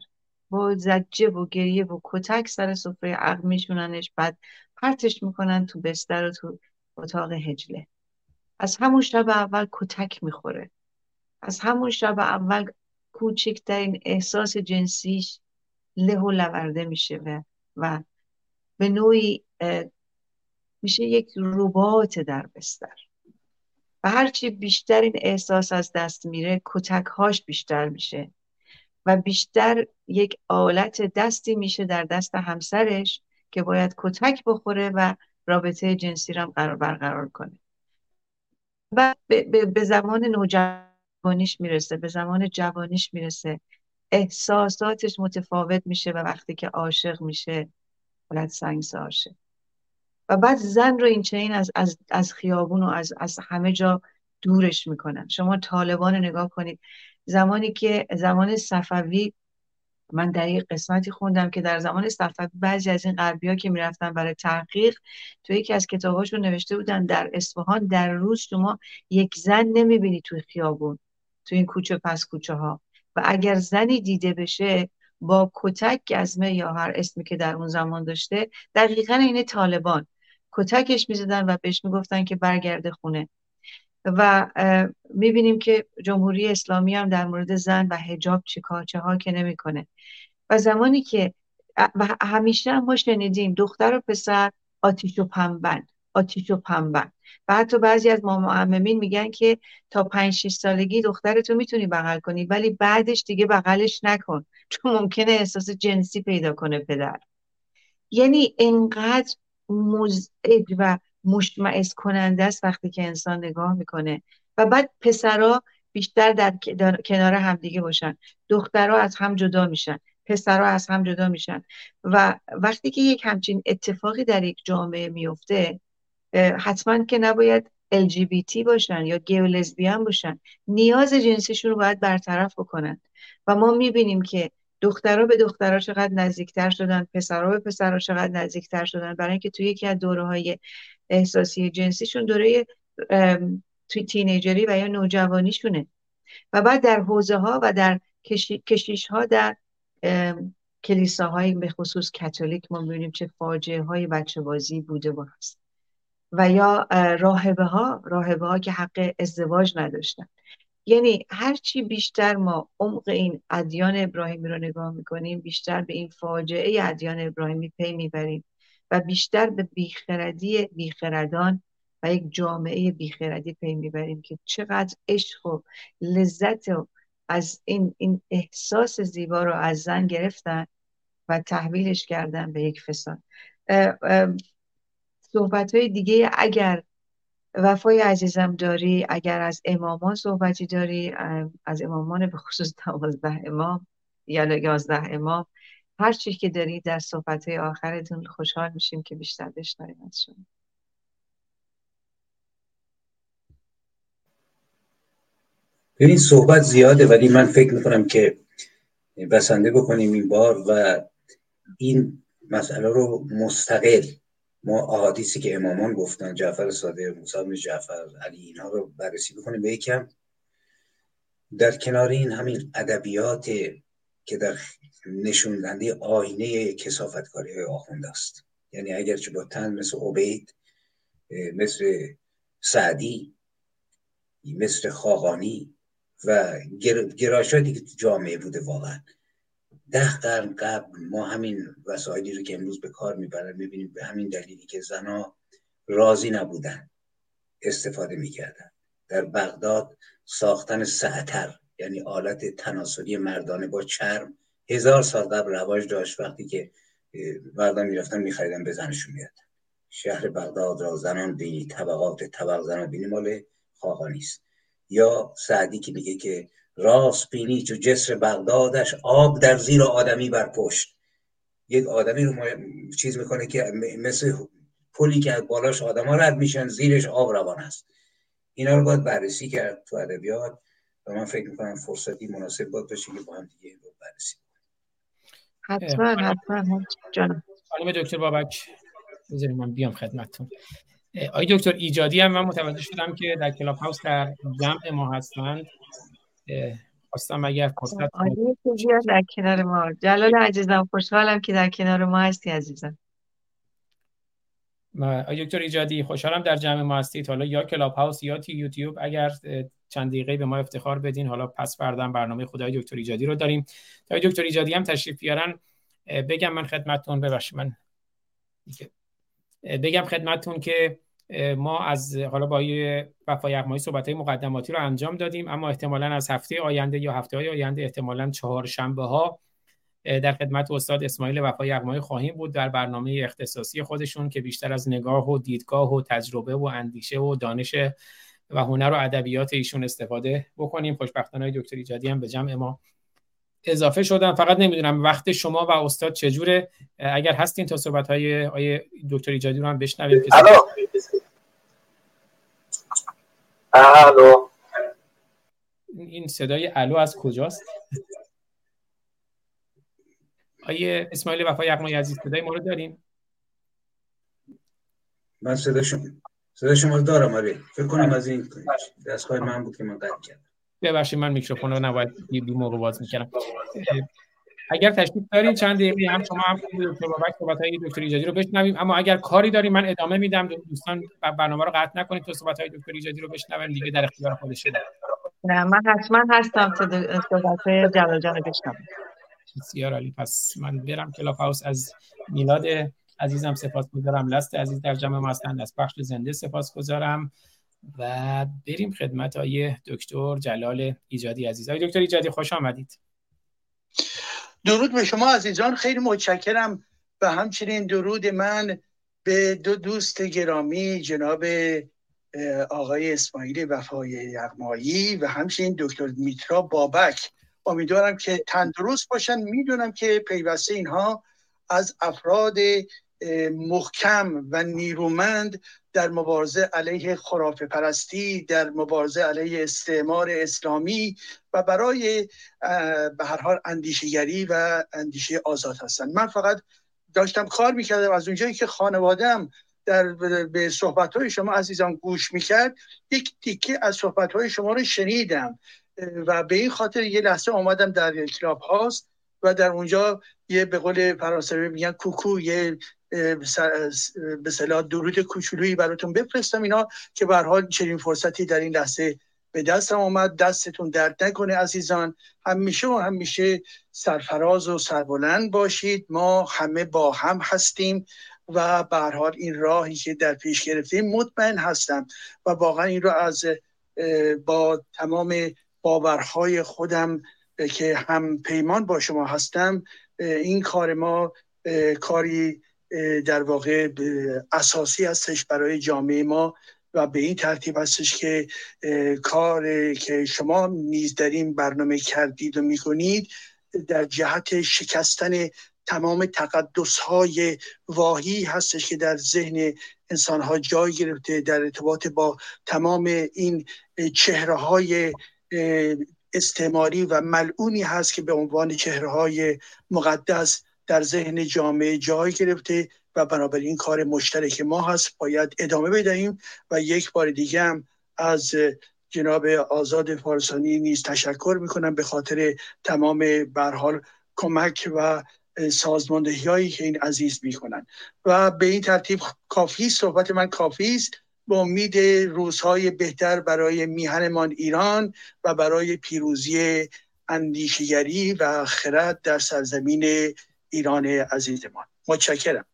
با زجه و گریه و کتک سر سفره عقل میشوننش بعد پرتش می‌کنن تو بستر و تو اتاق هجله. از همون شب اول کتک می‌خوره. از همون شب اول کوچکترین احساس جنسیش له و لورده میشه و, و به نوعی میشه یک ربات در بستر. و هرچی بیشتر این احساس از دست میره کتک هاش بیشتر میشه. و بیشتر یک آلت دستی میشه در دست همسرش که باید کتک بخوره و رابطه جنسی رو قرار برقرار کنه. و به زمان نوجوانیش می‌رسه به زمان جوانیش می‌رسه. احساساتش متفاوت میشه و وقتی که عاشق میشه باید سنگ عاشق و بعد زن رو این چین از, از, از خیابون و از, از همه جا دورش می‌کنن. شما طالبان نگاه کنید. زمانی که زمان صفوی من در یک قسمتی خوندم که در زمان صفوی بعضی از این غربی ها که می‌رفتن برای تحقیق تو یکی از کتاباشون نوشته بودن در اصفهان در روز شما یک زن نمی‌بینی توی خیابون تو این کوچه پس کوچه ها و اگر زنی دیده بشه با کتک گزمه یا هر اسمی که در اون زمان داشته دقیقا این طالبان. کتکش می‌زدن و بهش می‌گفتن که برگرده خونه. و می‌بینیم که جمهوری اسلامی هم در مورد زن و هجاب چه ها که نمی‌کنه. و زمانی که و همیشه هم ما شنیدیم دختر و پسر آتیش و پنبن آتیش و پنبن و حتی بعضی از ما معممین میگن که تا پنج 6 سالگی دخترتو می‌تونی بغل کنی ولی بعدش دیگه بغلش نکن. چون ممکنه احساس جنسی پیدا کنه پدر. یعنی انقدر مزعج و مشمعز کننده است وقتی که انسان نگاه می‌کنه. و بعد پسرها بیشتر در کنار همدیگه باشن. دخترها از هم جدا میشن. پسرها از هم جدا میشن. و وقتی که یک همچین اتفاقی در یک جامعه میفته حتما که نباید LGBT باشن یا گیو لزبیان باشن. نیاز جنسیشون رو باید برطرف بکنن. و ما می‌بینیم که دخترها به دخترها چقدر نزدیکتر شدن پسرها به پسرها چقدر نزدیکتر شدن. برای اینکه توی یکی از دوره های احساسی جنسیشون دوره توی تینیجری و یا نوجوانیشونه. و بعد در حوزه ها و در کشیش ها در کلیساهای به خصوص کاتولیک ما می‌بینیم چه فاجعه های بچه بازی بوده و هست. و یا راهبه ها راهبه ها که حق ازدواج نداشتن. یعنی هرچی بیشتر ما عمق این ادیان ابراهیمی رو نگاه می‌کنیم بیشتر به این فاجعه ادیان ابراهیمی پی می‌بریم و بیشتر به بیخردی بیخردان و یک جامعه بیخردی پی می‌بریم که چقدر عشق و لذت و از این, این احساس زیبا رو از زن گرفتن و تحویلش کردن به یک فساد. صحبت های دیگه اگر وفای عزیزم داری اگر از امامان صحبتی داری از امامان به خصوص دوازده امام یا یازده امام هر چی که داری در صحبت های آخرتون خوشحال میشیم که بیشتر بشنویم از شما. ببین صحبت زیاده ولی من فکر می‌کنم که بسنده بکنیم این بار و این مسئله رو مستقل ما احادیثی که امامان گفتن جعفر صادق موسی جعفر علی اینها رو بررسی بکنیم به یکم در کنار این همین ادبیات که در نشوندنده آینه کسافتکاری های آخونده است. یعنی اگرچه با تن مثل عبید مثل سعدی مثل خاقانی و گراشاتی که تو جامعه بوده واقعا. ده قرن قبل ما همین وسایلی رو که امروز به کار می‌برن می‌بینیم به همین دلیلی که زنا راضی نبودن استفاده می‌کردن. در بغداد ساختن سعتر یعنی آلت تناسلی مردانه با چرم هزار سال قبل رواج داشت وقتی که مردان می‌رفتن میخریدن به زنشون میاد شهر بغداد را زنان بینی طبقات طبق زنان بینی مال خاقانی است یا سعدی که میگه که راست بینی چو جسر بغدادش آب در زیر آدمی بر پشت. یک آدمی رو چیز می‌کنه که مثل پلی که از بالاش آدما رد میشن زیرش آب روان است. اینا رو باید بررسی کرد تو ادبیات و من فکر می‌کنم فرصتی مناسب باید باشه که با هم دیگه رو بررسی حتما حتما جانم. خانم دکتر بابک بذارید من بیام خدمتتون. آقای دکتر ایجادی هم من متوجه شدم که در کلاب هاوس در جمع ما هستند. خواستم اگر فرصت در کنار ما. جلال عزیزم خوشحالم که در کنار ما هستی عزیزم. دکتر ایجادی خوشحالم در جمع ما هستید. حالا یا کلاب هاوس یا تی یوتیوب اگر چند دقیقه به ما افتخار بدین. حالا پس بردم برنامه خدای دکتر ایجادی رو داریم. تا دکتر ایجادی هم تشریف بیارن بگم من خدمتتون ببخشید من بگم خدمتتون که ما از حالا با وفای یغمایی صحبت های مقدماتی رو انجام دادیم اما احتمالا از هفته آینده یا هفته های آینده احتمالا چهار شنبه ها در خدمت استاد اسماعیل وفای یغمایی خواهیم بود در برنامه اختصاصی خودشون که بیشتر از نگاه و دیدگاه و تجربه و اندیشه و دانش و هنر و ادبیات ایشون استفاده بکنیم. خوشبختانه دکتر ایجادی هم به جمع ما اضافه شدن فقط نمی‌دونم وقت شما و استاد چجوره. اگر هستین تا صحبت های آیه دکتر ایجادی رو هم بشنویم الو. این صدای الو از کجاست؟ آیه اسماعیل وفای یغمایی عزیز صدای ما رو داریم؟ من صدا شما صدا شما دارم آره. فکر کنم از این دستگاه من بود که من قطع کردم. ببخشید من میکروفون رو نباید بی موقع باز می‌کردم. اگر تشریف دارین چند دقیقه هم شما هم دکتر بابک صحبت های دکتر ایجادی رو بشنویم. اما اگر کاری داریم من ادامه میدم. دوستان برنامه رو قطع نکنید تا صحبت های دکتر ایجادی رو بشنویم دیگه در اختیار خودشه نه من حتما هستم تا صحبت های جلال جان بشنوم. بسیار عالی. پس من برم کلاف هاوس. از میلاد عزیزم سپاس گذارم لست عزیز در جمع ما هستند. از پخش زنده سپاس گذارم و بریم خدمت های دکتر جلال ایجادی عزیز. های دکتر ایجادی خوش آمدید. درود به شما عزیزان. خیلی متشکرم و همچنین درود من به دو دوست گرامی جناب آقای اسماعیل وفای یغمایی و همچنین دکتر میترا بابک. امیدوارم که تندرست باشن. می‌دونم که پیوسته اینها از افراد محکم و نیرومند در مبارزه علیه خرافه پرستی در مبارزه علیه استعمار اسلامی و برای به هر حال اندیشگری و اندیشه آزاد هستند. من فقط داشتم کار می‌کردم از اونجایی که خانوادم در به صحبت های شما عزیزان گوش می‌کرد یک تیکه از صحبت های شما رو شنیدم. و به این خاطر یه لحظه آمدم در کلاب هاست و در اونجا یه به قول فرانسوی میگن کوکو یه به صلاح درود کوچولویی براتون بفرستم. اینا که به حال چنین فرصتی در این لحظه به دستم آمد. دستتون درد نکنه عزیزان. همیشه و همیشه سرفراز و سربلند باشید. ما همه با هم هستیم و به حال این راهی که در پیش گرفتیم مطمئن هستم و واقعا این رو از با تمام باورهای خودم که هم پیمان با شما هستم این کار ما کاری در واقع اساسی هستش برای جامعه ما و به این ترتیب هستش که کار که شما نیز در این برنامه کردید و می‌کنید در جهت شکستن تمام تقدس های واهی هستش که در ذهن انسان ها جای گرفته در ارتباط با تمام این چهره های استعماری و ملعونی هست که به عنوان چهره های مقدس در ذهن جامعه جای گرفته و بنابراین کار مشترک ما هست. باید ادامه بدهیم و یک بار دیگه هم از جناب آزاد فارسانی نیز تشکر می‌کنم به خاطر تمام برحال کمک و سازماندهی هایی که این عزیز می‌کنن و به این ترتیب کافی صحبت من کافی است. با امید روزهای بهتر برای میهنمان ایران و برای پیروزی اندیشگری و خرد در سرزمین ایران عزیزمان متشکرم.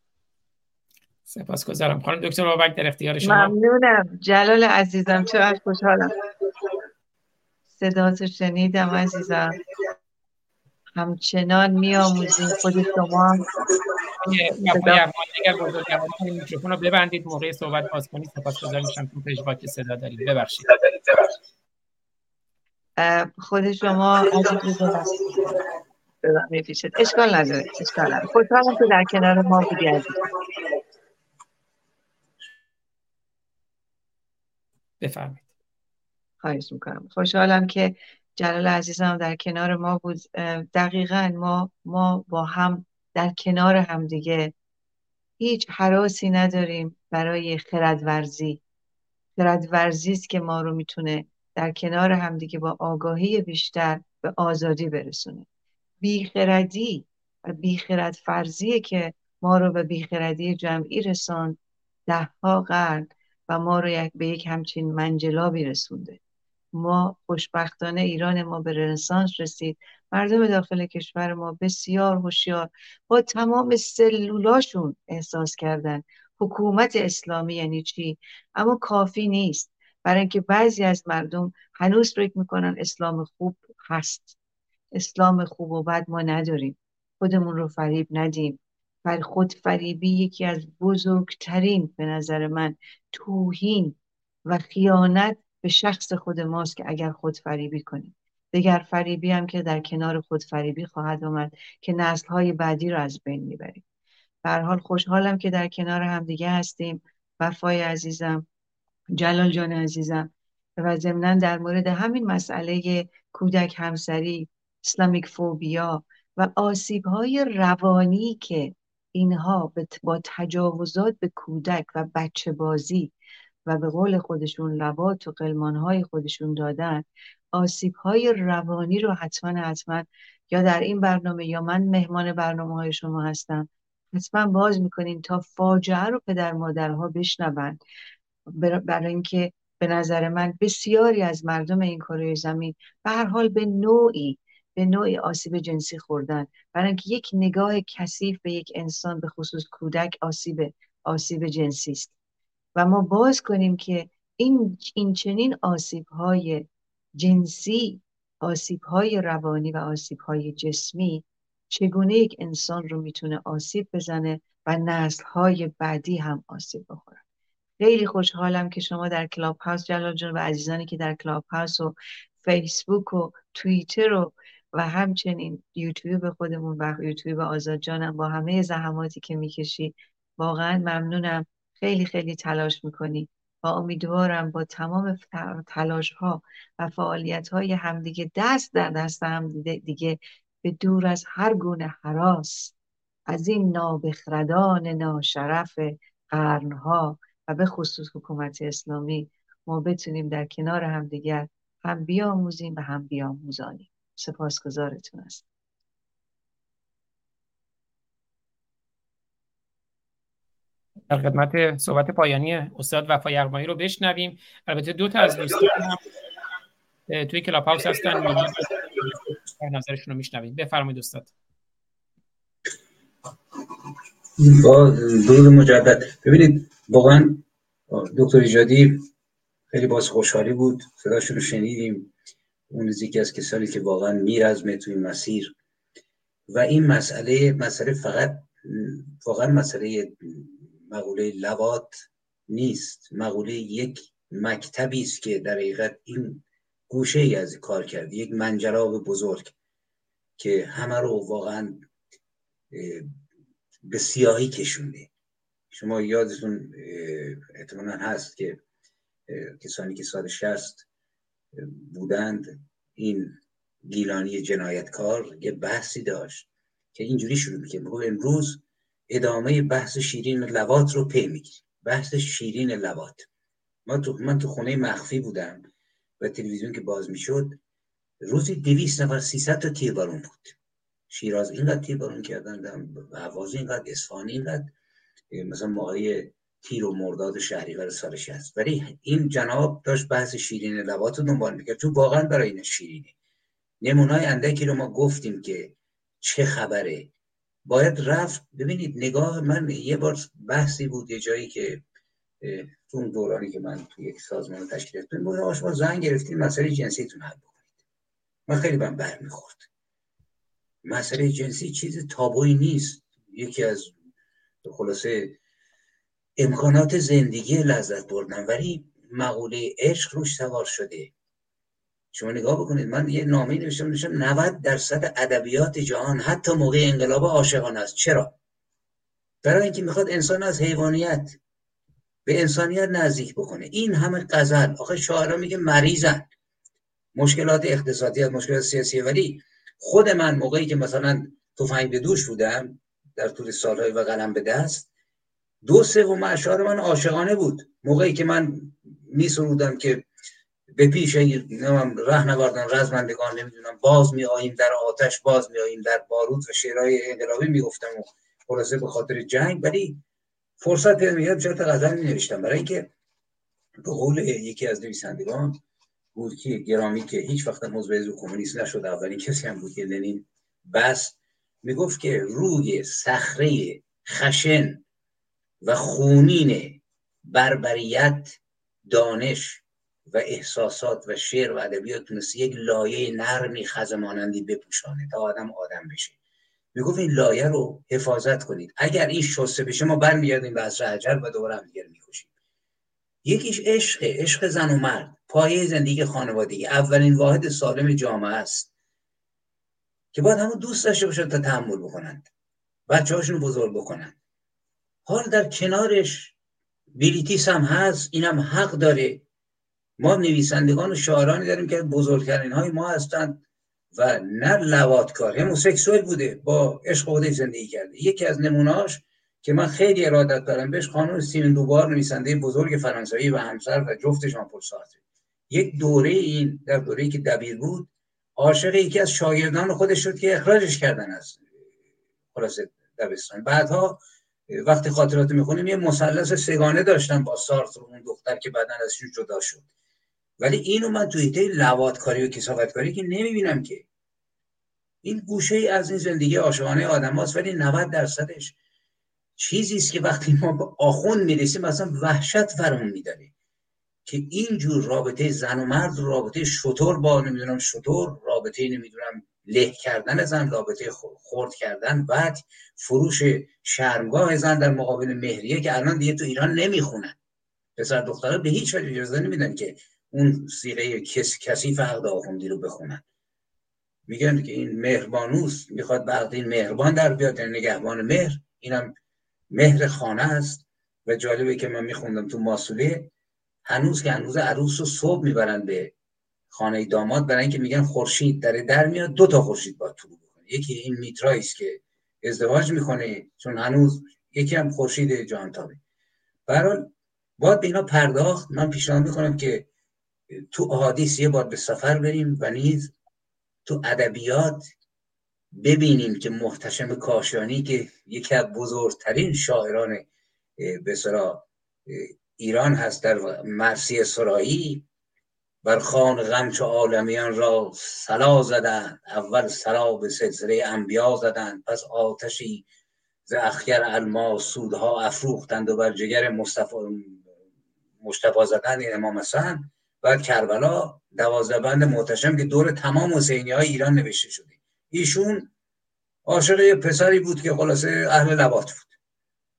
سپاسگزارم. خانم دکتر بابک در اختیار شما. ممنونم. جلال عزیزم چقدر خوشحالم. صداتو شنیدم عزیزم. همچنان میآموزیم خود شما. میکروفون رو ببندید. موقع صحبت باز کنید. سپاسگزار میشم تو پژواک صدا دارید. ببخشید. خود شما میپیشید اشکال نداره اشکال نداره. خوشحالم که در کنار ما بودی عزیزم بفرمایید. خواهش می‌کنم. خوشحالم که جلال عزیزم در کنار ما بود. دقیقا ما ما با هم در کنار هم دیگه هیچ حراسی نداریم برای خردورزی. خردورزی است که ما رو می‌تونه در کنار همدیگه با آگاهی بیشتر به آزادی برسونه. بیخردی و بیخرد فرضیه که ما رو به بیخردی جمعی رساند ده ها قرن و ما رو یک به یک همچین منجلابی رسونده. ما خوشبختانه ایران ما به رنسانس رسید. مردم داخل کشور ما بسیار هوشیار با تمام سلولاشون احساس کردن. حکومت اسلامی یعنی چی؟ اما کافی نیست. برای اینکه بعضی از مردم هنوز فکر می‌کنن اسلام خوب هست. اسلام خوب و بد ما نداریم. خودمون رو فریب ندیم. بر خود فریبی یکی از بزرگترین به نظر من توهین و خیانت به شخص خود ماست که اگر خود فریبی کنیم. دگر فریبی هم که در کنار خود فریبی خواهد آمد که نسل های بعدی رو از بین می‌بریم. به حال خوشحالم که در کنار همدیگه هستیم. وفای عزیزم جلال جان عزیزم. و ضمنا در مورد همین مسئله کودک همسری اسلامیک فوبیا و آسیب های روانی که اینها با تجاوزات به کودک و بچه بازی و به قول خودشون لبات و قلمان های خودشون دادن آسیب های روانی رو حتما حتما یا در این برنامه یا من مهمان برنامه های شما هستم حتما باز می‌کنیم تا فاجعه رو پدر مادرها بشنوند برای اینکه به نظر من بسیاری از مردم این کره زمین به هر حال به نوعی به نوعی آسیب جنسی خوردن. برای اینکه یک نگاه کثیف به یک انسان به خصوص کودک آسیب آسیب جنسی است. و ما باز کنیم که این این چنین آسیب های جنسی آسیب های روانی و آسیب های جسمی چگونه یک انسان رو می‌تونه آسیب بزنه و نسل های بعدی هم آسیب بخورن. خیلی خوشحالم که شما در کلاب هاوس جلال جان و عزیزانی که در کلاب هاوس و فیسبوک و توییتر و و همچنین یوتیوب خودمون و یوتیوب آزاد جانم با همه زحماتی که می‌کشی واقعا ممنونم. خیلی خیلی تلاش می‌کنی. و امیدوارم با تمام تلاش ها و فعالیت های همدیگه دست در دست هم دیگه به دور از هر گونه حراس از این نابخردان ناشرف قرنها و به خصوص حکومت اسلامی ما بتونیم در کنار همدیگر هم بیاموزیم و هم بیاموزانیم. سپاسگزارتون است در خدمت صحبت پایانی استاد وفا یغمایی رو بشنویم. البته دو تا از دوستان هم توی کلاب هاوس هستن نظرشون رو میشنویم. بفرمایید استاد. با درود مجدد. ببینید واقعا دکتر ایجادی خیلی باز خوشحالی بود. صداشون رو شنیدیم. اون یکی از کسانی که واقعا میرزمه توی مسیر. و این مسئله مسئله فقط واقعا مسئله مقوله لوات نیست. مقوله یک مکتبی است که در حقیقت این گوشه ای از کار کرد. یک منجراب بزرگ که همه رو واقعا به سیاهی کشونده. شما یادتون احتمالا هست که کسانی که سال شست بودند. این گیلانی جنایتکار یه بحثی داشت که اینجوری شروع می‌کنه میگو امروز ادامه بحث شیرین لوات رو پی می‌گیریم. بحث شیرین لوات ما تو من تو خونه مخفی بودم و تلویزیون که باز می‌شد روزی دویست نفر سیصد تا تیربارون بود. شیراز اینقدر تیربارون کردن و حواز اینقدر اصفهان اینقدر مثلا ماهای تیر و مرداد شهریور سال هست ولی این جناب داشت بحث شیرین لوات رو دنبال می‌کرد. چون واقعا برای این شیرینه نمونای اندکی رو ما گفتیم که چه خبره. باید رفت. ببینید نگاه من یه بار بحثی بود یه جایی که تو اون دورانی که من توی یک سازمان تشکیل دادم بود شما زنگ گرفتین مسئله جنسیتون حل بکنید. من خیلی من بر می‌خورد مسئله جنسی چیز تابوی نیست. یکی از خلاصه امکانات زندگی لذت بردن. ولی مقوله عشق روش سوار شده. شما نگاه بکنید من یه نامه نوشتم نوشتم 90 درصد ادبیات جهان حتی موقع انقلاب عاشقانه است. چرا؟ برای اینکه می‌خواد انسان از حیوانیت به انسانیت نزدیک بکنه. این همه غزل. آخه شاعرها میگه مریضن. مشکلات اقتصادی مشکلات سیاسی ولی خود من موقعی که مثلا تفنگ به دوش بودم در طول سالهای و قلم به دست دو سوم اشعار من عاشقانه بود. موقعی که من می سرودم که به پیش ره نوردن رزمندگان نمی‌دونم باز می آییم در آتش باز می آییم در بارود و شعرهای انقلابی می گفتم و خلاصه به خاطر جنگ. ولی فرصت پیدا میاد چند غزل می نوشتم برای اینکه به قول یکی از نویسندگان بود که گرامی که هیچ وقت مزبعض کمونیست نشد اولین کسی هم بود که لنین بس می‌گفت که روی صخره خشن و خونین بربریت دانش و احساسات و شعر و ادبیات تونست یک لایه نرمی خزمانندی بپوشانه تا آدم آدم بشه. می‌گفت این لایه رو حفاظت کنید. اگر این شسته بشه ما برمیگردیم به عصر حجر و دوباره هم دیگر می‌کشیم. یکیش عشق عشق زن و مرد. پایه زندگی خانوادگی. اولین واحد سالم جامعه است. که باید همون دوست داشته باشن تا تحمل بکنند. بچه هاشون بزرگ بکنند. حال در کنارش بیلیتیس هم هست اینم حق داره. ما نویسندگان و شاعرانی داریم که بزرگترین های ما هستند و نه لواتکار هموسکسوال بوده با عشق خودش زندگی کرده. یکی از نمونهاش که من خیلی ارادت دارم بهش خانم سیمن دوبار نویسنده بزرگ فرانسوی و همسر و جفت ژان پل یک دوره این در دوره که دبیر بود عاشق یکی از شاگردان خودش شد که اخراجش کردن از خلاصه دبستان. بعدها وقتی خاطرات می‌خونیم یه مثلث سگانه داشتن با سارتر اون دختر که بعدا ازشون جدا شد. ولی اینو من توی ایده لواتکاری و کسافتکاری که نمی‌بینم که. این گوشه ای از این زندگی عاشقانه آدم هاست ولی 90 درصدش چیزی است که وقتی ما به آخون می‌رسیم اصلا وحشت فرمون میداره. که اینجور رابطه زن و مرد رابطه شطور با نمی‌دونم شطور رابطه نمی‌دونم له کردن زن رابطه خورد کردن بعد فروش شرمگاه زن در مقابل مهریه که الان دیگه تو ایران نمی‌خونن. پسر دخترها به هیچ وجه اجازه نمیدن که اون سیغه کس کسی فرق آخوندی رو بخونن. میگن که این مهربانوست می‌خواد بعد این مهربان در بیاد یعنی نگهبان مهر. اینم مهر خانه است و جالبه که من میخوندم تو ماسوله هنوز که هنوز عروس رو صبح می‌برن به خانه داماد برای اینکه میگن خورشید در در میاد دو تا خورشید با طلوع بکنه. یکی این میترایی است که ازدواج می‌کنه چون هنوز یکی هم خورشید جانتابه برحال باید به اینا پرداخت. من پیشنهاد می‌کنم که تو احادیث یه بار به سفر بریم و نیز تو ادبیات ببینیم که محتشم کاشانی که یکی از بزرگترین شاعران به ایران هست در مرسی سرایی بر خان غمچ عالمیان را سلا زدند. اول سلا به سلسله انبیا زدند. پس آتشی ز اخیر الماس سودها افروختند و بر جگر مصطفی مصطفی زدن امام حسن بعد کربلا دوازده بند محتشم که دور تمام حسینی های ایران نوشته شده. ایشون عاشق پسری بود که خلاصه اهل لبات بود.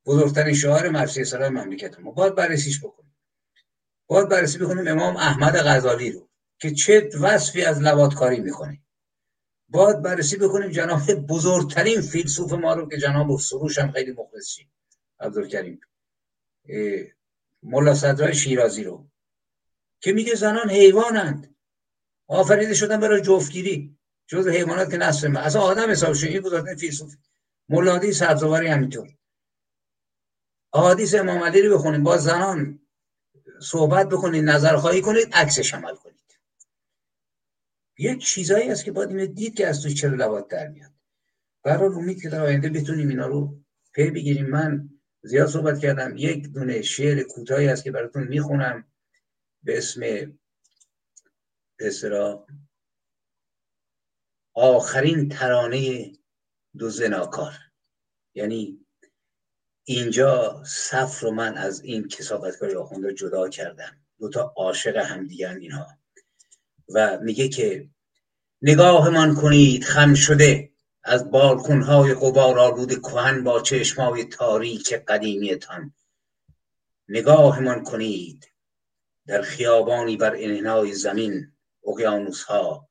بزرگترین شاعر مرسی سرای مملکت ما. باید بررسیش بکنیم. باید بررسی بکنیم امام احمد غزالی رو که چه وصفی از لواتکاری می‌کنه. باید بررسی بکنیم جناب بزرگترین فیلسوف ما رو که جناب سروش هم خیلی مخلصی عبدالکریم. ملا صدرای شیرازی رو که میگه زنان حیوانند. آفریده شدن برای جفتگیری. جز حیوانات که نسل از آدم حساب شد این بزرگترین فیلسوف. مولادی سبزواری همینطور. احادیث امام علی رو بخونید با زنان صحبت بکنید نظر خواهی کنید عکسش عمل کنید. یک چیزایی هست که باید اینو دید که از توی چرا لوات در میاد. برای امید که در آینده بتونیم اینا رو پی بگیریم. من زیاد صحبت کردم. یک دونه شعر کوتاهی هست که براتون می‌خونم. به اسم اسرا آخرین ترانه دو زناکار. یعنی اینجا صف رو من از این کسافتکاری آخونده جدا کردم. دوتا عاشق هم دیگه اینها. و میگه که نگاهمان کنید خم شده. از بالکنهای قبار آلود کهن با چشمای تاریک قدیمیتان. نگاهمان کنید. در خیابانی بر انحنای زمین اقیانوس ها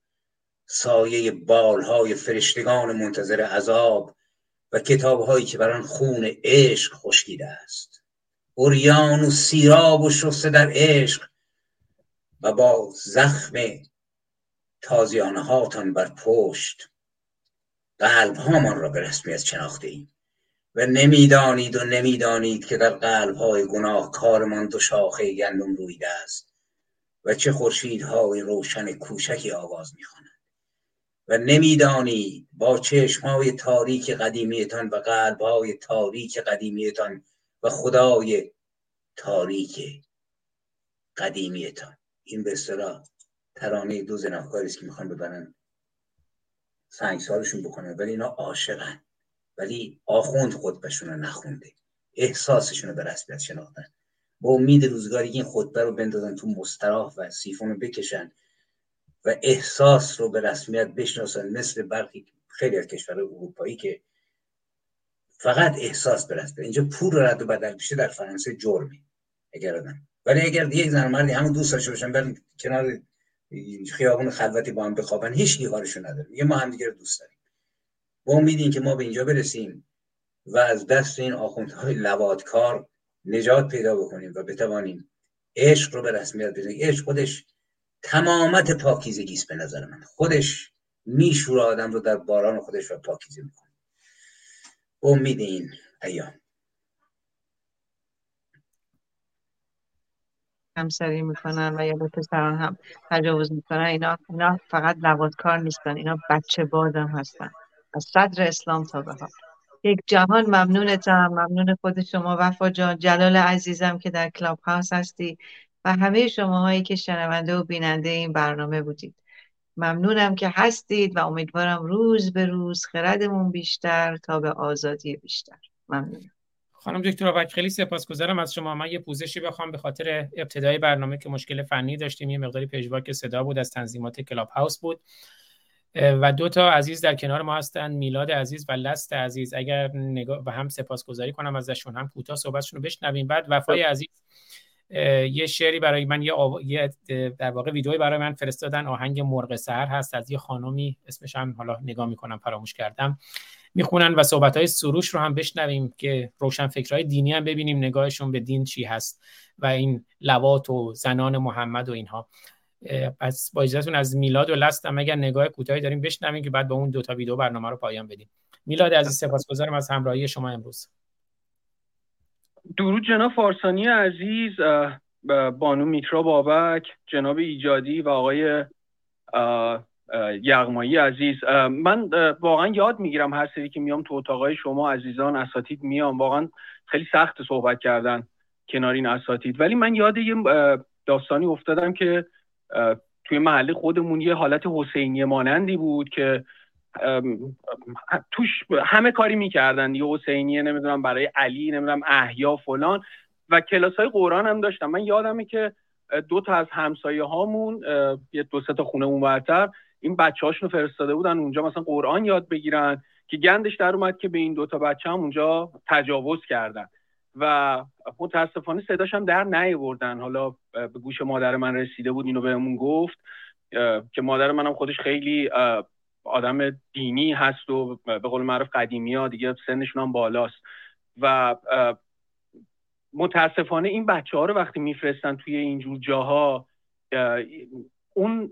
سایه بالهای فرشتگان منتظر عذاب. و کتاب هایی که بران خون عشق خشکیده است. اوریان و سیراب و شسته در عشق و با زخم تازیانه هاتان بر پشت قلب هامان را به رسمیت شناخته ایم. و نمی‌دانید و نمی‌دانید که در قلب های گناه کارمان دو شاخه گندم رویده است و چه خورشیدهای روشن کوچکی آواز می‌خوانند و نمی‌دانید با چشمهای تاریک قدیمیتان و قلبهای تاریک قدیمیتان و خدای تاریک قدیمیتان. این به اصطلاح ترانه دو زنافکاری است که می‌خوان ببرن. سنگسارشون بکنن ولی اینا عاشقن. ولی آخوند خطبشون رو نخونده. احساسشون رو به رسمیت شناختن. با امید روزگاری این خطبه رو بندازن تو مستراح و سیفون رو بکشن. و احساس رو به رسمیت بشناسن مثل برخی خیلی از کشورهای اروپایی که فقط احساس برسته اینجا پول رو رد و بدل میشه در فرانسه جرمی اگر آدم ولی اگر یک زن مردی همون دوست داشته باشن برن کنار خیابون خلوتی با هم بخوابن هیچ کارشون نداره میگه ما هم دیگه دوست داریم. با امید که ما به اینجا برسیم و از دست این آخوندهای لوادکار نجات پیدا بکنیم و بتوانیم عشق رو به رسمیت بزنیم. عشق خودش تمامت پاکیزگی به نظر من. خودش میشور آدم رو در باران خودش و پاکیزه می‌کنه. امید این ایام. همسری می‌کنن و یا به پسران هم تجاوز می‌کنن. اینا, اینا فقط لوادکار نیستن. اینا بچه بازم هستن. از صدر اسلام تا به یک جهان ممنونتم. ممنون خود شما. وفا جان. جلال عزیزم که در کلاب هاوس هستی. و همه شماهایی که شنونده و بیننده این برنامه بودید. ممنونم که هستید و امیدوارم روز به روز خردمون بیشتر تا به آزادی بیشتر. ممنونم. خانم دکتر آبک خیلی سپاسگزارم از شما. من یه پوزشی بخوام به خاطر ابتدای برنامه که مشکل فنی داشتیم. یه مقداری پژواک صدا بود از تنظیمات کلاب هاوس بود. و دو تا عزیز در کنار ما هستن میلاد عزیز و لست عزیز. اگر نگاه و هم سپاسگزاری کنم ازشون هم کوتاه صحبتشون رو بشنویم. بعد وفای خب. عزیز. یه شعری برای من یه, آو... یه در واقع ویدئویی برای من فرستادن. آهنگ مرغ سهر هست. از یه خانومی اسمش هم حالا نگاه می‌کنم فراموش کردم. می‌خونن و صحبت های سروش رو هم بشنویم که روشن فکرهای دینی هم ببینیم. نگاهشون به دین چی هست و این لوات و زنان محمد و اینها. پس با اجازهتون از میلاد و لستم اگر نگاه کوتاهی داریم بشنویم که بعد با اون دو تا ویدیو برنامه رو پایان بدیم. میلاد عزیز سپاسگزارم از همراهی شما امروز. درود جناب فارسانی عزیز بانو میترا بابک جناب ایجادی و آقای یغمایی عزیز. من واقعا یاد می‌گیرم هر سری که میام تو اتاقای شما عزیزان اساتید میام. واقعا خیلی سخت صحبت کردن کنار این اساتید. ولی من یاد یه داستانی افتادم که توی محله خودمون یه حالت حسینی مانندی بود که توش همه کاری می‌کردن یه حسینیه نمی‌دونم برای علی نمی‌دونم احیا فلان. و کلاس های قرآن هم داشتم. من یادمه که دو تا از همسایه هامون یه دو تا خونه اونورتر این بچه هاشون فرستاده بودن اونجا مثلا قرآن یاد بگیرن که گندش در اومد که به این دوتا بچه هم اونجا تجاوز کردن. و متاسفانه صداش هم در نیاوردن. حالا به گوش مادر من رسیده بود اینو بهمون گفت که مادر منم خودش خیلی آدم دینی هست و به قول معروف قدیمی ها دیگه سنشون هم بالاست. و متاسفانه این بچه ها رو وقتی میفرستن توی اینجور جاها اون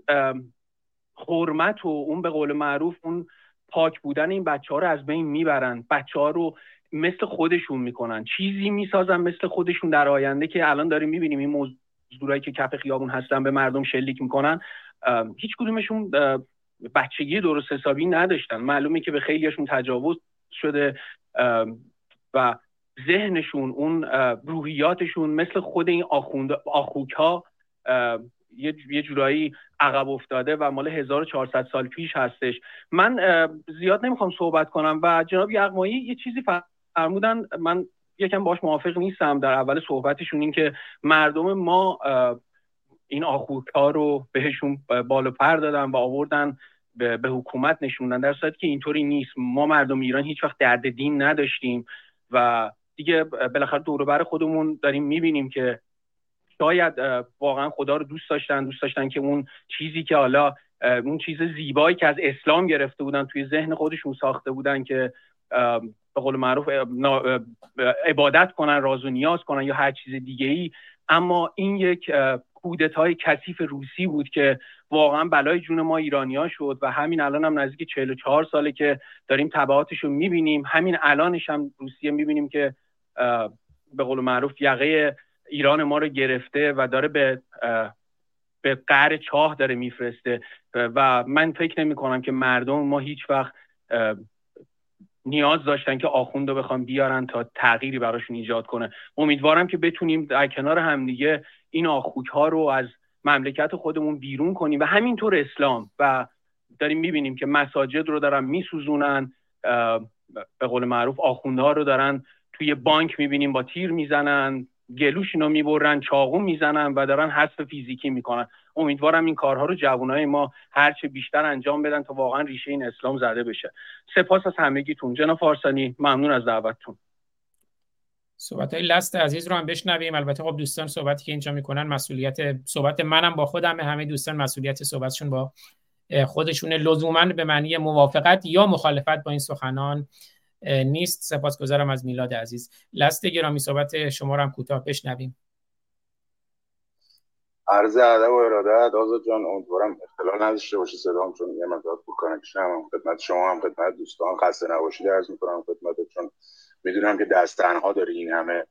حرمت و اون به قول معروف اون پاک بودن این بچه ها رو از بین می‌برن. بچه ها رو مثل خودشون می‌کنن. چیزی می‌سازن مثل خودشون در آینده که الان داریم می‌بینیم این مزدورایی که کف خیابون هستن به مردم شلیک می‌کنن هیچ کدومشون بچگی درست حسابی نداشتن. معلومه که به خیلیشون تجاوز شده و ذهنشون اون روحیاتشون مثل خود این آخوند آخوک ها یه جورایی عقب افتاده و مال 1400 سال پیش هستش. من زیاد نمی‌خوام صحبت کنم و جناب یغمایی یه چیزی فرمودن. من یکم باش موافق نیستم در اول صحبتشون این که مردم ما این آخوک رو بهشون بالا پر دادن و آوردن به, حکومت نشوندن. در صورتی که اینطوری نیست. ما مردم ایران هیچ وقت درد دین نداشتیم و دیگه بالاخره دور خودمون داریم می‌بینیم که شاید واقعا خدا رو دوست داشتن. دوست داشتن که اون چیزی که حالا اون چیز زیبایی که از اسلام گرفته بودن توی ذهن خودشون ساخته بودن که به قول معروف عبادت کنن راز و نیاز کنن یا هر چیز دیگه ای اما این یک کودتای کثیف روسی بود که واقعا بلای جون ما ایرانیا شد و همین الان هم نزدیک 44 ساله که داریم تبعاتش رو می‌بینیم. همین الانش هم روسیه می‌بینیم که به قول معروف یقه ایران ما رو گرفته و داره به به قهر چاه داره میفرسته و من فکر نمی کنم که مردم ما هیچ وقت نیاز داشتن که آخوند رو بخوام بیارن تا تغییری براشون ایجاد کنه. امیدوارم که بتونیم در کنار همدیگه این آخوک ها رو از مملکت خودمون بیرون کنیم و همینطور اسلام و داریم می‌بینیم که مساجد رو دارن میسوزونن به قول معروف آخوندها رو دارن توی بانک می‌بینیم با تیر می‌زنن گلوشون رو می‌برن چاقو می‌زنن و دارن حذف فیزیکی می‌کنن. امیدوارم این کارها رو جوانای ما هرچه بیشتر انجام بدن تا واقعا ریشه این اسلام زده بشه. سپاس از همگیتون. جناب فارسانی ممنون از دعوتتون. صحبت های لست عزیز رو هم بشنویم. البته خب دوستان صحبتی که اینجا می‌کنن مسئولیت صحبت منم با خودم همه دوستان مسئولیت صحبتشون با خودشون لزوما به معنی موافقت یا مخالفت با این سخنان نیست. سپاسگزارم از میلاد عزیز. لست گرامی صحبت شما رو هم کوتاه بشنویم. عرض ادب و ارادت. آزاد جان امیدوارم اختلال نداشته باشه صدام چون یه مقدار poor connection هم. خدمت شما هم خدمت دوستان. خسته نباشید عرض می‌کنم خدمت چون می‌دونم که دست تنها داری این همه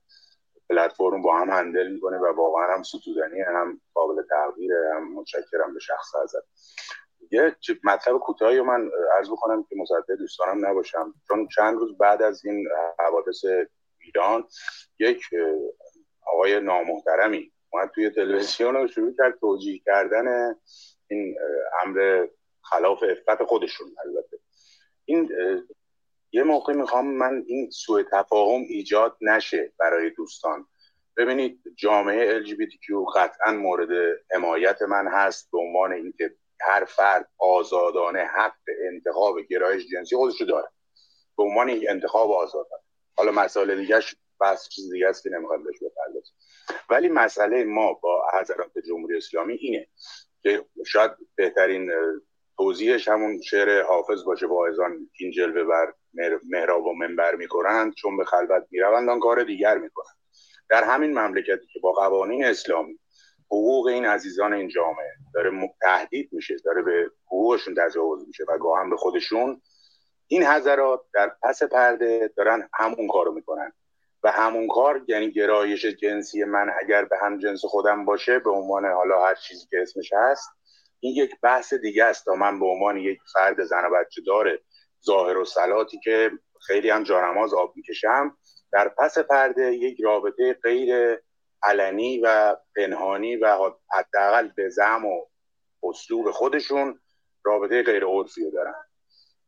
پلتفرم با هم هندل می‌کنه و واقعا هم ستودنی هم قابل تغییره. هم متشکرم به شخص ازت یه مطلب کوتاهی من عرض بکنم که مصدق دوستانم نباشم. چون چند روز بعد از این حوادث ایران یک آقای نامحترمی اومد توی تلویزیون رو شروع کرد توجیه کردن این امر خلاف افت خودشون. البته این یه موقع می‌خوام من این سوء تفاهم ایجاد نشه برای دوستان. ببینید جامعه LGBTQ قطعا مورد حمایت من هست به عنوان اینکه هر فرد آزادانه حق انتخاب گرایش جنسی خودش رو داره. به عنوان یک انتخاب آزادانه حالا مسائل دیگه بس چیز دیگه است که نمی‌خوام بهش بپردازیم ولی مسئله ما با حضرات جمهوری اسلامی اینه که شاید بهترین توضیحش همون شعر حافظ باشه واعظان این جلوه بر مهراب و منبر می‌کنند چون به خلوت می‌روند آن کار دیگر می‌کنند. در همین مملکتی که با قوانین اسلامی حقوق این عزیزان این جامعه داره تهدید میشه داره به حقوقشون تجاوز میشه و گاهم به خودشون این حضرات در پس پرده دارن همون کارو می‌کنن. و همون کار یعنی گرایش جنسی من اگر به هم جنس خودم باشه به عنوان حالا هر چیزی که اسمش هست این یک بحث دیگه است تا من به عنوان یک فرد زن و بچه داره ظاهر و سلاتی که خیلی هم جانماز آب می‌کشم در پس پرده یک رابطه غیر علنی و پنهانی و حداقل به زم و اسلوب خودشون رابطه غیر عرفی دارن.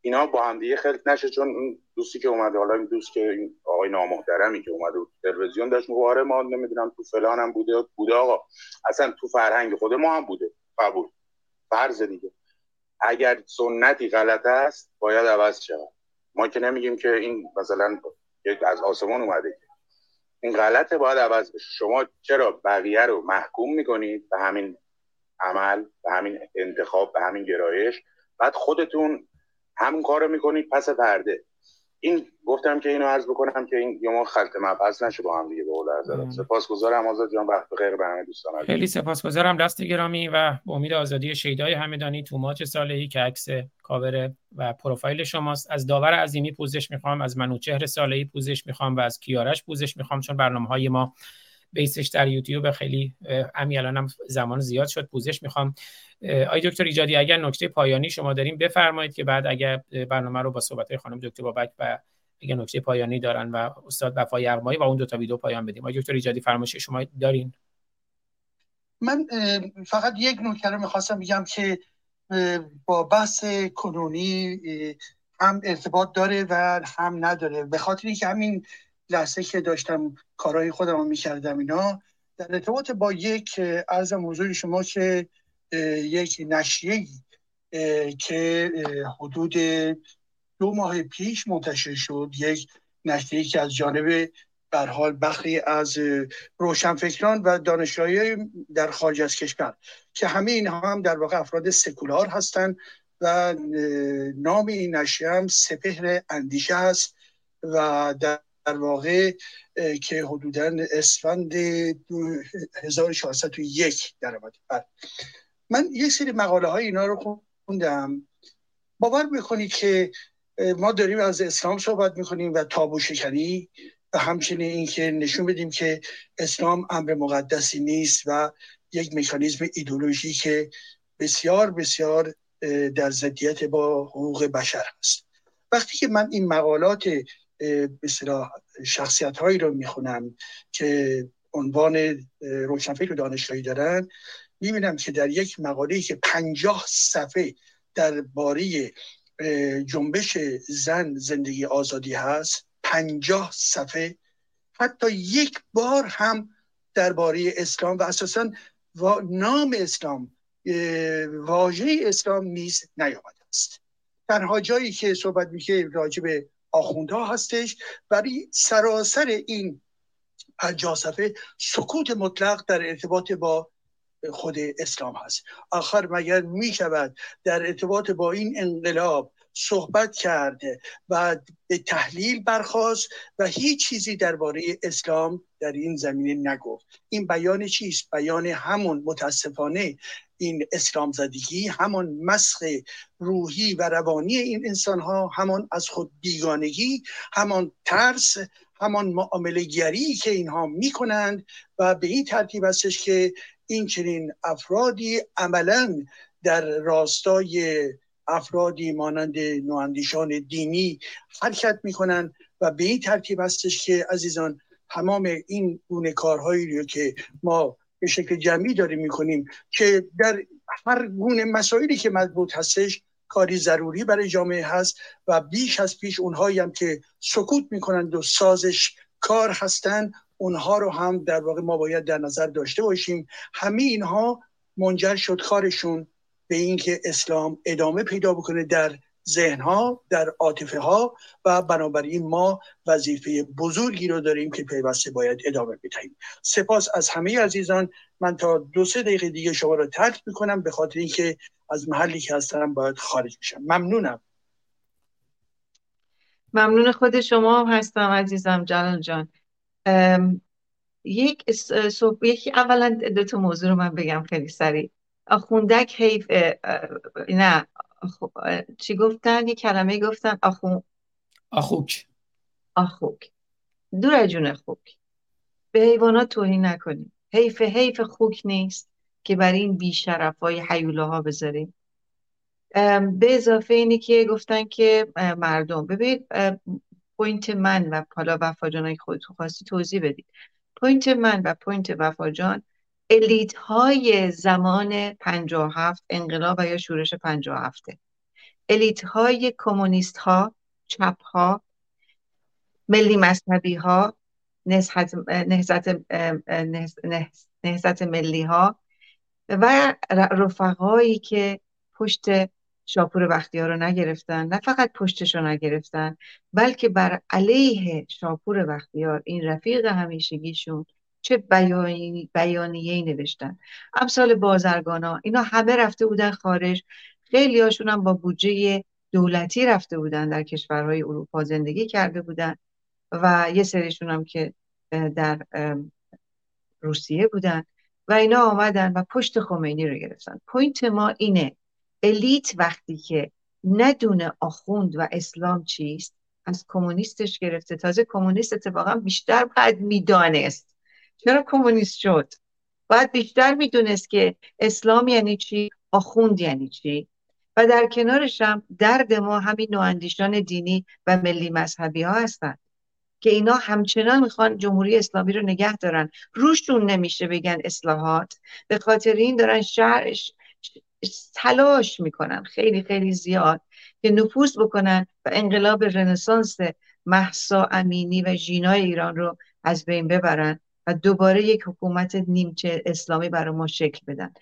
اینا با هم دیگه خلط نشه چون این دوستی که اومده حالا این دوست که این آقای نامحترمی که اومده تلویزیون داشت مباره ما نمی‌دونم تو فلان هم بوده بوده آقا. اصلا تو فرهنگ خود ما هم بوده. قبول. فرض دیگه. اگر سنتی غلط است باید عوض شود. ما که نمیگیم که این مثلا از آسمان اومده این غلطه باید عوض بشه. شما چرا بقیه رو محکوم می‌کنید؟ به همین عمل به همین انتخاب به همین گرایش. بعد خودتون همون کار رو می‌کنید پس پرده. این گفتم که اینو عرض بکنم که این یه ما خلط مبحث نشه با هم دیگه به قول حضرت سپاسگزارم آزاد جان وقت بخیر به همه دوستان خیلی سپاسگزارم لست گرامی و با امید آزادی شیدای همدانی توماج صالحی که عکس کاور و پروفایل شماست. از داور عظیمی پوزش می‌خوام از منوچهر صالحی پوزش می‌خوام و از کیارش پوزش می‌خوام چون برنامه های ما base ش در یوتیوب. خیلی امی الانم زمان زیاد شد. پوزش می‌خوام. آی دکتر ایجادی اگر نکته پایانی شما داریم بفرمایید که بعد اگر برنامه رو با صحبت خانم دکتر بابک و اگر نکته پایانی دارن و استاد وفای یغمایی و اون دو تا ویدیو پایان بدیم. آی دکتر ایجادی فرمایش شما دارین؟ من فقط یک نکته رو می‌خواستم بگم که با بحث کنونی هم ارتباط داره و هم نداره. به خاطر اینکه همین لحظه که داشتم کارهای خودم رو می‌کردم اینا در ارتباط با یک عرض موضوع شما که یک نشریه که حدود دو ماه پیش منتشر شد یک نشریه که از جانب بر حال بخری از روشنفکران و دانشجویان در خارج از کشور که همه اینها هم در واقع افراد سکولار هستند و نام این نشریه هم سپهر اندیشه است و در واقع که حدودا اسفند 1401 در آمده بله. من یک سری مقاله های اینا رو خوندم. باور می‌کنید که ما داریم از اسلام صحبت می‌کنیم و تابو شکنی و همچنین اینکه نشون بدیم که اسلام امر مقدسی نیست و یک مکانیزم ایدولوژی که بسیار بسیار در ضدیت با حقوق بشر هست. وقتی که من این مقالات به شخصیت هایی رو می‌خونم که عنوان روشنفکر دانشگاهی دارن. می‌بینم که در یک مقاله که پنجاه صفحه درباره جنبش زن زندگی آزادی هست پنجاه صفحه حتی یک بار هم درباره اسلام و اساسا نام اسلام واژه اسلام نیز نیامده است. تنها جایی که صحبت میشه راجع به آخوندها هستش. برای سراسر این پنجاه صفحه سکوت مطلق در ارتباط با خود اسلام هست. آخر مگر می شود در ارتباط با این انقلاب صحبت کرده و به تحلیل برخواست و هیچ چیزی درباره اسلام در این زمینه نگفت. این بیان چیست؟ بیان همون متاسفانه این اسلام زدگی همون مسخ روحی و روانی این انسان ها همان از خود بیگانگی همان ترس همان معامله گری که اینها می‌کنند و به این ترتیب هستش که این چنین افرادی عملا در راستای افرادی مانند نواندیشان دینی حرکت می‌کنن و به این ترتیب هستش که عزیزان تمام این گونه کارهایی رو که ما به شکل جمعی داریم می‌کنیم که در هر گونه مسائلی که مربوط هستش کاری ضروری برای جامعه هست و بیش از پیش اونهایی هم که سکوت می‌کنند و سازش کار هستند اونها رو هم در واقع ما باید در نظر داشته باشیم. همه اینها منجر شد کارشون به اینکه اسلام ادامه پیدا بکنه در ذهنها در عاطفه ها و بنابراین ما وظیفه بزرگی رو داریم که پیوسته باید ادامه بدهیم. سپاس از همه عزیزان. من تا دو سه دقیقه دیگه شما رو ترک می‌کنم به خاطر اینکه از محلی که هستم باید خارج بشم. ممنونم. ممنون خود شما هستم عزیزم جلال جان. یک صبح یکی اولا دو تا موضوع رو من بگم خیلی سریع. آخوندک حیف نه چی گفتن؟ یه کلمه گفتن آخون آخوک. آخوک. دور جون خوک. به حیوانات توهین نکنیم حیف حیف خوک نیست که برای این بیشرف های حیوله ها بذاریم به اضافه اینی که گفتن که مردم. ببینید point من و حالا وفا جان خودتون خواستی توضیح بدید. point من و point وفا جان elite های زمان 57 انقلاب و یا شورش 57 elite های کمونیست ها چپ ها ملی مذهبی ها نهضت, نهضت ملی ها و رفقایی که پشت شاپور بختیار رو نگرفتن نه فقط پشتش رو نگرفتن بلکه بر علیه شاپور بختیار این رفیق همیشگیشون چه بیانی بیانیه نوشتن. امثال بازرگانا اینا همه رفته بودن خارج. خیلی هاشون هم با بودجه دولتی رفته بودن در کشورهای اروپا زندگی کرده بودن و یه سریشون هم که در روسیه بودن و اینا آمدن و پشت خمینی رو گرفتن. point ما اینه elite وقتی که ندونه آخوند و اسلام چیست از کمونیستش گرفته. تازه کمونیست اتفاقا بیشتر باید می‌دانست. چرا کمونیست شد؟ باید بیشتر می‌دونست که اسلام یعنی چی آخوند یعنی چی. و در کنارش هم درد ما همین نواندیشان دینی و ملی مذهبی ها هستند که اینا همچنان می‌خوان جمهوری اسلامی رو نگه دارن. روشون نمیشه بگن اصلاحات. به خاطر این دارن شهر تلاش می‌کنن خیلی خیلی زیاد که نفوذ بکنن و انقلاب رنسانس محسا امینی و ژینای ایران رو از بین ببرن. و دوباره یک حکومت نیمچه اسلامی برای ما شکل بدن.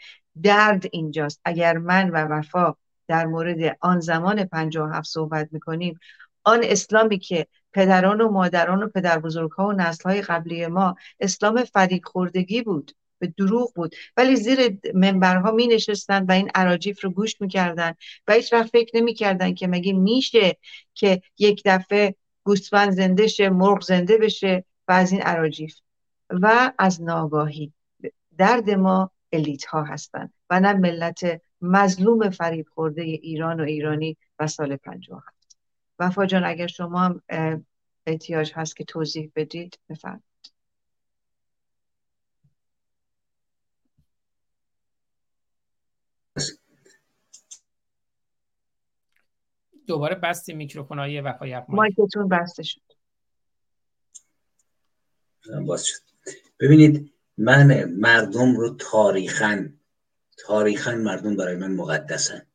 درد اینجاست. اگر من و وفا در مورد آن زمان هفت صحبت می‌کنیم آن اسلامی که پدران و مادران و پدر بزرگ ها و نسل های قبلی ما اسلام فریق خوردگی بود به دروغ بود ولی زیر منبرها می نشستن و این عراجیف رو گوش می‌کردن و هیچ وقت فکر نمی‌کردن که مگه میشه که یک دفعه گوسفند زنده شه مرغ زنده بشه و از این عراجیف و از ناگاهی درد ما الیت ها هستند و نه ملت مظلوم فریب خورده ایران و ایرانی و سال پنجاه هست وفا جان اگر شما هم احتیاج هست که توضیح بدید بفرمایید. دوباره بستی میکروفون های وفای مایکتون بسته شد. باز شد. ببینید من مردم رو تاریخا تاریخا مردم برای من مقدسن.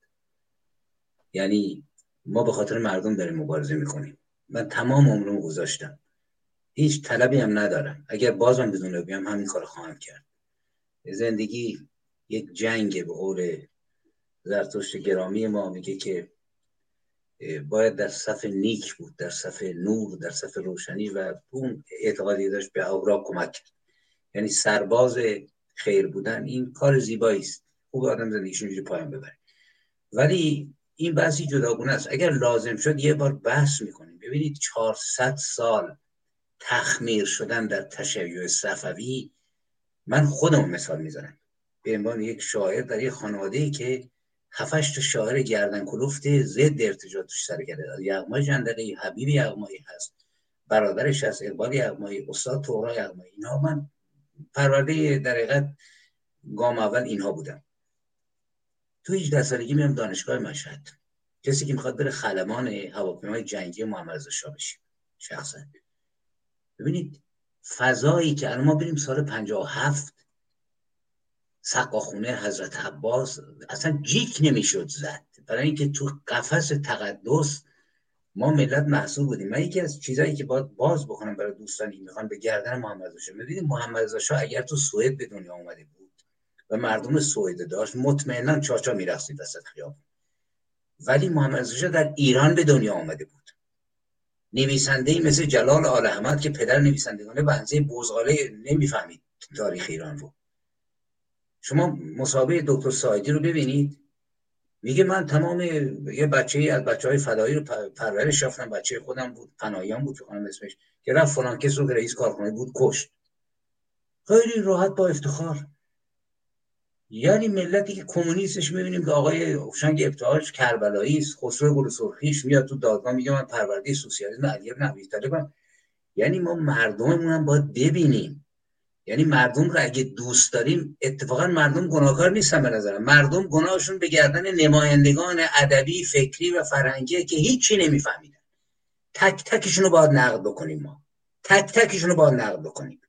یعنی ما به خاطر مردم داریم مبارزه می‌کنیم. من تمام عمرم گذاشتم. هیچ طلبی هم ندارم. اگر بازم بدون بیام همین کار خواهم کرد. زندگی یک جنگ به قول زرتشت گرامی ما میگه که باید در صف نیک بود در صف نور در صف روشنی و اون اعتقادی داشت به اورا کمک کرد. یعنی سرباز خیر بودن این کار زیبایی است. خوب آدم زندگیش اینجوری پایان ببره. ولی این بحثی جداگونه است. اگر لازم شد یه بار بحث می‌کنیم. ببینید 400 سال تخمیر شدن در تشیع صفوی من خودم مثال می‌زنم. به عنوان یک شاعر در یک خانواده که هفتش تا شاعر گردن کلوفت ضد ارتجاع توش سر کرده. یغمای جندلی حبیب یغمایی هست برادرش از اقبال یغمایی استاد تورا یغمایی اینا من پرورده در حقیقت گام اول اینها بودم تو 18 سالگی میام دانشگاه مشهد. کسی که می‌خواد بره خلمان هواپیمای جنگی محمد رضا شاه بشه شخصا. ببینید فضایی که الان ما بریم سال 57 سقاخونه حضرت عباس اصلا جیک نمی‌شد زد. برای اینکه تو قفس تقدس ما ملت محصول بودیم. من یکی از چیزایی که باید باز بکنم برای دوستانی می‌خوان به گردن محمد رضا ببینید محمد رضا اگر تو سوئد به دنیا اومده بود و مردم سوئد داشت مطمئنا چاچا میرقصید وسط خیابون. ولی محمد رضا در ایران به دنیا آمده بود. نویسنده مثل جلال آل احمد که پدر نویسندگان بنزه بوزغاله نمی‌فهمید تاریخ ایران رو. شما مسابقه دکتر سایدی رو ببینید. میگه من تمام یه بچه از بچه های فدایی رو پرورش رفتم بچه خودم بود پناهیان بود خانم اسمش که رفت فلان کس رو رئیس کارخانه بود کشت. خیلی راحت با افتخار. یعنی ملتی که کمونیستش می‌بینیم که آقای اوشنگ ابتهاج کربلایی است خسرو گل سرخیش میاد تو دادگاه میگه من پرورده سوسیالیسم علی ابن یعنی ما مردممون هم باید ببینیم یعنی مردم رو اگه دوست داریم اتفاقا مردم گناهکار نیستن به نظرم. مردم گناهشون به گردن نمایندگان ادبی فکری و فرهنگی که هیچی نمیفهمیدن. تک تکشون رو باید نقد بکنیم ما. تک تکشون رو باید نقد بکنیم.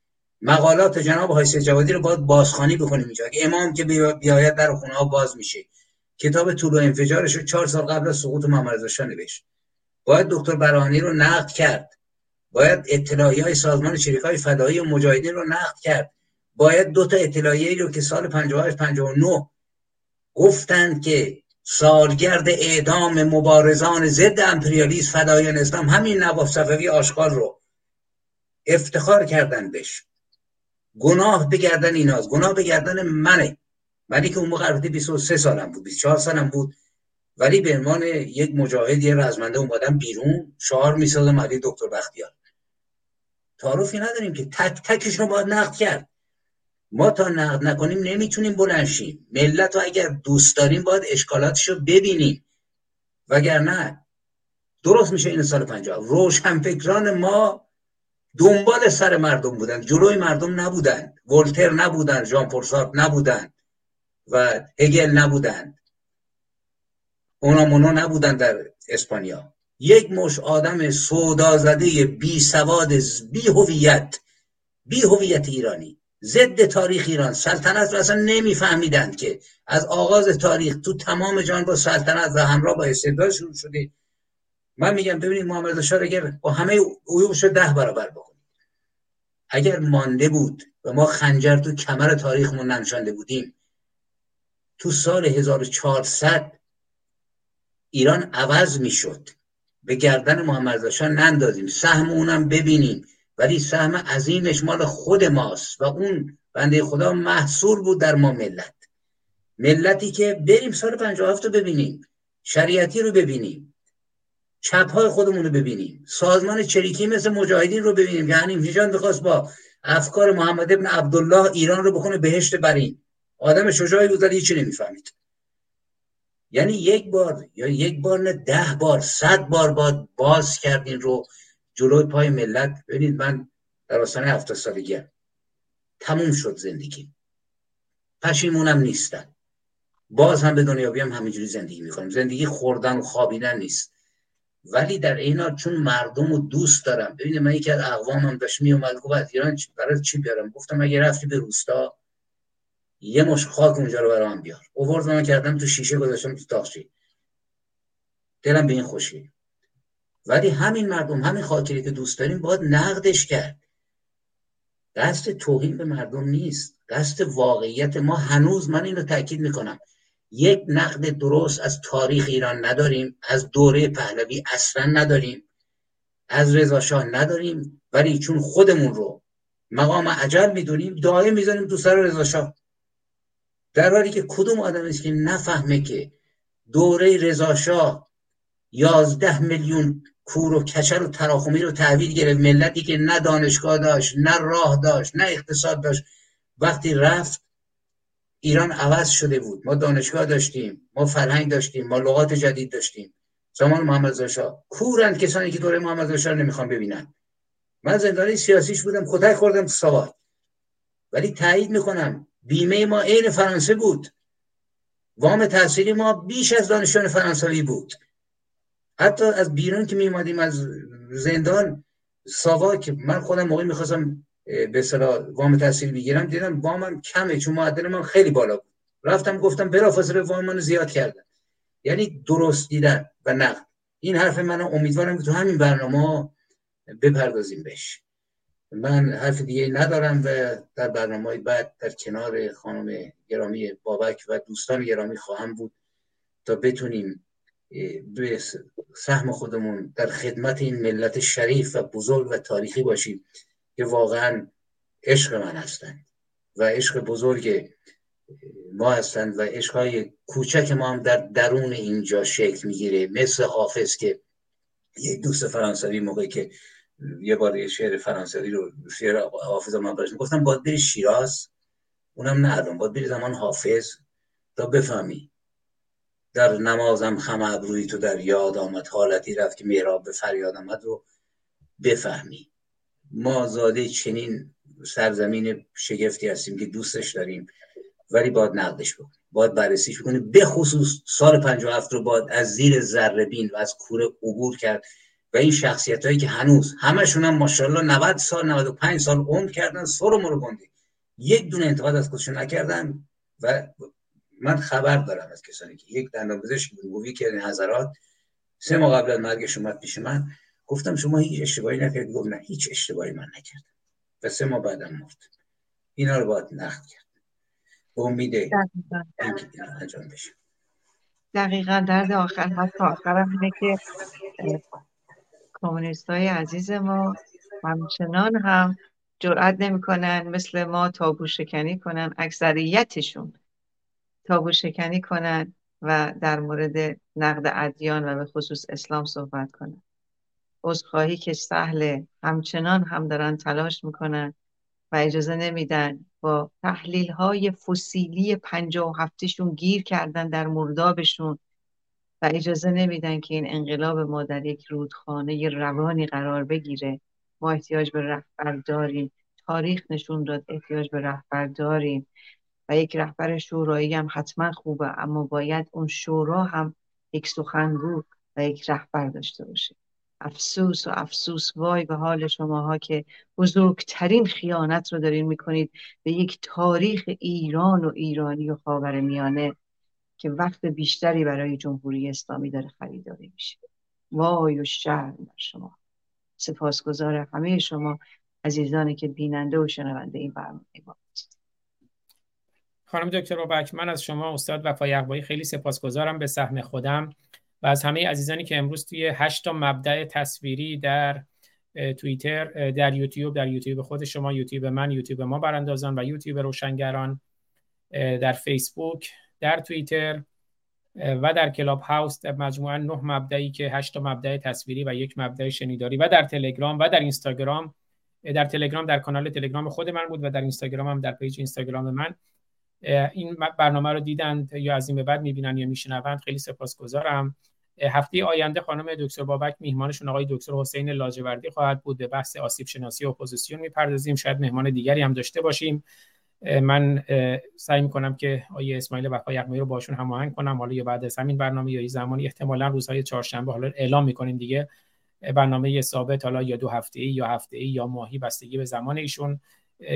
مقالات جناب حایس جوادی رو باید بازخانی بکنیم اینجا. اگه امام که بیاید در خونه ها باز میشه. کتاب طول و انفجارش رو چهار سال قبل از سقوط محمد رضا باید دکتر برانی رو نقد کرد. باید اطلاعی های سازمان شریک های فدایی و مجاهدین رو نقد کرد. باید دو تا اطلاعیه رو که سال 58 59 گفتند که سالگرد اعدام مبارزان ضد امپریالیسم فدایان اسلام همین نواف صفوی آشغال رو افتخار کردن بش گناه بگردن ایناست گناه بگردن منه. ولی که اون موقع البته 23 سالم بود 24 سالم بود. ولی به عنوان یک مجاهد یه رزمنده اومدم بیرون شعار می‌سازم علی دکتر بختیار. تعارفی نداریم که تک تکش رو باید نقد کرد. ما تا نقد نکنیم نمی‌تونیم بلنشیم ملت رو اگر دوست داریم باید اشکالاتش رو ببینیم. وگرنه درست میشه این سال پنجاه. روشنفکران ما دنبال سر مردم بودن. جلوی مردم نبودن. ولتر نبودن. ژان پورسارت نبودن. و هگل نبودن. اونا نبودن در اسپانیا. یک مش آدم سودا زده بی سواد بی هویت بی هویت ایرانی. ضد تاریخ ایران. سلطنت رو اصلا نمیفهمیدند که از آغاز تاریخ تو تمام جان با سلطنت و همراه با استبداد شروع شده. من میگم ببینید محمد شاه اگر با همه عیوبش ده برابر بکنید. اگر مانده بود و ما خنجر تو کمر تاریخمون ننشانده بودیم تو سال 1400 ایران عوض می‌شد. به گردن محمد رضا نندازیم. سهم اونم ببینیم. ولی سهم عظیمش مال خود ماست و اون بنده خدا محصول بود در ما ملت. ملتی که بریم سال 57 رو ببینیم. شریعتی رو ببینیم. چپ های خودمون رو ببینیم. سازمان چریکی مثل مجاهدین رو ببینیم همین نژاد بخواست با افکار محمد ابن عبدالله ایران رو بکنه بهشت برین. آدم شجاعی بود ولی هیچی نمی‌فهمید. یعنی یک بار یا یک بار نه ده بار صد بار باد باز کردین رو جلوی پای ملت. ببینید من در آستانه هفته سالگی تموم شد زندگی پشیمونم نیستم. باز هم به دنیا بیام همینجوری زندگی می‌کنیم زندگی خوردن و خوابیدن نیست. ولی در اینا چون مردم رو دوست دارم. ببینید من یکی از اقوامم داشت میومد گفت ایران برای چی بیارم؟ گفتم اگه رفتی به روستا یه مش خاک اونجا رو برام بیار. اووردم کردم تو شیشه گذاشتم تو تاخچه دلم به این خوشی. ولی همین مردم همین خاطری که دوست داریم باید نقدش کرد. دست توهین به مردم نیست. دست واقعیت ما هنوز من اینو تاکید می‌کنم. یک نقد درست از تاریخ ایران نداریم از دوره پهلوی اصلا نداریم از رضا شاه نداریم ولی چون خودمون رو مقام عجل می‌دونیم دائم می‌زنیم تو سر رضا شاه. در حالی که کدوم آدم است که نفهمه که دوره رضا شاه یازده میلیون کور و کچل و تراخمی رو تحویل گرفت ملتی که نه دانشگاه داشت نه راه داشت نه اقتصاد داشت وقتی رفت ایران عوض شده بود. ما دانشگاه داشتیم ما فرهنگ داشتیم ما لغات جدید داشتیم. زمان محمد رضا کورند کسانی که دوره محمد رضا نمی‌خوان ببینن. من زندانی سیاسیش بودم کتک خوردم تو سواد. ولی تایید می‌کنم بیمه ما عین فرانسه بود. وام تحصیلی ما بیش از دانشجویان فرانسوی بود. حتی از بیرون که میمادیم از زندان ساواک من خودم موقعی می‌خواستم به اصطلاح وام تحصیل بگیرم دیدم وامم کمه چون معدل من خیلی بالا بود. رفتم گفتم بلافاصله وام منو زیاد کردن. یعنی درست دیدن و نقد. این حرف من امیدوارم که تو همین برنامه بپردازیم بهش. من حرف دیگه ندارم و در برنامه بعد در کنار خانم گرامی بابک و دوستان گرامی خواهم بود تا بتونیم به سهم خودمون در خدمت این ملت شریف و بزرگ و تاریخی باشیم که واقعا عشق من هستند و عشق بزرگ ما هستند و عشقهای کوچک ما هم در درون اینجا شکل می‌گیره. مثل حافظ که یک دوست فرانسوی موقعی که یه بار یه شعر فرانسوی رو شعر حافظ من برش گفتم باید بری شیراز؟ اونم نه باید بری زمان حافظ تا بفهمی. در نمازم خم ابروی تو در یاد آمد حالتی رفت که میراب به فریاد آمد رو بفهمی. ما زاده چنین سرزمین شگفتی هستیم که دوستش داریم ولی باید نقدش بکنیم. باید بررسیش بکنیم. به خصوص سال 57 رو باید از زیر ذره بین و از کوره عبور کرد. و این شخصیت هایی که هنوز همشون هم ماشاءالله 90 سال 95 سال عمر کردن سر رو گندی یک دونه انتقاد از خودشون نکردن و من خبر دارم از کسانی که یک دندان پزشک گویی که حضرات سه ماه قبل از مرگش اومد پیش من گفتم شما هیچ اشتباهی نکردید؟ گفت نه هیچ اشتباهی من نکردم. و سه ماه بعدم مرد. اینا رو باید نقد کرد. به امید انجام بشه. دقیقا. درد آخر حتی آخرم اینه که کمونیست های عزیز ما همچنان هم جرأت نمی‌کنن مثل ما تابو شکنی کنن اکثریتشون تابو شکنی کنن و در مورد نقد ادیان و به خصوص اسلام صحبت کنن. عذرخواهی که سهله همچنان هم دارن تلاش می‌کنن و اجازه نمیدن با تحلیل های فسیلی پنجاه و هفتشون گیر کردن در مردابشون و اجازه نمیدن که این انقلاب ما در یک رودخانه روانی قرار بگیره. ما احتیاج به رهبر داریم. تاریخ نشون داد احتیاج به رهبر داریم. و یک رهبر شورایی هم حتما خوبه اما باید اون شورا هم یک سخنگو و یک رهبر داشته باشه. افسوس و افسوس وای به حال شماها که بزرگترین خیانت رو دارین می‌کنید به یک تاریخ ایران و ایرانی و خاور میانه که وقت بیشتری برای جمهوری اسلامی داره خریداری میشه. وای و شرم بر شما. سپاسگزار همه شما عزیزانی که بیننده و شنونده این برنامه ما خانم دکتر بابک من از شما استاد وفا یغبایی خیلی سپاسگزارم به سهم خودم و از همه عزیزانی که امروز توی هشت تا مبدع تصویری در توییتر در یوتیوب در یوتیوب خود شما یوتیوب من یوتیوب ما براندازان و یوتیوب روشنگران در فیسبوک در توییتر و در کلاب هاوس مجموعا نه مبدئی که هشت مبدأ تصویری و یک مبدأ شنیداری و در تلگرام و در اینستاگرام در تلگرام در کانال تلگرام خود من بود و در اینستاگرام هم در page اینستاگرام من. این برنامه رو دیدند یا از این به بعد می‌بینن یا میشنوند خیلی سپاسگزارم. هفته آینده خانم دکتر بابک میهمانشون آقای دکتر حسین لاجوردی خواهد بود. به بحث آسیب شناسی اپوزیسیون می‌پردازیم. شاید مهمان دیگری هم داشته باشیم. من سعی می‌کنم که آیه اسماعیل وفا یغمایی رو باشون هماهنگ کنم. حالا یا بعد از همین برنامه یا زمانی احتمالا روزهای چهارشنبه حالا اعلام می‌کنیم دیگه. برنامه ثابت حالا یا دو هفته ای یا هفته ای یا ماهی بستگی به زمان ایشون.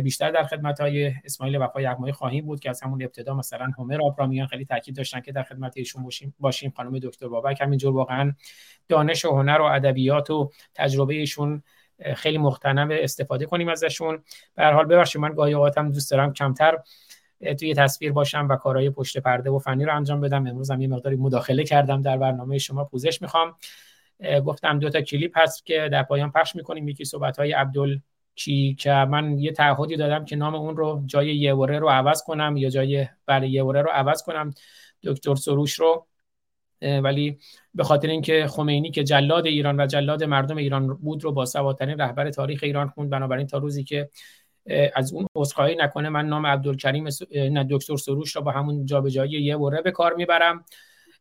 بیشتر در خدمت های اسماعیل وفا یغمایی خواهیم بود که از همون ابتدا مثلا همر آبرامیان خیلی تاکید داشتن که در خدمت ایشون باشیم باشیم. خانم دکتر بابک همینجور واقعا دانش و هنر و ادبیات و تجربه ایشون خیلی مختنم استفاده کنیم ازشون. به حال ببخشید من گاهی اوقاتم دوست دارم کمتر توی تصویر باشم و کارهای پشت پرده و فنی رو انجام بدم. امروز هم یه مقداری مداخله کردم در برنامه شما پوزش می‌خوام. گفتم دو تا کلیپ هست که در پایان پخش می‌کنیم. یکی صحبت های عبدال چی که من یه تعهدی دادم که نام اون رو جای یوره رو عوض کنم یا جای برای یوره رو عوض کنم. دکتر سروش رو ولی به خاطر اینکه خمینی که جلاد ایران و جلاد مردم ایران بود رو با سوادترین رهبر تاریخ ایران خوند بنابراین تا روزی که از اون عذرخواهی نکنه من نام عبدالکریم نه دکتر سروش رو با همون جابجایی یه وره به کار می‌برم.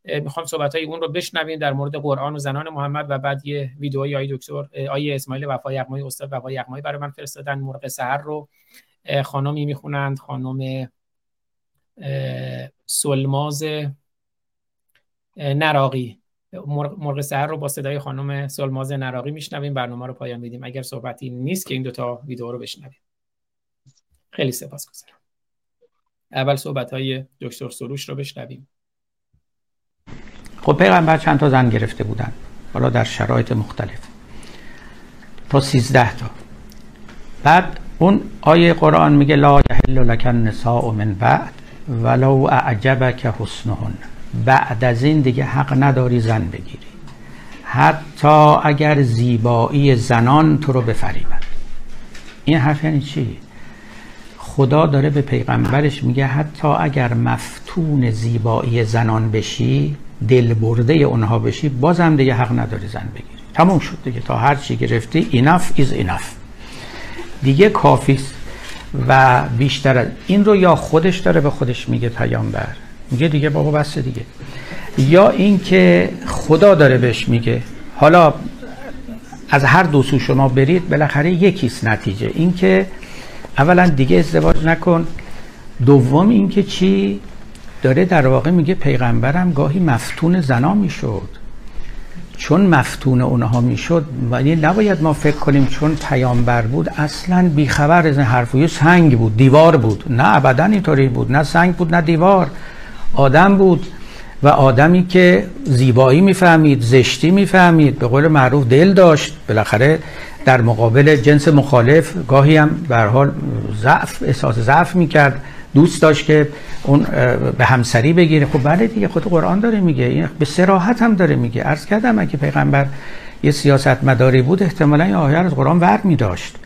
می‌خوام صحبت های اون رو بشنویم در مورد قرآن و زنان محمد و بعد یه ویدئوی آی دکتر آی اسماعیل وفا یغمایی استاد وفا یغمایی برای من فرستادن. مرغ سحر رو خانمی می‌خونند خانم سلماز نراقی. مرغ سهر رو با صدای خانم سلماز نراقی میشنویم برنامه رو پایان میدیم. اگر صحبتی نیست که این دوتا ویدیو رو بشنویم. خیلی سپاس گذارم اول صحبت های دکتر سروش رو بشنویم. خب پیغمبر چند تا زن گرفته بودن حالا در شرایط مختلف. تا سیزده تا. بعد اون آیه قرآن میگه لا یحل لک النساء من بعد ولو اعجبک حسنهن. بعد از این دیگه حق نداری زن بگیری. حتی اگر زیبایی زنان تو رو بفریبد. این حرف یعنی چی؟ خدا داره به پیغمبرش میگه حتی اگر مفتون زیبایی زنان بشی دل برده اونها بشی بازم دیگه حق نداری زن بگیری. تموم شد دیگه. تا هر چی گرفتی اینف ایز اینف دیگه کافیست و بیشتر از این رو یا خودش داره به خودش میگه پیامبر. میگه دیگه بابا بس دیگه. یا اینکه خدا داره بهش میگه حالا از هر دو سو شما برید بالاخره یکیست نتیجه. اینکه اولا دیگه ازدواج نکن. دوم اینکه چی؟ داره در واقع میگه پیغمبرم گاهی مفتون زنا می‌شد. چون مفتون اونها می‌شد ولی نباید ما فکر کنیم چون پیامبر بود اصلا بیخبر از این حرف سنگ بود دیوار بود. نه ابدا اینطوری بود نه سنگ بود نه دیوار. آدم بود و آدمی که زیبایی می‌فهمید زشتی می‌فهمید به قول معروف دل داشت. بالاخره در مقابل جنس مخالف گاهی هم به حال ضعف احساس ضعف می‌کرد. دوست داشت که اون به همسری بگیره. خب بله دیگه خود قرآن داره میگه. این به سراحت هم داره میگه. عرض کردم اگه پیغمبر یه سیاست مداری بود احتمالا این آیه از قرآن ور میداشت.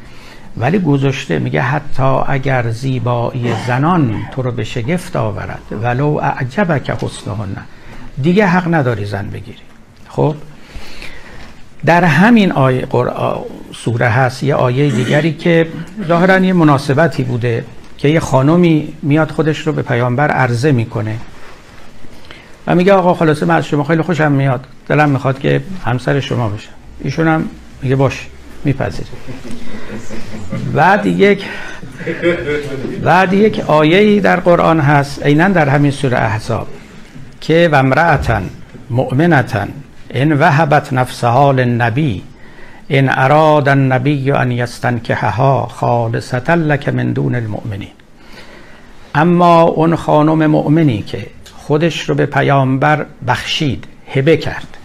ولی گذاشته میگه حتی اگر زیبایی زنان تو رو به شگفت آورد. ولو اعجبک حسنهن. دیگه حق نداری زن بگیری. خب؟ در همین آیه سوره هست یه آیه دیگری که ظاهرا یه مناسبتی بوده که یه خانمی میاد خودش رو به پیامبر عرضه می‌کنه. و میگه آقا خلاصه من از شما خیلی خوشم میاد. دلم می‌خواد که همسر شما بشه ایشون هم میگه باش. میپذیره بعد یک بعد یک آیه در قرآن هست عینا در همین سوره احزاب که و امرأتا مؤمنتا ان وهبت نفسها للنبی ان اراد النبی ان یستنکحها خالصتا لک من دون المؤمنین. اما اون خانم مؤمنی که خودش رو به پیامبر بخشید هبه کرد.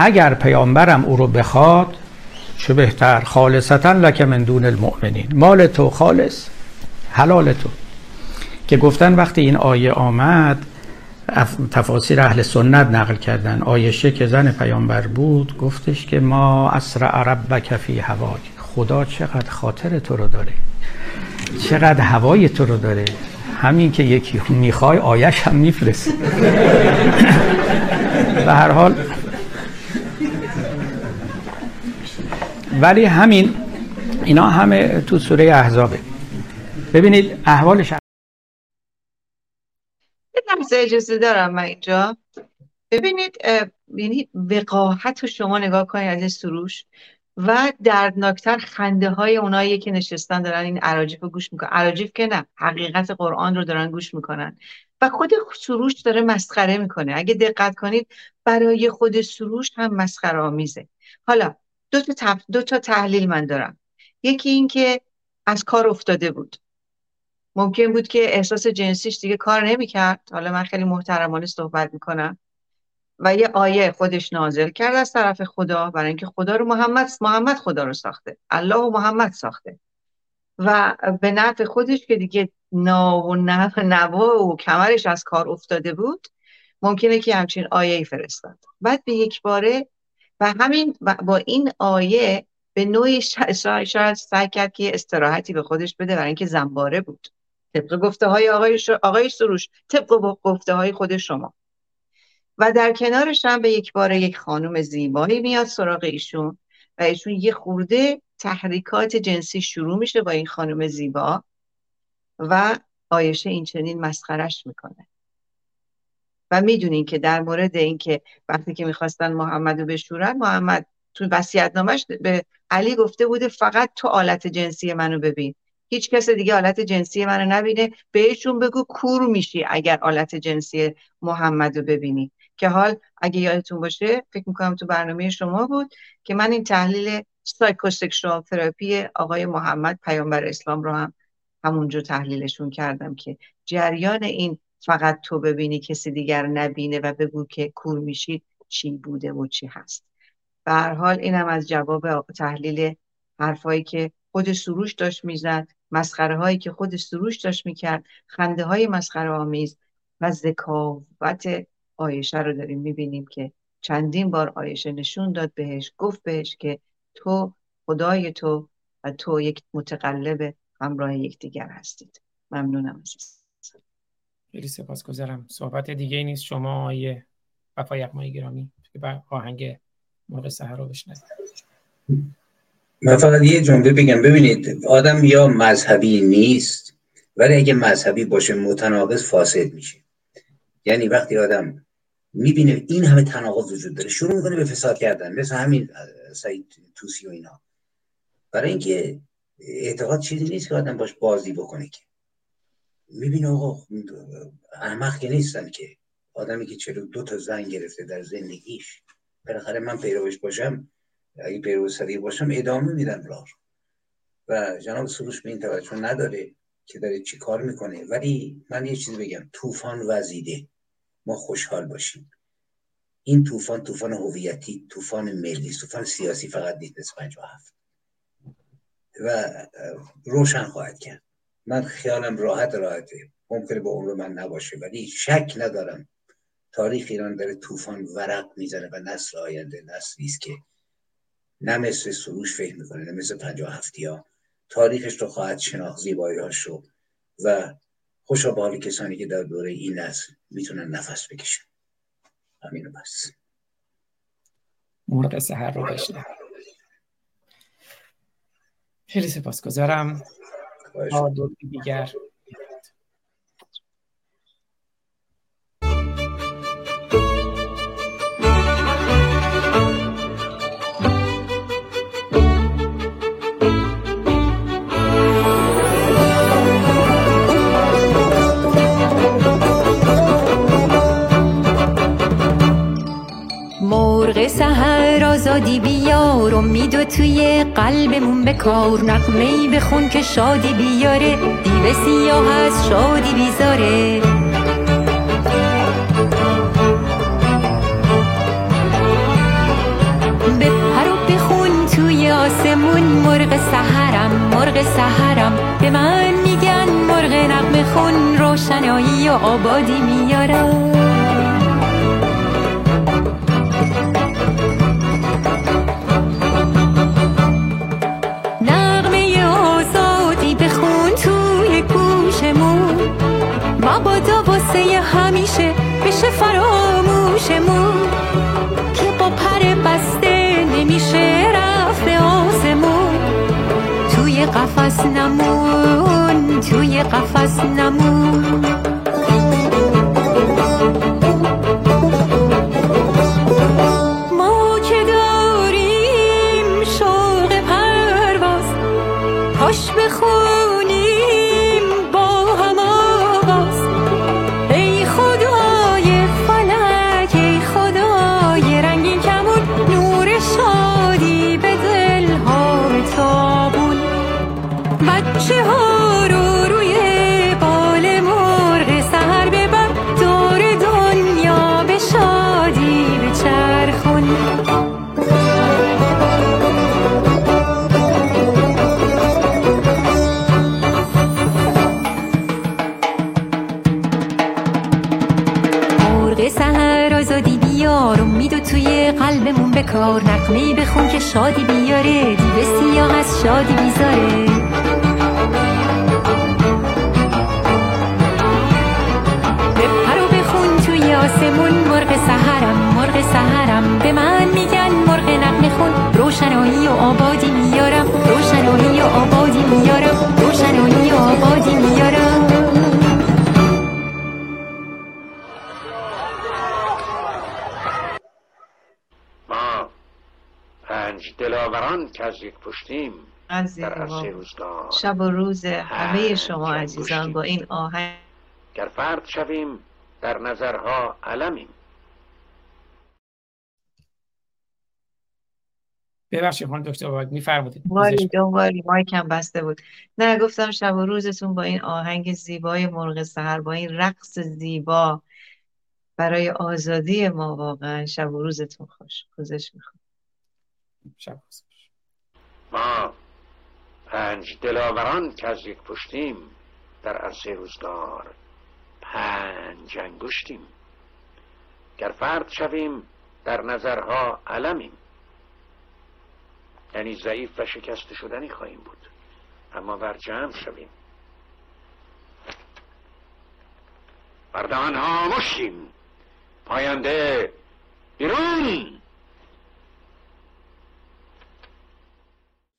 اگر پیامبرم او رو بخواد چه بهتر؟ خالصتا لک من دون المؤمنین. مال تو خالص حلال تو. که گفتن وقتی این آیه آمد تفاسیر اهل سنت نقل کردن. آیشه که زن پیامبر بود گفتش که ما اسرع ربک فی هواک خدا چقدر خاطر تو رو داره. چقدر هوای تو رو داره. همین که یکی می‌خوای آیش هم میفرسته. به هر حال ولی همین اینا همه تو سوره احزابه. ببینید احوالش لحظه اجازه دارم من اینجا. ببینید یعنی وقاحت رو شما نگاه کنید از سروش و دردناکتر خنده های اونایی که نشستن دارن این عراجیف رو گوش می‌کنن. عراجیف که نه حقیقت قرآن رو دارن گوش می‌کنن. و خود سروش داره مسخره می‌کنه. اگه دقت کنید برای خود سروش هم مسخره آمیزه. حالا دو تا, دو تا تحلیل من دارم. یکی این که از کار افتاده بود. ممکن بود که احساس جنسیش دیگه کار نمی‌کرد. حالا من خیلی محترمانه صحبت می‌کنم. و یه آیه خودش نازل کرد از طرف خدا برای اینکه خدا رو محمد محمد خدا رو ساخته. الله و محمد ساخته. و به نفع خودش که دیگه نا و نوا و کمرش از کار افتاده بود ممکنه که همچین آیه ای فرستاد. بعد به یک باره و همین با این آیه به نوعی شاید سعی کرد که استراحتی به خودش بده برای اینکه زنباره بود. طبق گفته های آقای, آقای سروش طبق گفته های خود شما. و در کنارش هم به یک بار یک خانم زیبایی میاد سراغ ایشون و ایشون یه خورده تحریکات جنسی شروع میشه با این خانم زیبا و آیشه این چنین مسخرش می‌کنه. و می‌دونین که در مورد اینکه وقتی که می‌خواستن محمد رو بشورن محمد تو وصیت‌نامش به علی گفته بوده فقط تو آلت جنسی منو ببین. هیچ کس دیگه آلت جنسی منو نبینه. بهشون بگو کور میشی اگر آلت جنسی محمد رو ببینی. که حال اگه یادتون باشه فکر می‌کنم تو برنامه شما بود که من این تحلیل psychosexual therapy آقای محمد پیامبر اسلام رو هم همونجا تحلیلشون کردم که جریان این فقط تو ببینی کسی دیگر نبینه و بگو که کور میشید چی بوده و چی هست. به هر حال اینم از جواب تحلیل حرفایی که خود سروش داشت می‌زد مسخره هایی که خود سروش داشت می‌کرد خنده های مسخره آمیز و ذکاوت آیشه رو داریم می‌بینیم که چندین بار آیشه نشون داد بهش گفت بهش که تو خدای تو و تو یک متقلب همراه یکدیگر هستید. ممنونم عزیز. خیلی سپاسگزارم. صحبت دیگه ای نیست. شما آیه وفا یقمای گرامی که آهنگ مرغ سهر رو بشنید من فقط یه جمله بگم. ببینید آدم یا مذهبی نیست ولی اگه مذهبی باشه متناقض فاسد میشه. یعنی وقتی آدم می‌بینه این همه تناقض وجود داره شروع می‌کنه به فساد کردن مثل همین سعید توسی و اینا. برای اینکه اعتقاد چیزی نیست که آدم باش بازی بکنه که. می‌بینه آقا احمق که نیستن که. آدمی که چلو دو تا زن گرفته در زندگیش بالاخره من پیروش باشم اگه پیرو صدیق باشم ادامه میدم راه. و جناب سروش به این توجه نداره که داره چی کار می‌کنه. ولی من یه چیزی بگم طوفان وزیده. ما خوشحال باشیم. این طوفان طوفان هویتی طوفان ملی طوفان سیاسی فقط نیست مثل 57 و روشن خواهد کرد. من خیالم راحت راحته. ممکنه به عمر من نباشه ولی شک ندارم. تاریخ ایران داره طوفان ورق می‌زنه و نسل آینده نسلی است که نه مثل سروش فکر می‌کنه نه مثل پنجاه هفتی ها تاریخش رو خواهد شناخت زیبایی رو و خوشا حال کسانی که در دوره این نسل می‌تونن نفس بکشن. همینو بس. مرغ سهر رو بشنم خیلی سپاسگزارم. دیگر. توی قلبمون بکار نقمه بخون که شادی بیاره. دیو سیاه از شادی بیزاره. بپر و بخون توی آسمون مرغ سهرم مرغ سهرم به من میگن مرغ نقمه خون روشنایی و آبادی فراموش مون که با پر بسته نمیشه رفت به آسمون. توی قفس نمون توی قفس نمون. نقمه بخون که شادی بیاره دیو سیاه از شادی بیزاره. بپر و بخون توی آسمون مرغ سهرم مرغ سهرم به من میگن مرغ نقمه خون روشنایی و آبادی میارم. روشنایی و آبادی میارم روشنایی و آبادی میارم. از یک پشتیم از در عرصه روزگار. شب و روز همه شما عزیزان. با این آهنگ. گر فرد شویم در نظرها علمیم. ببخشید خانم دکتر بابک میفرمودید. واری دنبالی مایکم بسته بود. نه گفتم شب و روزتون با این آهنگ زیبای مرغ سهر با این رقص زیبا برای آزادی ما واقعا شب و روزتون خوش. گذشت می‌خوام. شب ما پنج دلاوران که از یک پشتیم در عرصه روزگار پنج انگشتیم. گر فرد شویم در نظرها علمیم. یعنی ضعیف و شکست شدنی خواهیم بود. اما بر جمع شویم. بر دهانها مشتیم پاینده بیرون.